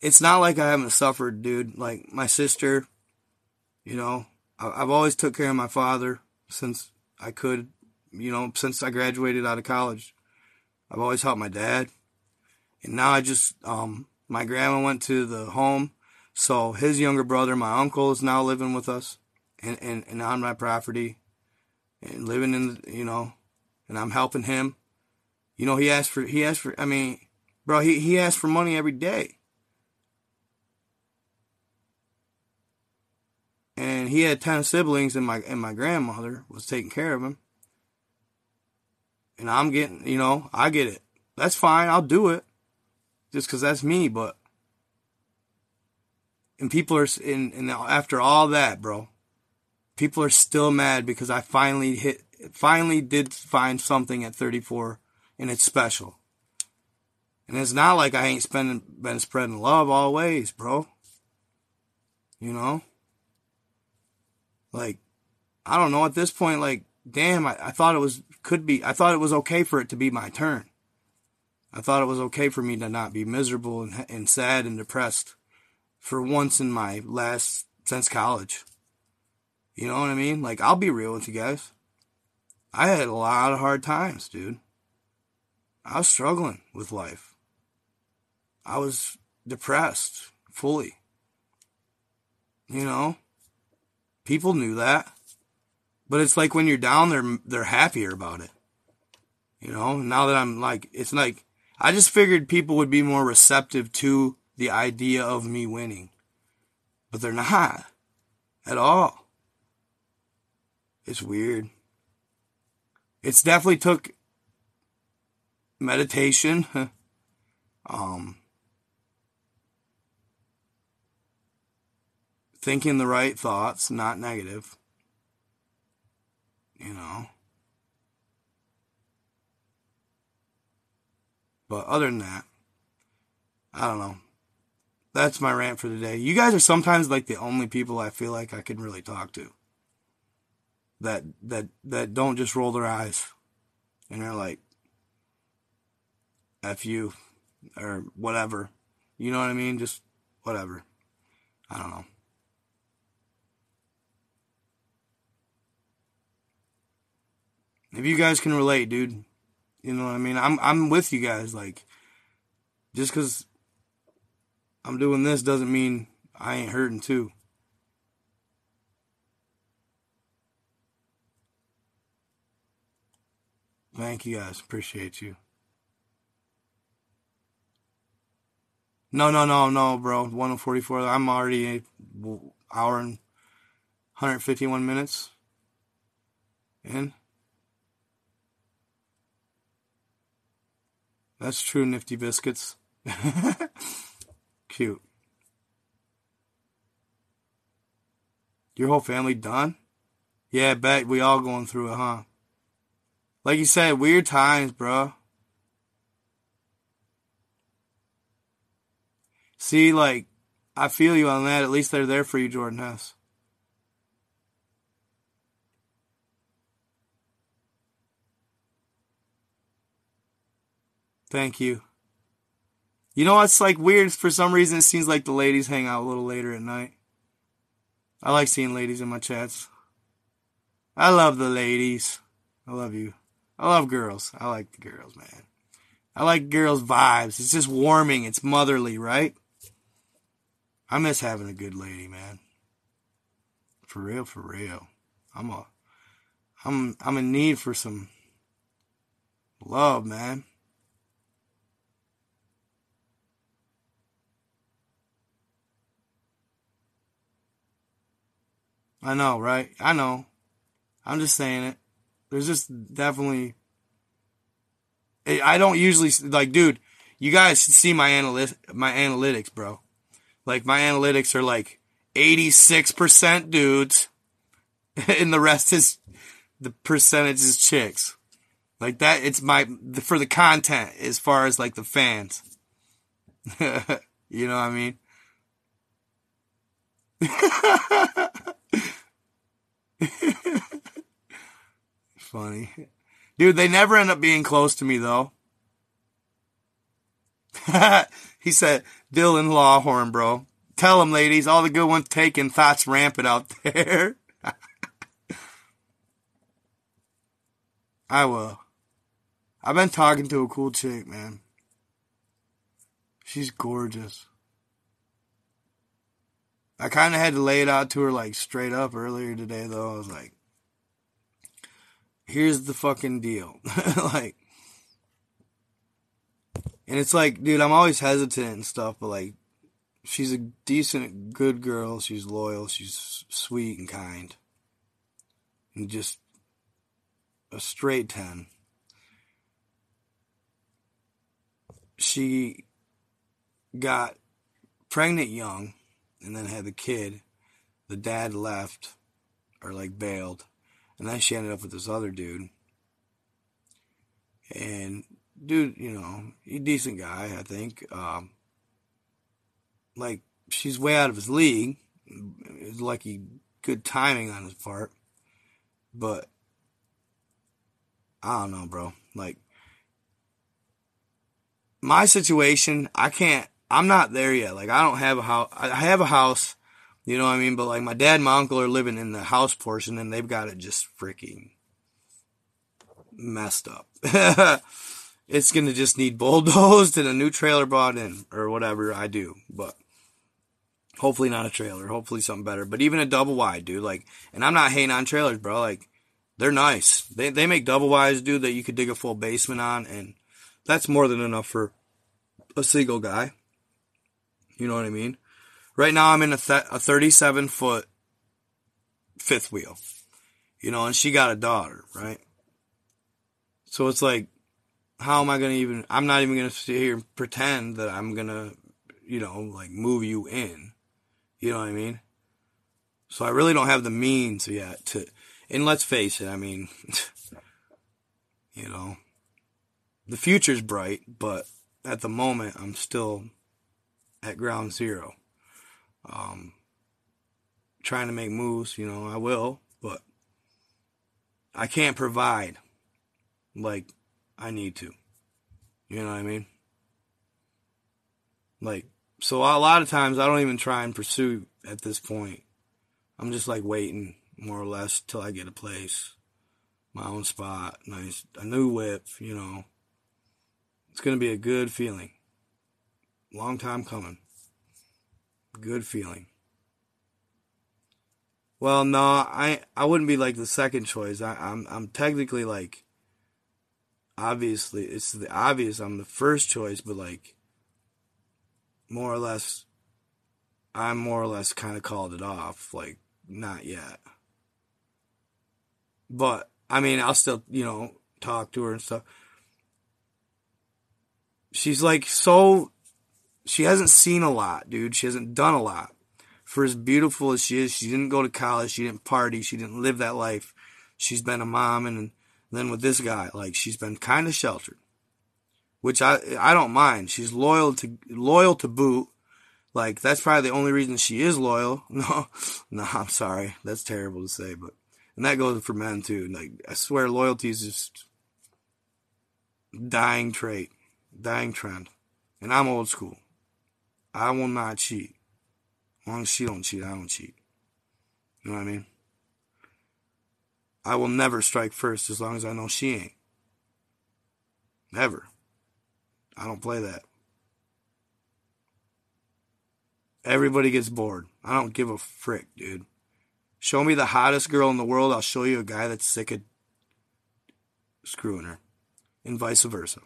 it's not like I haven't suffered, dude. Like, my sister, you know, I've always took care of my father since I could, you know, since I graduated out of college. I've always helped my dad. And now I just, um, my grandma went to the home. So his younger brother, my uncle, is now living with us and, and, and on my property and living in, you know, and I'm helping him. You know, he asked for, he asked for, I mean, bro, he, he asked for money every day. And he had 10 siblings and my, and my grandmother was taking care of him. And I'm getting, you know, I get it. That's fine. I'll do it just cause that's me, but, and people are, and, and after all that, bro, people are still mad because I finally hit, finally did find something at 34 and it's special. And it's not like I ain't spending, been spreading love always, bro. You know? Like, I don't know at this point, like, damn, I, I thought it was, could be, I thought it was okay for it to be my turn. I thought it was okay for me to not be miserable and, and sad and depressed for once in my last, since college. You know what I mean? Like, I'll be real with you guys. I had a lot of hard times, dude. I was struggling with life. I was depressed fully. You know? People knew that. But it's like when you're down they're they're happier about it. You know, now that I'm like it's like I just figured people would be more receptive to the idea of me winning. But they're not at all. It's weird. It's definitely took meditation. um, thinking the right thoughts, not negative. You know. But other than that, I don't know. That's my rant for today. You guys are sometimes like the only people I feel like I can really talk to. That that that don't just roll their eyes and they're like F you or whatever. You know what I mean? Just whatever. I don't know. If you guys can relate, dude, you know what I mean? I'm I'm with you guys. Like, just because I'm doing this doesn't mean I ain't hurting too. Thank you guys. Appreciate you. No, no, no, no, bro. 144. I'm already an hour and 151 minutes in. That's true, Nifty Biscuits. Cute. Your whole family done? Yeah, bet we all going through it, huh? Like you said, weird times, bro. See, like, I feel you on that. At least they're there for you, Jordan Hess. Thank you. You know what's like weird? For some reason, it seems like the ladies hang out a little later at night. I like seeing ladies in my chats. I love the ladies. I love you. I love girls. I like the girls, man. I like girls' vibes. It's just warming. It's motherly, right? I miss having a good lady, man. For real, for real. I'm a, I'm, I'm in need for some love, man. I know, right? I know. I'm just saying it. There's just definitely. I don't usually like, dude. You guys should see my analytics, my analytics, bro. Like my analytics are like 86% dudes, and the rest is the percentage is chicks. Like that, it's my for the content as far as like the fans. you know what I mean? Funny. Dude, they never end up being close to me though. he said, Dylan Lawhorn, bro. Tell them, ladies, all the good ones taken, thoughts rampant out there. I will. I've been talking to a cool chick, man. She's gorgeous. I kind of had to lay it out to her like straight up earlier today, though. I was like, here's the fucking deal. like, and it's like, dude, I'm always hesitant and stuff, but like, she's a decent, good girl. She's loyal. She's sweet and kind. And just a straight 10. She got pregnant young and then had the kid. The dad left or like bailed. And then she ended up with this other dude. And dude, you know, he decent guy, I think. Um, like she's way out of his league. Lucky good timing on his part. But I don't know, bro. Like my situation, I can't I'm not there yet. Like I don't have a house. I have a house, you know what I mean. But like my dad and my uncle are living in the house portion, and they've got it just freaking messed up. it's gonna just need bulldozed and a new trailer brought in, or whatever I do. But hopefully not a trailer. Hopefully something better. But even a double wide, dude. Like, and I'm not hating on trailers, bro. Like, they're nice. They they make double wides, dude, that you could dig a full basement on, and that's more than enough for a single guy. You know what I mean? Right now I'm in a, th- a 37 foot fifth wheel, you know, and she got a daughter, right? So it's like, how am I going to even, I'm not even going to sit here and pretend that I'm going to, you know, like move you in. You know what I mean? So I really don't have the means yet to, and let's face it, I mean, you know, the future's bright, but at the moment I'm still at ground zero. Um, trying to make moves, you know, I will, but I can't provide like I need to. You know what I mean? Like, so a lot of times I don't even try and pursue at this point. I'm just like waiting more or less till I get a place, my own spot, nice, a new whip, you know. It's going to be a good feeling. Long time coming. Good feeling. Well, no, I I wouldn't be like the second choice. I, I'm I'm technically like obviously it's the obvious I'm the first choice, but like more or less I'm more or less kind of called it off, like not yet. But I mean, I'll still, you know, talk to her and stuff. She's like so she hasn't seen a lot, dude. She hasn't done a lot. For as beautiful as she is, she didn't go to college, she didn't party, she didn't live that life. She's been a mom and then with this guy, like she's been kind of sheltered. Which I I don't mind. She's loyal to loyal to boot. Like that's probably the only reason she is loyal. No, no, I'm sorry. That's terrible to say, but and that goes for men too. Like I swear, loyalty is just dying trait, dying trend, and I'm old school. I will not cheat. As long as she don't cheat, I don't cheat. You know what I mean? I will never strike first as long as I know she ain't. Never. I don't play that. Everybody gets bored. I don't give a frick, dude. Show me the hottest girl in the world, I'll show you a guy that's sick of screwing her. And vice versa.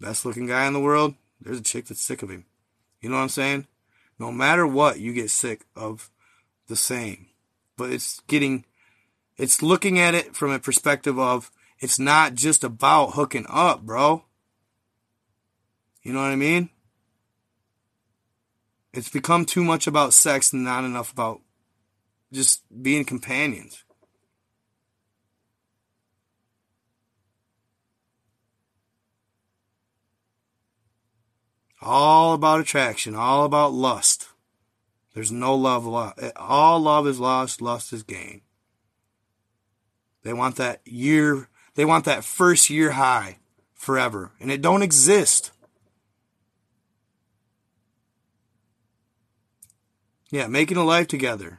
Best looking guy in the world, there's a chick that's sick of him. You know what I'm saying? No matter what, you get sick of the same. but it's getting, it's looking at it from a perspective of it's not just about hooking up, bro. You know what I mean? It's become too much about sex and not enough about just being companions. All about attraction, all about lust. There's no love. All love is lost, lust is gain. They want that year, they want that first year high forever, and it don't exist. Yeah, making a life together.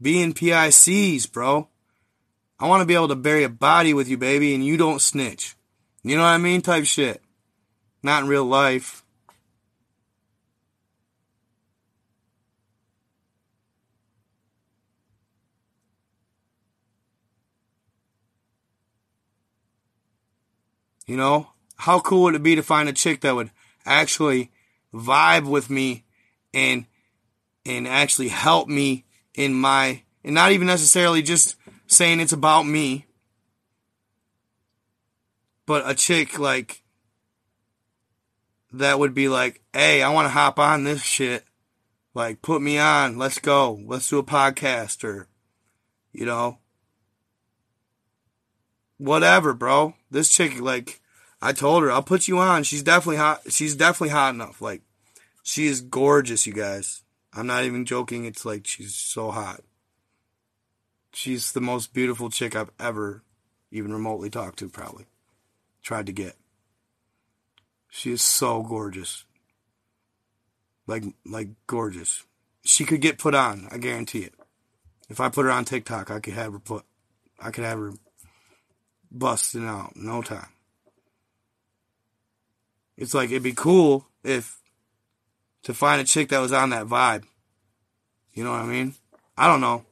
Being PICs, bro. I want to be able to bury a body with you, baby, and you don't snitch. You know what I mean? Type shit. Not in real life. You know, how cool would it be to find a chick that would actually vibe with me and and actually help me in my and not even necessarily just saying it's about me but a chick like that would be like hey i want to hop on this shit. Like put me on. Let's go. Let's do a podcast or you know whatever bro this chick like i told her i'll put you on she's definitely hot she's definitely hot enough like she is gorgeous you guys I'm not even joking. It's like she's so hot. She's the most beautiful chick I've ever even remotely talked to, probably. Tried to get. She is so gorgeous. Like, like gorgeous. She could get put on, I guarantee it. If I put her on TikTok, I could have her put, I could have her busting out no time. It's like, it'd be cool if to find a chick that was on that vibe. You know what I mean? I don't know.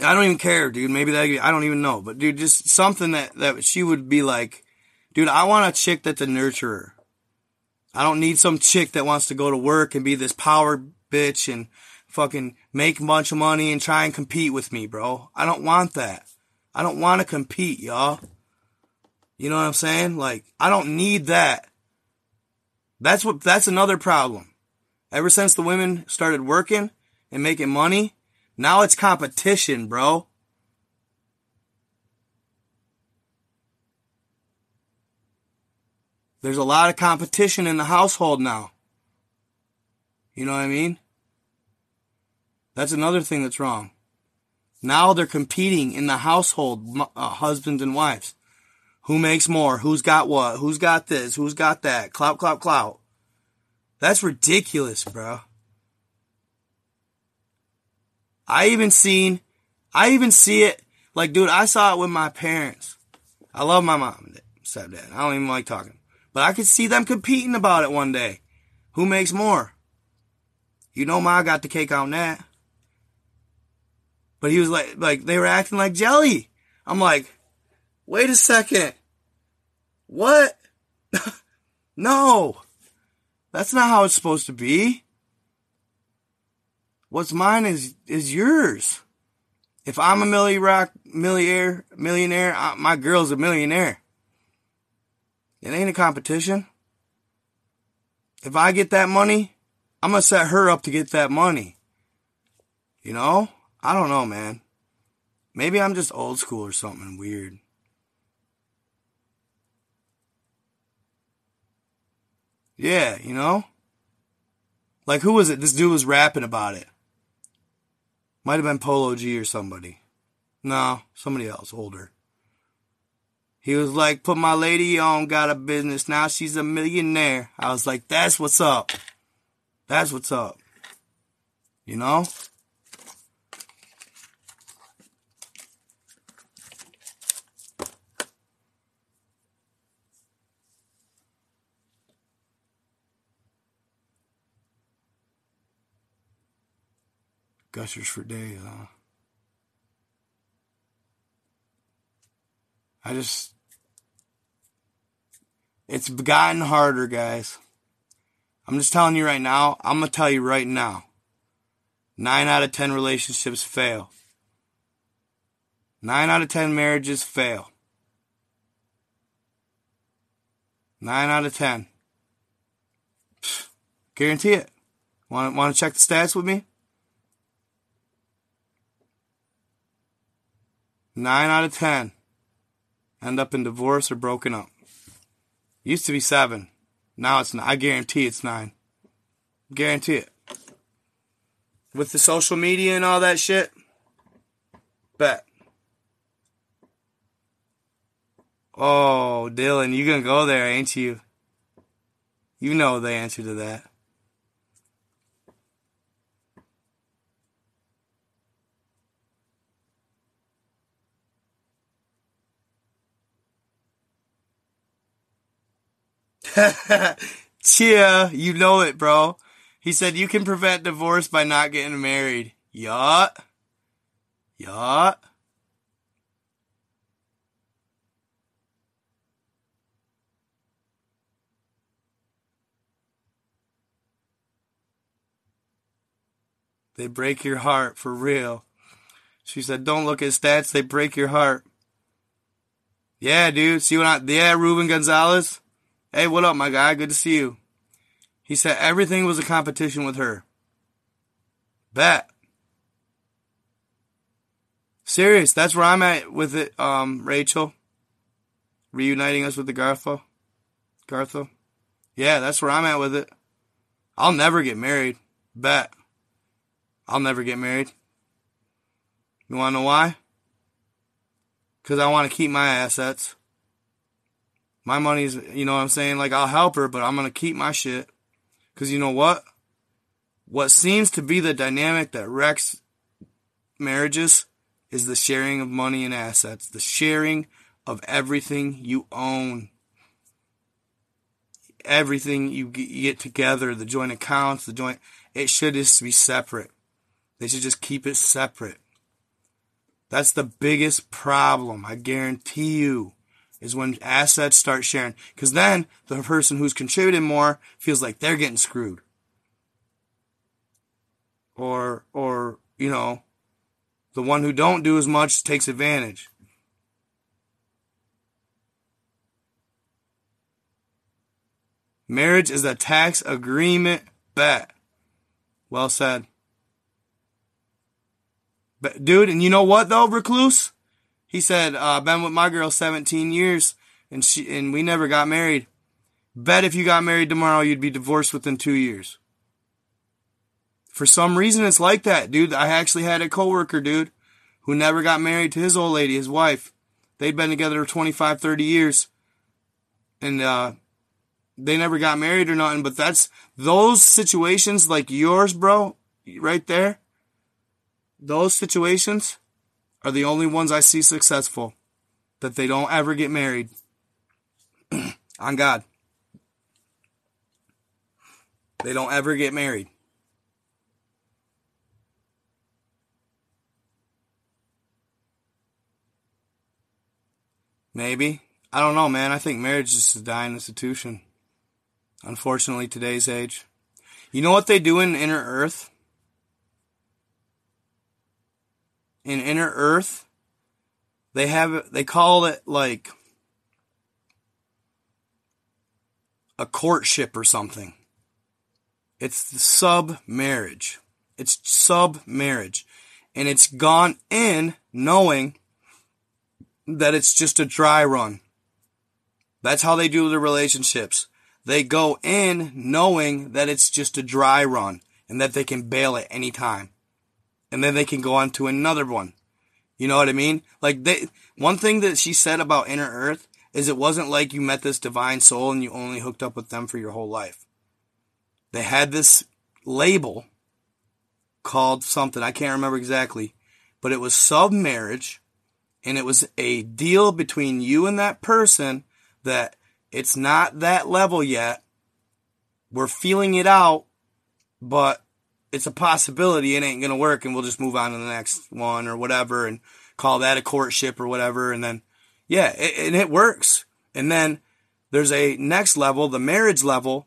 I don't even care, dude. Maybe that I don't even know, but dude, just something that that she would be like, dude. I want a chick that's a nurturer. I don't need some chick that wants to go to work and be this power bitch and fucking make a bunch of money and try and compete with me, bro. I don't want that. I don't want to compete, y'all. You know what I'm saying? Like, I don't need that. That's what, that's another problem. Ever since the women started working and making money, now it's competition, bro. There's a lot of competition in the household now. You know what I mean? That's another thing that's wrong. Now they're competing in the household, uh, husbands and wives. Who makes more? Who's got what? Who's got this? Who's got that? Clout, clout, clout. That's ridiculous, bro. I even seen, I even see it. Like, dude, I saw it with my parents. I love my mom and stepdad. I don't even like talking. But I could see them competing about it one day. Who makes more? You know, Ma got the cake on that. But he was like, like, they were acting like jelly. I'm like, wait a second. What? no. That's not how it's supposed to be. What's mine is, is yours. If I'm a milli rock millionaire, millionaire, I, my girl's a millionaire. It ain't a competition. If I get that money, I'm gonna set her up to get that money. You know? I don't know, man. Maybe I'm just old school or something weird. Yeah, you know? Like, who was it? This dude was rapping about it. Might have been Polo G or somebody. No, somebody else, older. He was like, put my lady on, got a business. Now she's a millionaire. I was like, that's what's up. That's what's up. You know? Gushers for days, huh? I just. It's gotten harder, guys. I'm just telling you right now. I'm going to tell you right now. Nine out of ten relationships fail. Nine out of ten marriages fail. Nine out of ten. Guarantee it. Want want to check the stats with me? Nine out of ten end up in divorce or broken up. Used to be seven. Now it's nine. I guarantee it's nine. Guarantee it. With the social media and all that shit, bet. Oh, Dylan, you gonna go there, ain't you? You know the answer to that. Chia, you know it, bro. He said you can prevent divorce by not getting married. Yacht. Yacht. They break your heart for real. She said, don't look at stats, they break your heart. Yeah, dude. See what I, yeah, Ruben Gonzalez. Hey, what up, my guy? Good to see you. He said everything was a competition with her. Bet. Serious. That's where I'm at with it, um, Rachel. Reuniting us with the Gartho. Gartho. Yeah, that's where I'm at with it. I'll never get married. Bet. I'll never get married. You wanna know why? Because I want to keep my assets. My money's, you know what I'm saying? Like, I'll help her, but I'm going to keep my shit. Because you know what? What seems to be the dynamic that wrecks marriages is the sharing of money and assets, the sharing of everything you own. Everything you get together, the joint accounts, the joint, it should just be separate. They should just keep it separate. That's the biggest problem, I guarantee you, is when assets start sharing. Because then the person who's contributing more feels like they're getting screwed. Or, or, you know, the one who don't do as much takes advantage. Marriage is a tax agreement bet. Well said. But dude, and you know what though, recluse? He said, uh, been with my girl 17 years and she, and we never got married. Bet if you got married tomorrow, you'd be divorced within two years. For some reason, it's like that, dude. I actually had a coworker, dude, who never got married to his old lady, his wife. They'd been together 25, 30 years. And, uh, they never got married or nothing, but that's those situations like yours, bro, right there those situations are the only ones I see successful. That they don't ever get married. On God. They don't ever get married. Maybe. I don't know, man. I think marriage is a dying institution. Unfortunately, today's age. You know what they do in Inner Earth? In Inner Earth, they have they call it like a courtship or something. It's sub marriage. It's sub marriage. And it's gone in knowing that it's just a dry run. That's how they do the relationships. They go in knowing that it's just a dry run and that they can bail at any time and then they can go on to another one. You know what I mean? Like they, one thing that she said about Inner Earth is it wasn't like you met this divine soul and you only hooked up with them for your whole life. They had this label called something, I can't remember exactly, but it was sub marriage and it was a deal between you and that person that it's not that level yet. We're feeling it out, but it's a possibility it ain't gonna work and we'll just move on to the next one or whatever and call that a courtship or whatever. And then yeah it, and it works. And then there's a next level. The marriage level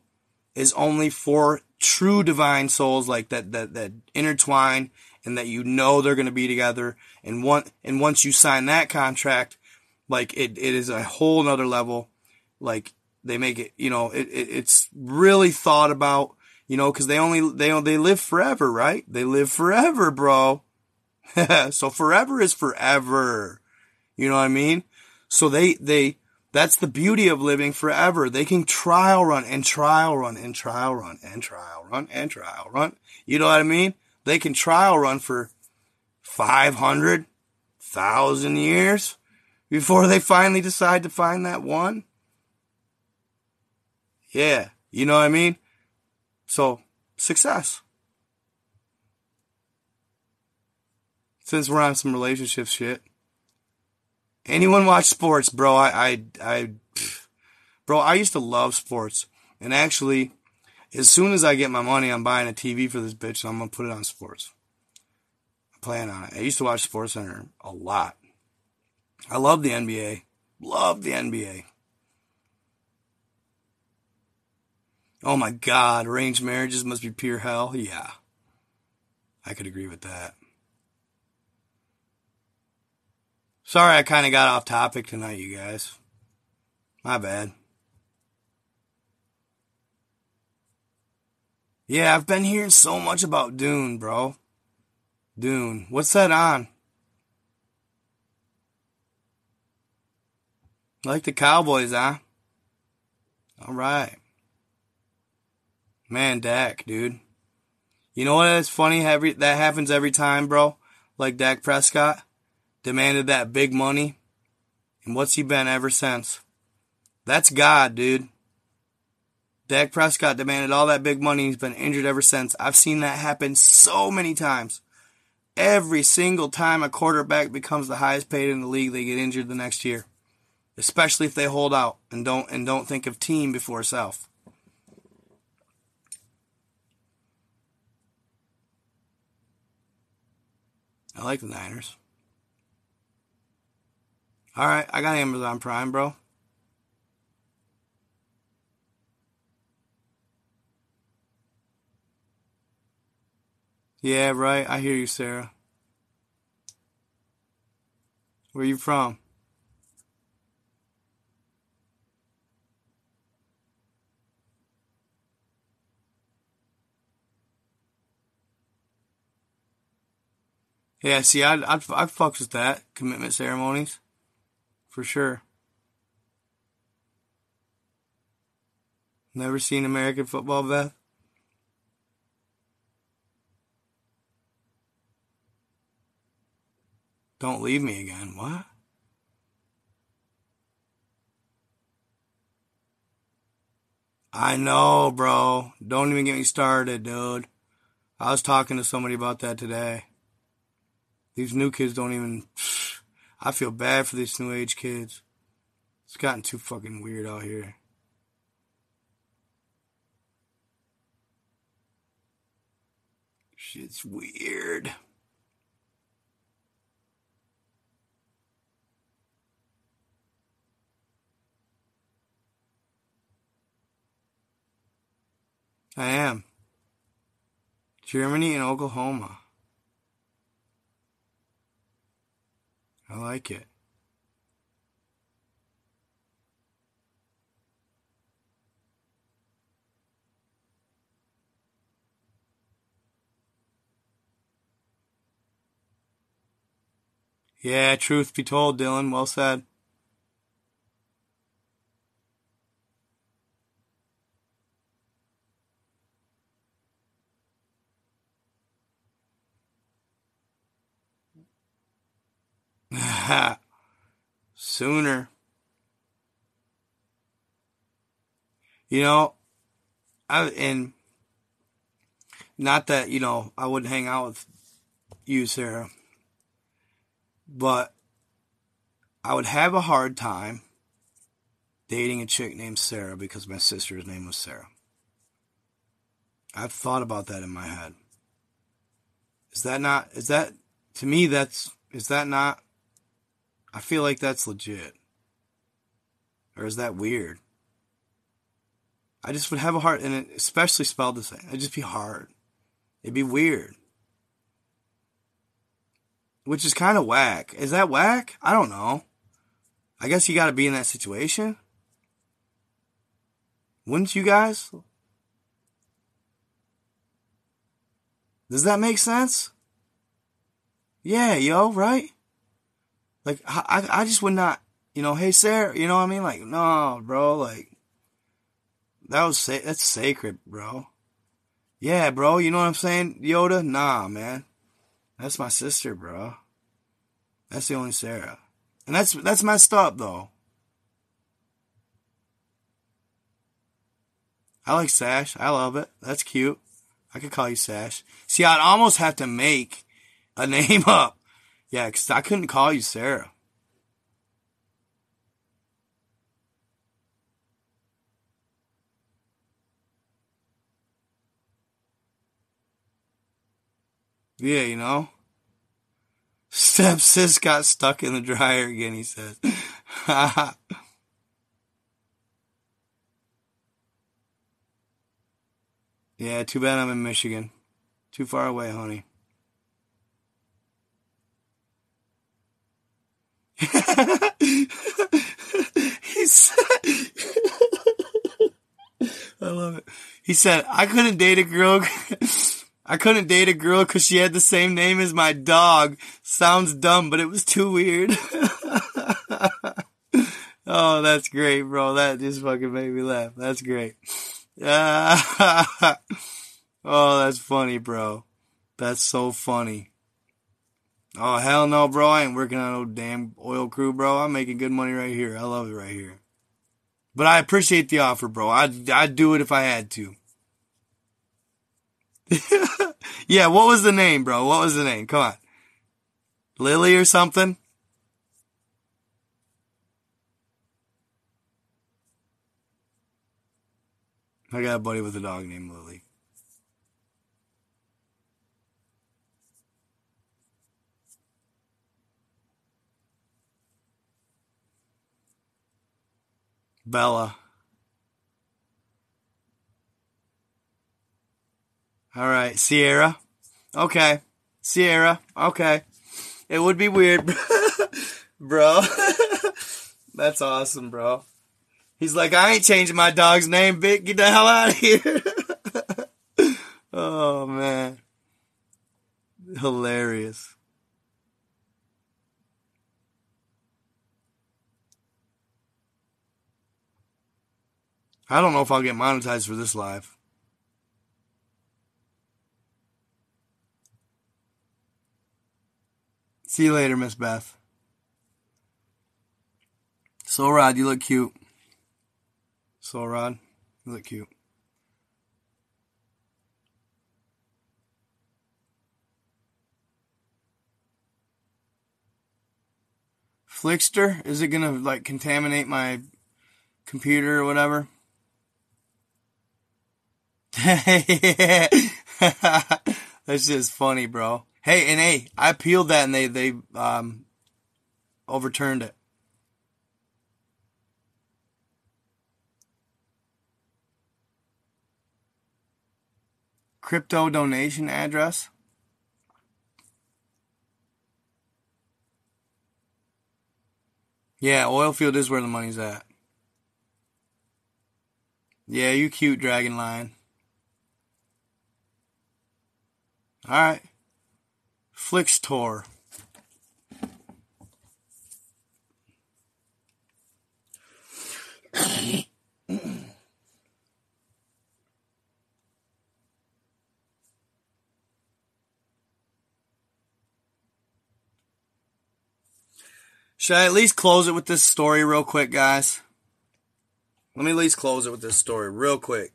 is only for true divine souls like that that that intertwine and that you know they're going to be together. And one and once you sign that contract like it, it is a whole nother level. Like they make it you know it, it it's really thought about you know because they only they they live forever right they live forever bro so forever is forever you know what i mean so they they that's the beauty of living forever. They can trial run and trial run and trial run and trial run and trial run. You know what I mean? They can trial run for 500,000 years before they finally decide to find that one. Yeah, you know what I mean? So, success. Since we're on some relationship shit, anyone watch sports, bro? I, I, I, bro, I used to love sports. And actually, as soon as I get my money, I'm buying a TV for this bitch and I'm gonna put it on sports. I plan on it. I used to watch Sports Center a lot. I love the NBA. Love the NBA. Oh my god, arranged marriages must be pure hell. Yeah. I could agree with that. Sorry, I kind of got off topic tonight, you guys. My bad. Yeah, I've been hearing so much about Dune, bro. Dune. What's that on? Like the Cowboys, huh? All right. Man, Dak, dude. You know what is funny? Every, that happens every time, bro. Like Dak Prescott demanded that big money. And what's he been ever since? That's God, dude. Dak Prescott demanded all that big money. He's been injured ever since. I've seen that happen so many times. Every single time a quarterback becomes the highest paid in the league, they get injured the next year. Especially if they hold out and don't and don't think of team before self. I like the Niners. All right, I got Amazon Prime, bro. Yeah, right. I hear you, Sarah. Where you from? Yeah, see, I'd, I'd, I'd fuck with that. Commitment ceremonies for sure. Never seen American football, Beth? Don't leave me again. What? I know, bro. Don't even get me started, dude. I was talking to somebody about that today. These new kids don't even. I feel bad for these new age kids. It's gotten too fucking weird out here. Shit's weird. I am. Germany and Oklahoma. I like it. Yeah, truth be told, Dylan, well said. Sooner. You know, I and not that, you know, I wouldn't hang out with you, Sarah, but I would have a hard time dating a chick named Sarah because my sister's name was Sarah. I've thought about that in my head. Is that not, is that, to me, that's, is that not I feel like that's legit. Or is that weird? I just would have a hard, and it especially spelled the same. It'd just be hard. It'd be weird. Which is kind of whack. Is that whack? I don't know. I guess you gotta be in that situation. Wouldn't you guys? Does that make sense? Yeah, yo, right? Like, I, I just would not, you know, hey, Sarah, you know what I mean? Like, no, bro, like, that was, sa- that's sacred, bro. Yeah, bro, you know what I'm saying, Yoda? Nah, man. That's my sister, bro. That's the only Sarah. And that's, that's messed up, though. I like Sash. I love it. That's cute. I could call you Sash. See, I'd almost have to make a name up. Yeah, 'cause I couldn't call you Sarah. Yeah, you know? Step sis got stuck in the dryer again, he says. yeah, too bad I'm in Michigan. Too far away, honey. He said, I love it. He said, I couldn't date a girl. I couldn't date a girl because she had the same name as my dog. Sounds dumb, but it was too weird. oh, that's great, bro. That just fucking made me laugh. That's great. oh, that's funny, bro. That's so funny. Oh, hell no, bro. I ain't working on no damn oil crew, bro. I'm making good money right here. I love it right here. But I appreciate the offer, bro. I'd, I'd do it if I had to. yeah, what was the name, bro? What was the name? Come on. Lily or something? I got a buddy with a dog named Lily. Bella. All right, Sierra. Okay, Sierra. Okay, it would be weird, bro. That's awesome, bro. He's like, I ain't changing my dog's name, Vic. Get the hell out of here. oh man, hilarious. I don't know if I'll get monetized for this live. See you later, Miss Beth. So Rod, you look cute. So Rod, you look cute. Flixtor, is it gonna like contaminate my computer or whatever? That's just funny, bro. Hey, and hey, I peeled that and they they um overturned it. Crypto donation address. Yeah, oil field is where the money's at. Yeah, you cute dragon lion. Alright. Flixtor. Should I at least close it with this story real quick, guys? Let me at least close it with this story real quick.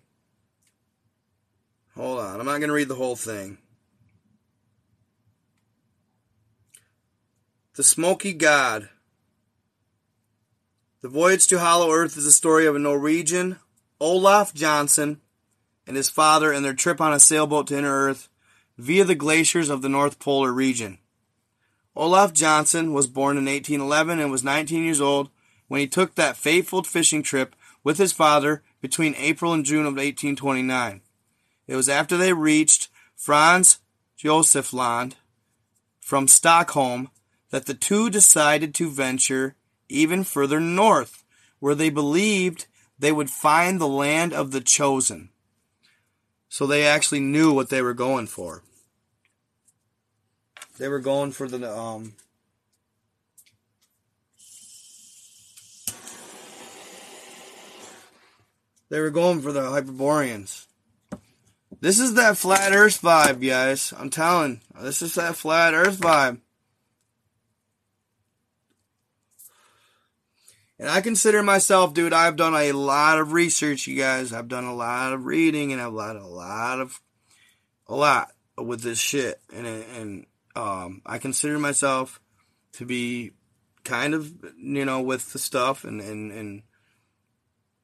Hold on. I'm not going to read the whole thing. The Smoky God. The Voyage to Hollow Earth is the story of a Norwegian, Olaf Jansen, and his father and their trip on a sailboat to Inner Earth via the glaciers of the North Polar region. Olaf Jansen was born in 1811 and was 19 years old when he took that fateful fishing trip with his father between April and June of 1829. It was after they reached Franz Josef Land from Stockholm that the two decided to venture even further north, where they believed they would find the land of the chosen. So they actually knew what they were going for. They were going for the um They were going for the Hyperboreans. This is that flat earth vibe, guys. I'm telling. This is that flat earth vibe. And I consider myself, dude, I've done a lot of research, you guys. I've done a lot of reading and I've done a lot of, a lot with this shit. And, and, um, I consider myself to be kind of, you know, with the stuff and, and, and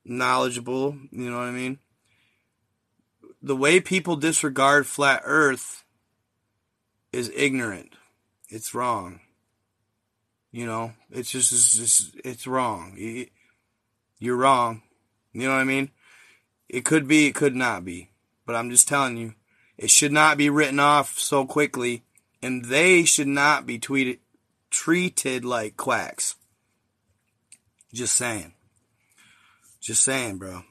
knowledgeable. You know what I mean? The way people disregard flat earth is ignorant. It's wrong. You know, it's just, it's just, it's wrong. You're wrong. You know what I mean? It could be, it could not be. But I'm just telling you, it should not be written off so quickly, and they should not be tweeted, treated like quacks. Just saying. Just saying, bro.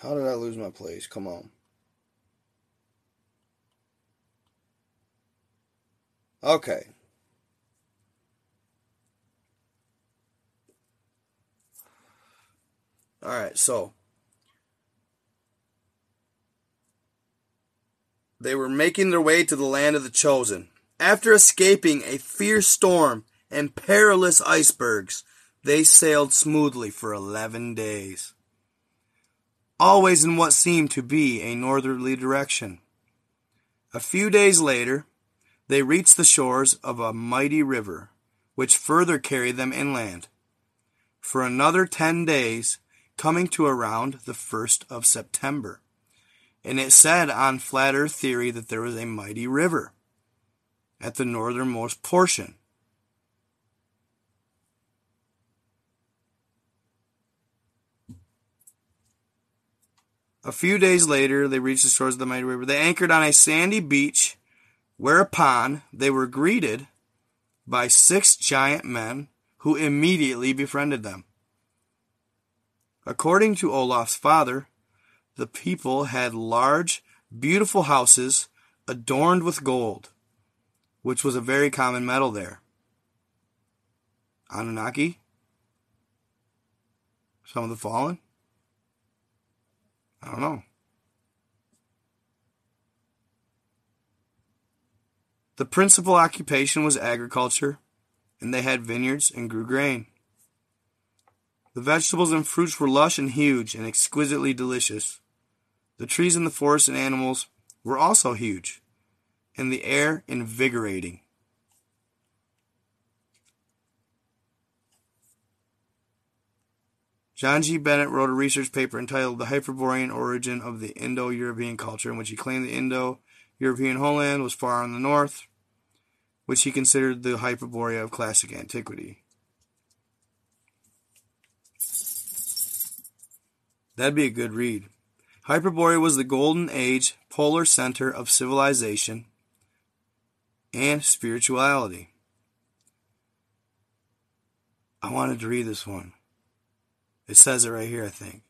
How did I lose my place? Come on. Okay. All right, so they were making their way to the land of the chosen. After escaping a fierce storm and perilous icebergs, they sailed smoothly for 11 days. Always in what seemed to be a northerly direction. A few days later, they reached the shores of a mighty river, which further carried them inland. For another ten days, coming to around the first of September. And it said on flat earth theory that there was a mighty river at the northernmost portion. A few days later, they reached the shores of the mighty river. They anchored on a sandy beach Whereupon they were greeted by six giant men who immediately befriended them. According to Olaf's father, the people had large, beautiful houses adorned with gold, which was a very common metal there. Anunnaki? Some of the fallen? I don't know. The principal occupation was agriculture, and they had vineyards and grew grain. The vegetables and fruits were lush and huge and exquisitely delicious. The trees in the forest and animals were also huge, and the air invigorating. John G. Bennett wrote a research paper entitled The Hyperborean Origin of the Indo European Culture, in which he claimed the Indo European homeland was far in the north, which he considered the Hyperborea of classic antiquity. That'd be a good read. Hyperborea was the golden age polar center of civilization and spirituality. I wanted to read this one. It says it right here, I think.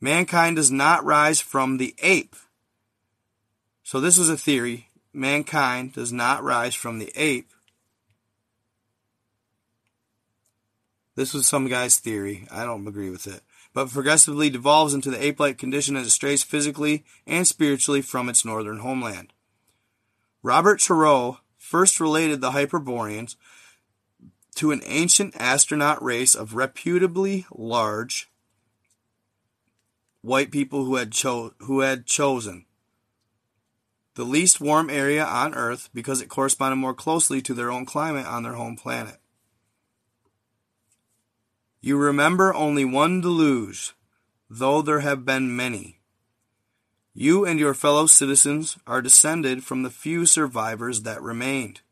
Mankind does not rise from the ape so this is a theory. Mankind does not rise from the ape. This was some guy's theory. I don't agree with it. But progressively devolves into the ape like condition as it strays physically and spiritually from its northern homeland. Robert Trudeau first related the Hyperboreans to an ancient astronaut race of reputably large white people who had, cho- who had chosen the least warm area on Earth because it corresponded more closely to their own climate on their home planet. You remember only one deluge, though there have been many. You and your fellow citizens are descended from the few survivors that remained.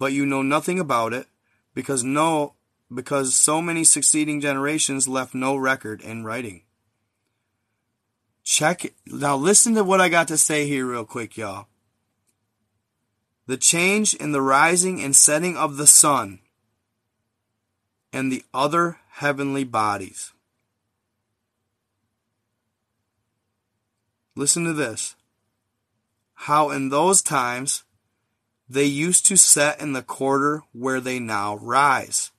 But you know nothing about it because no because so many succeeding generations left no record in writing. Check now listen to what I got to say here real quick, y'all. The change in the rising and setting of the sun and the other heavenly bodies. Listen to this. How in those times they used to set in the quarter where they now rise,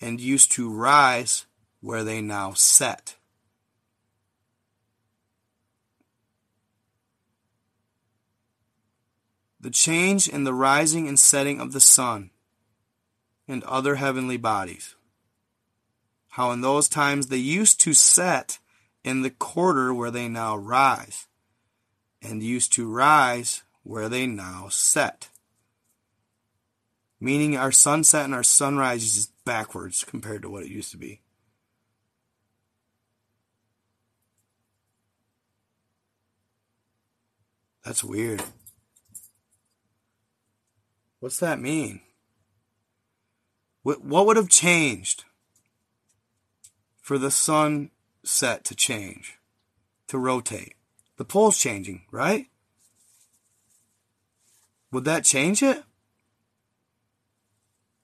and used to rise where they now set. The change in the rising and setting of the sun and other heavenly bodies. How in those times they used to set in the quarter where they now rise, and used to rise where they now set. Meaning our sunset and our sunrise is backwards compared to what it used to be. That's weird. What's that mean? What, what would have changed for the sun set to change, to rotate? The pole's changing, right? Would that change it?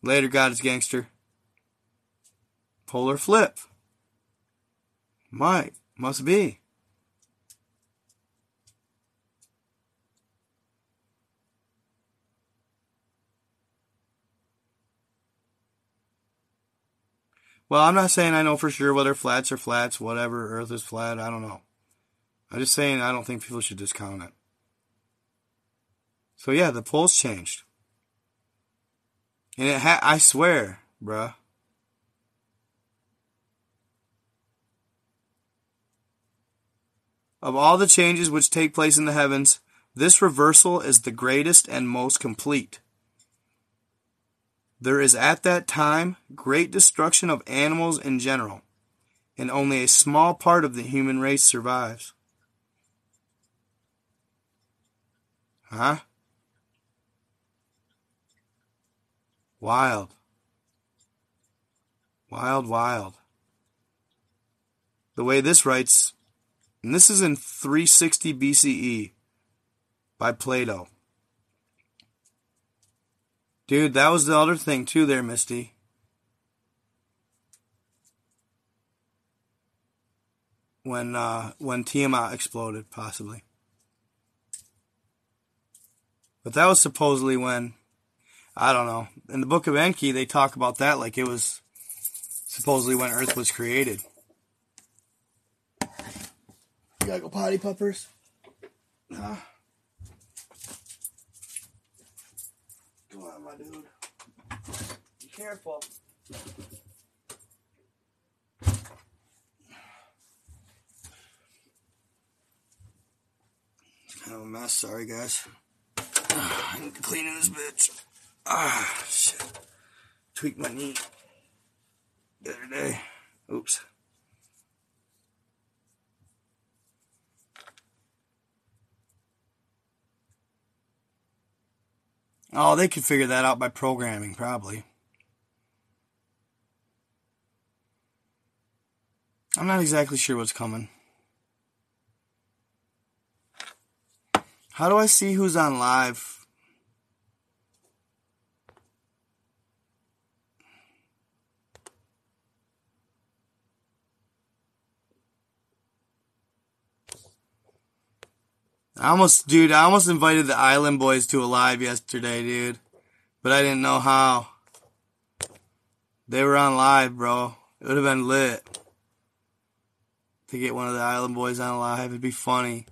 Later, God is gangster. Polar flip. Might. Must be. Well, I'm not saying I know for sure whether flats are flats, whatever, Earth is flat, I don't know. I'm just saying I don't think people should discount it. So yeah, the pole's changed. And it ha- I swear, bruh. Of all the changes which take place in the heavens, this reversal is the greatest and most complete. There is at that time great destruction of animals in general, and only a small part of the human race survives. Huh? Wild. Wild, wild. The way this writes, and this is in 360 BCE by Plato. Dude, that was the other thing too there, Misty. When uh when Tiamat exploded, possibly. But that was supposedly when I don't know. In the book of Enki they talk about that like it was supposedly when Earth was created. You gotta go potty puppers? Huh? Come on, my dude. Be careful. Kind of a mess. Sorry, guys. I need to clean this bitch. Ah, shit. Tweaked my knee the other day. Oops. Oh, they could figure that out by programming, probably. I'm not exactly sure what's coming. How do I see who's on live? I almost, dude, I almost invited the Island Boys to a live yesterday, dude. But I didn't know how. They were on live, bro. It would have been lit. To get one of the Island Boys on live, it'd be funny.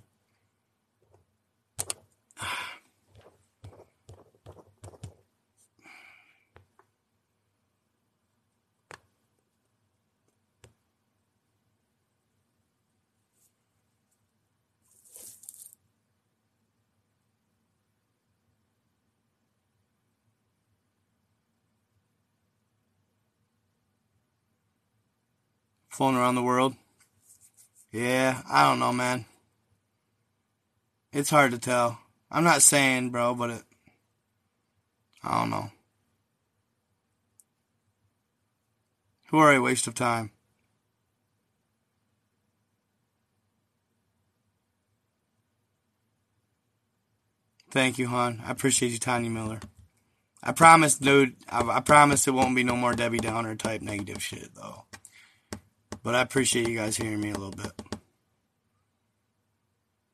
Flown around the world. Yeah, I don't know, man. It's hard to tell. I'm not saying, bro, but it. I don't know. Who are a waste of time? Thank you, hon. I appreciate you, Tanya Miller. I promise, dude. I, I promise it won't be no more Debbie Downer type negative shit, though. But I appreciate you guys hearing me a little bit.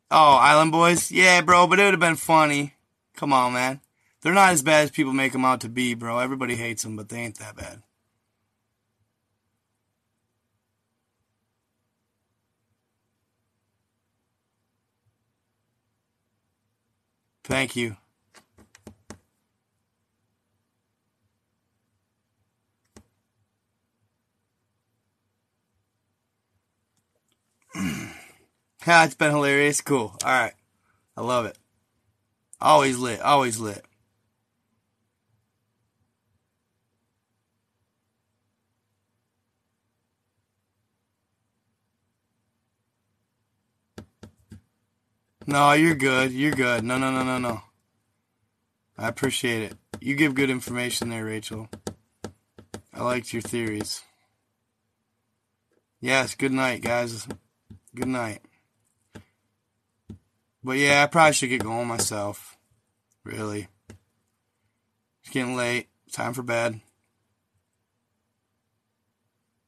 Oh, Island Boys? Yeah, bro, but it would have been funny. Come on, man. They're not as bad as people make them out to be, bro. Everybody hates them, but they ain't that bad. Thank you. yeah, it's been hilarious. Cool. All right. I love it. Always lit. Always lit. No, you're good. You're good. No, no, no, no, no. I appreciate it. You give good information there, Rachel. I liked your theories. Yes, good night, guys. Good night. But yeah, I probably should get going myself. Really. It's getting late. Time for bed.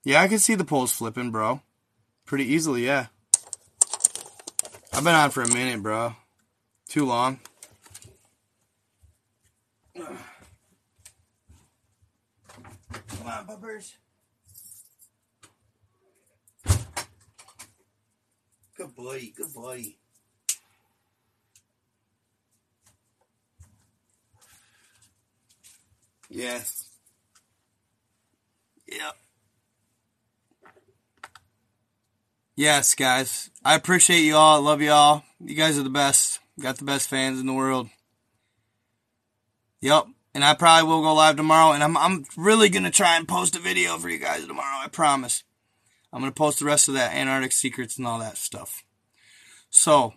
Yeah, I can see the poles flipping, bro. Pretty easily, yeah. I've been on for a minute, bro. Too long. Come on, bubbers. Good boy, good boy. Yes. Yep. Yes, guys. I appreciate you all. I love you all. You guys are the best. got the best fans in the world. Yep. And I probably will go live tomorrow. And I'm, I'm really going to try and post a video for you guys tomorrow. I promise. I'm going to post the rest of that Antarctic secrets and all that stuff. So,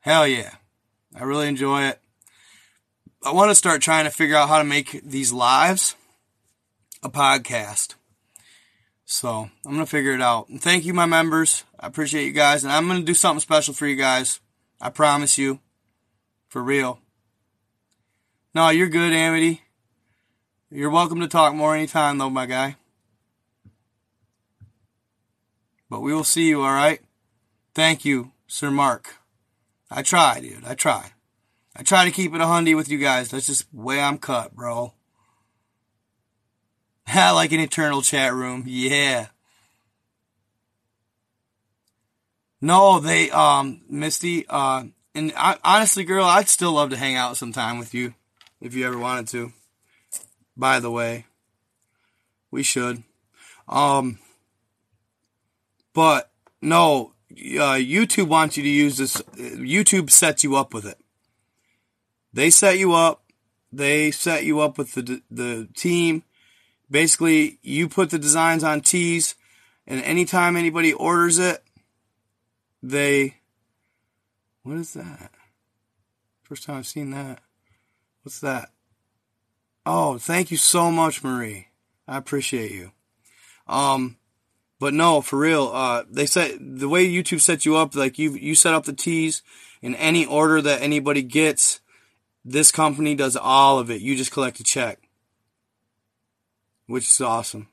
hell yeah. I really enjoy it. I want to start trying to figure out how to make these lives a podcast. So I'm gonna figure it out. And thank you, my members. I appreciate you guys, and I'm gonna do something special for you guys. I promise you, for real. No, you're good, Amity. You're welcome to talk more anytime, though, my guy. But we will see you, all right? Thank you, Sir Mark. I try, dude. I try. I try to keep it a hundy with you guys. That's just the way I'm cut, bro. like an eternal chat room. Yeah. No, they, um, Misty, uh, and I, honestly, girl, I'd still love to hang out sometime with you if you ever wanted to. By the way, we should. Um, but no, uh, YouTube wants you to use this. YouTube sets you up with it. They set you up. They set you up with the the team. Basically, you put the designs on tees, and anytime anybody orders it, they. What is that? First time I've seen that. What's that? Oh, thank you so much, Marie. I appreciate you. Um, but no, for real, uh, they set the way YouTube sets you up, like you you set up the tees in any order that anybody gets this company does all of it. You just collect a check, which is awesome.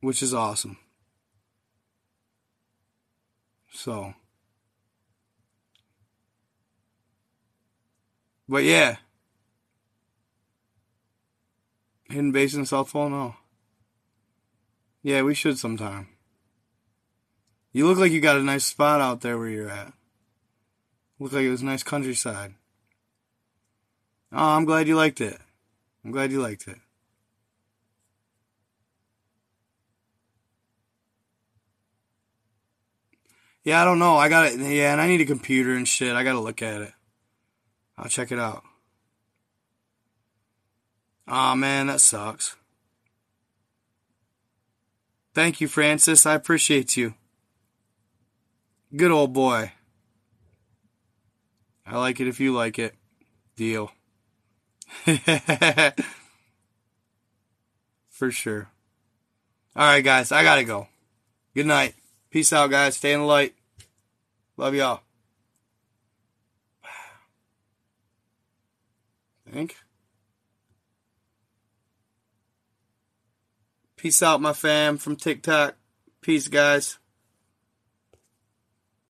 Which is awesome. So, but yeah, hidden base in South Pole, no. Yeah, we should sometime. You look like you got a nice spot out there where you're at. Looked like it was nice countryside. Oh, I'm glad you liked it. I'm glad you liked it. Yeah, I don't know. I got it. Yeah, and I need a computer and shit. I got to look at it. I'll check it out. Aw, oh, man, that sucks. Thank you, Francis. I appreciate you. Good old boy. I like it if you like it. Deal. For sure. All right, guys, I gotta go. Good night. Peace out, guys. Stay in the light. Love y'all. Think. Peace out, my fam from TikTok. Peace, guys.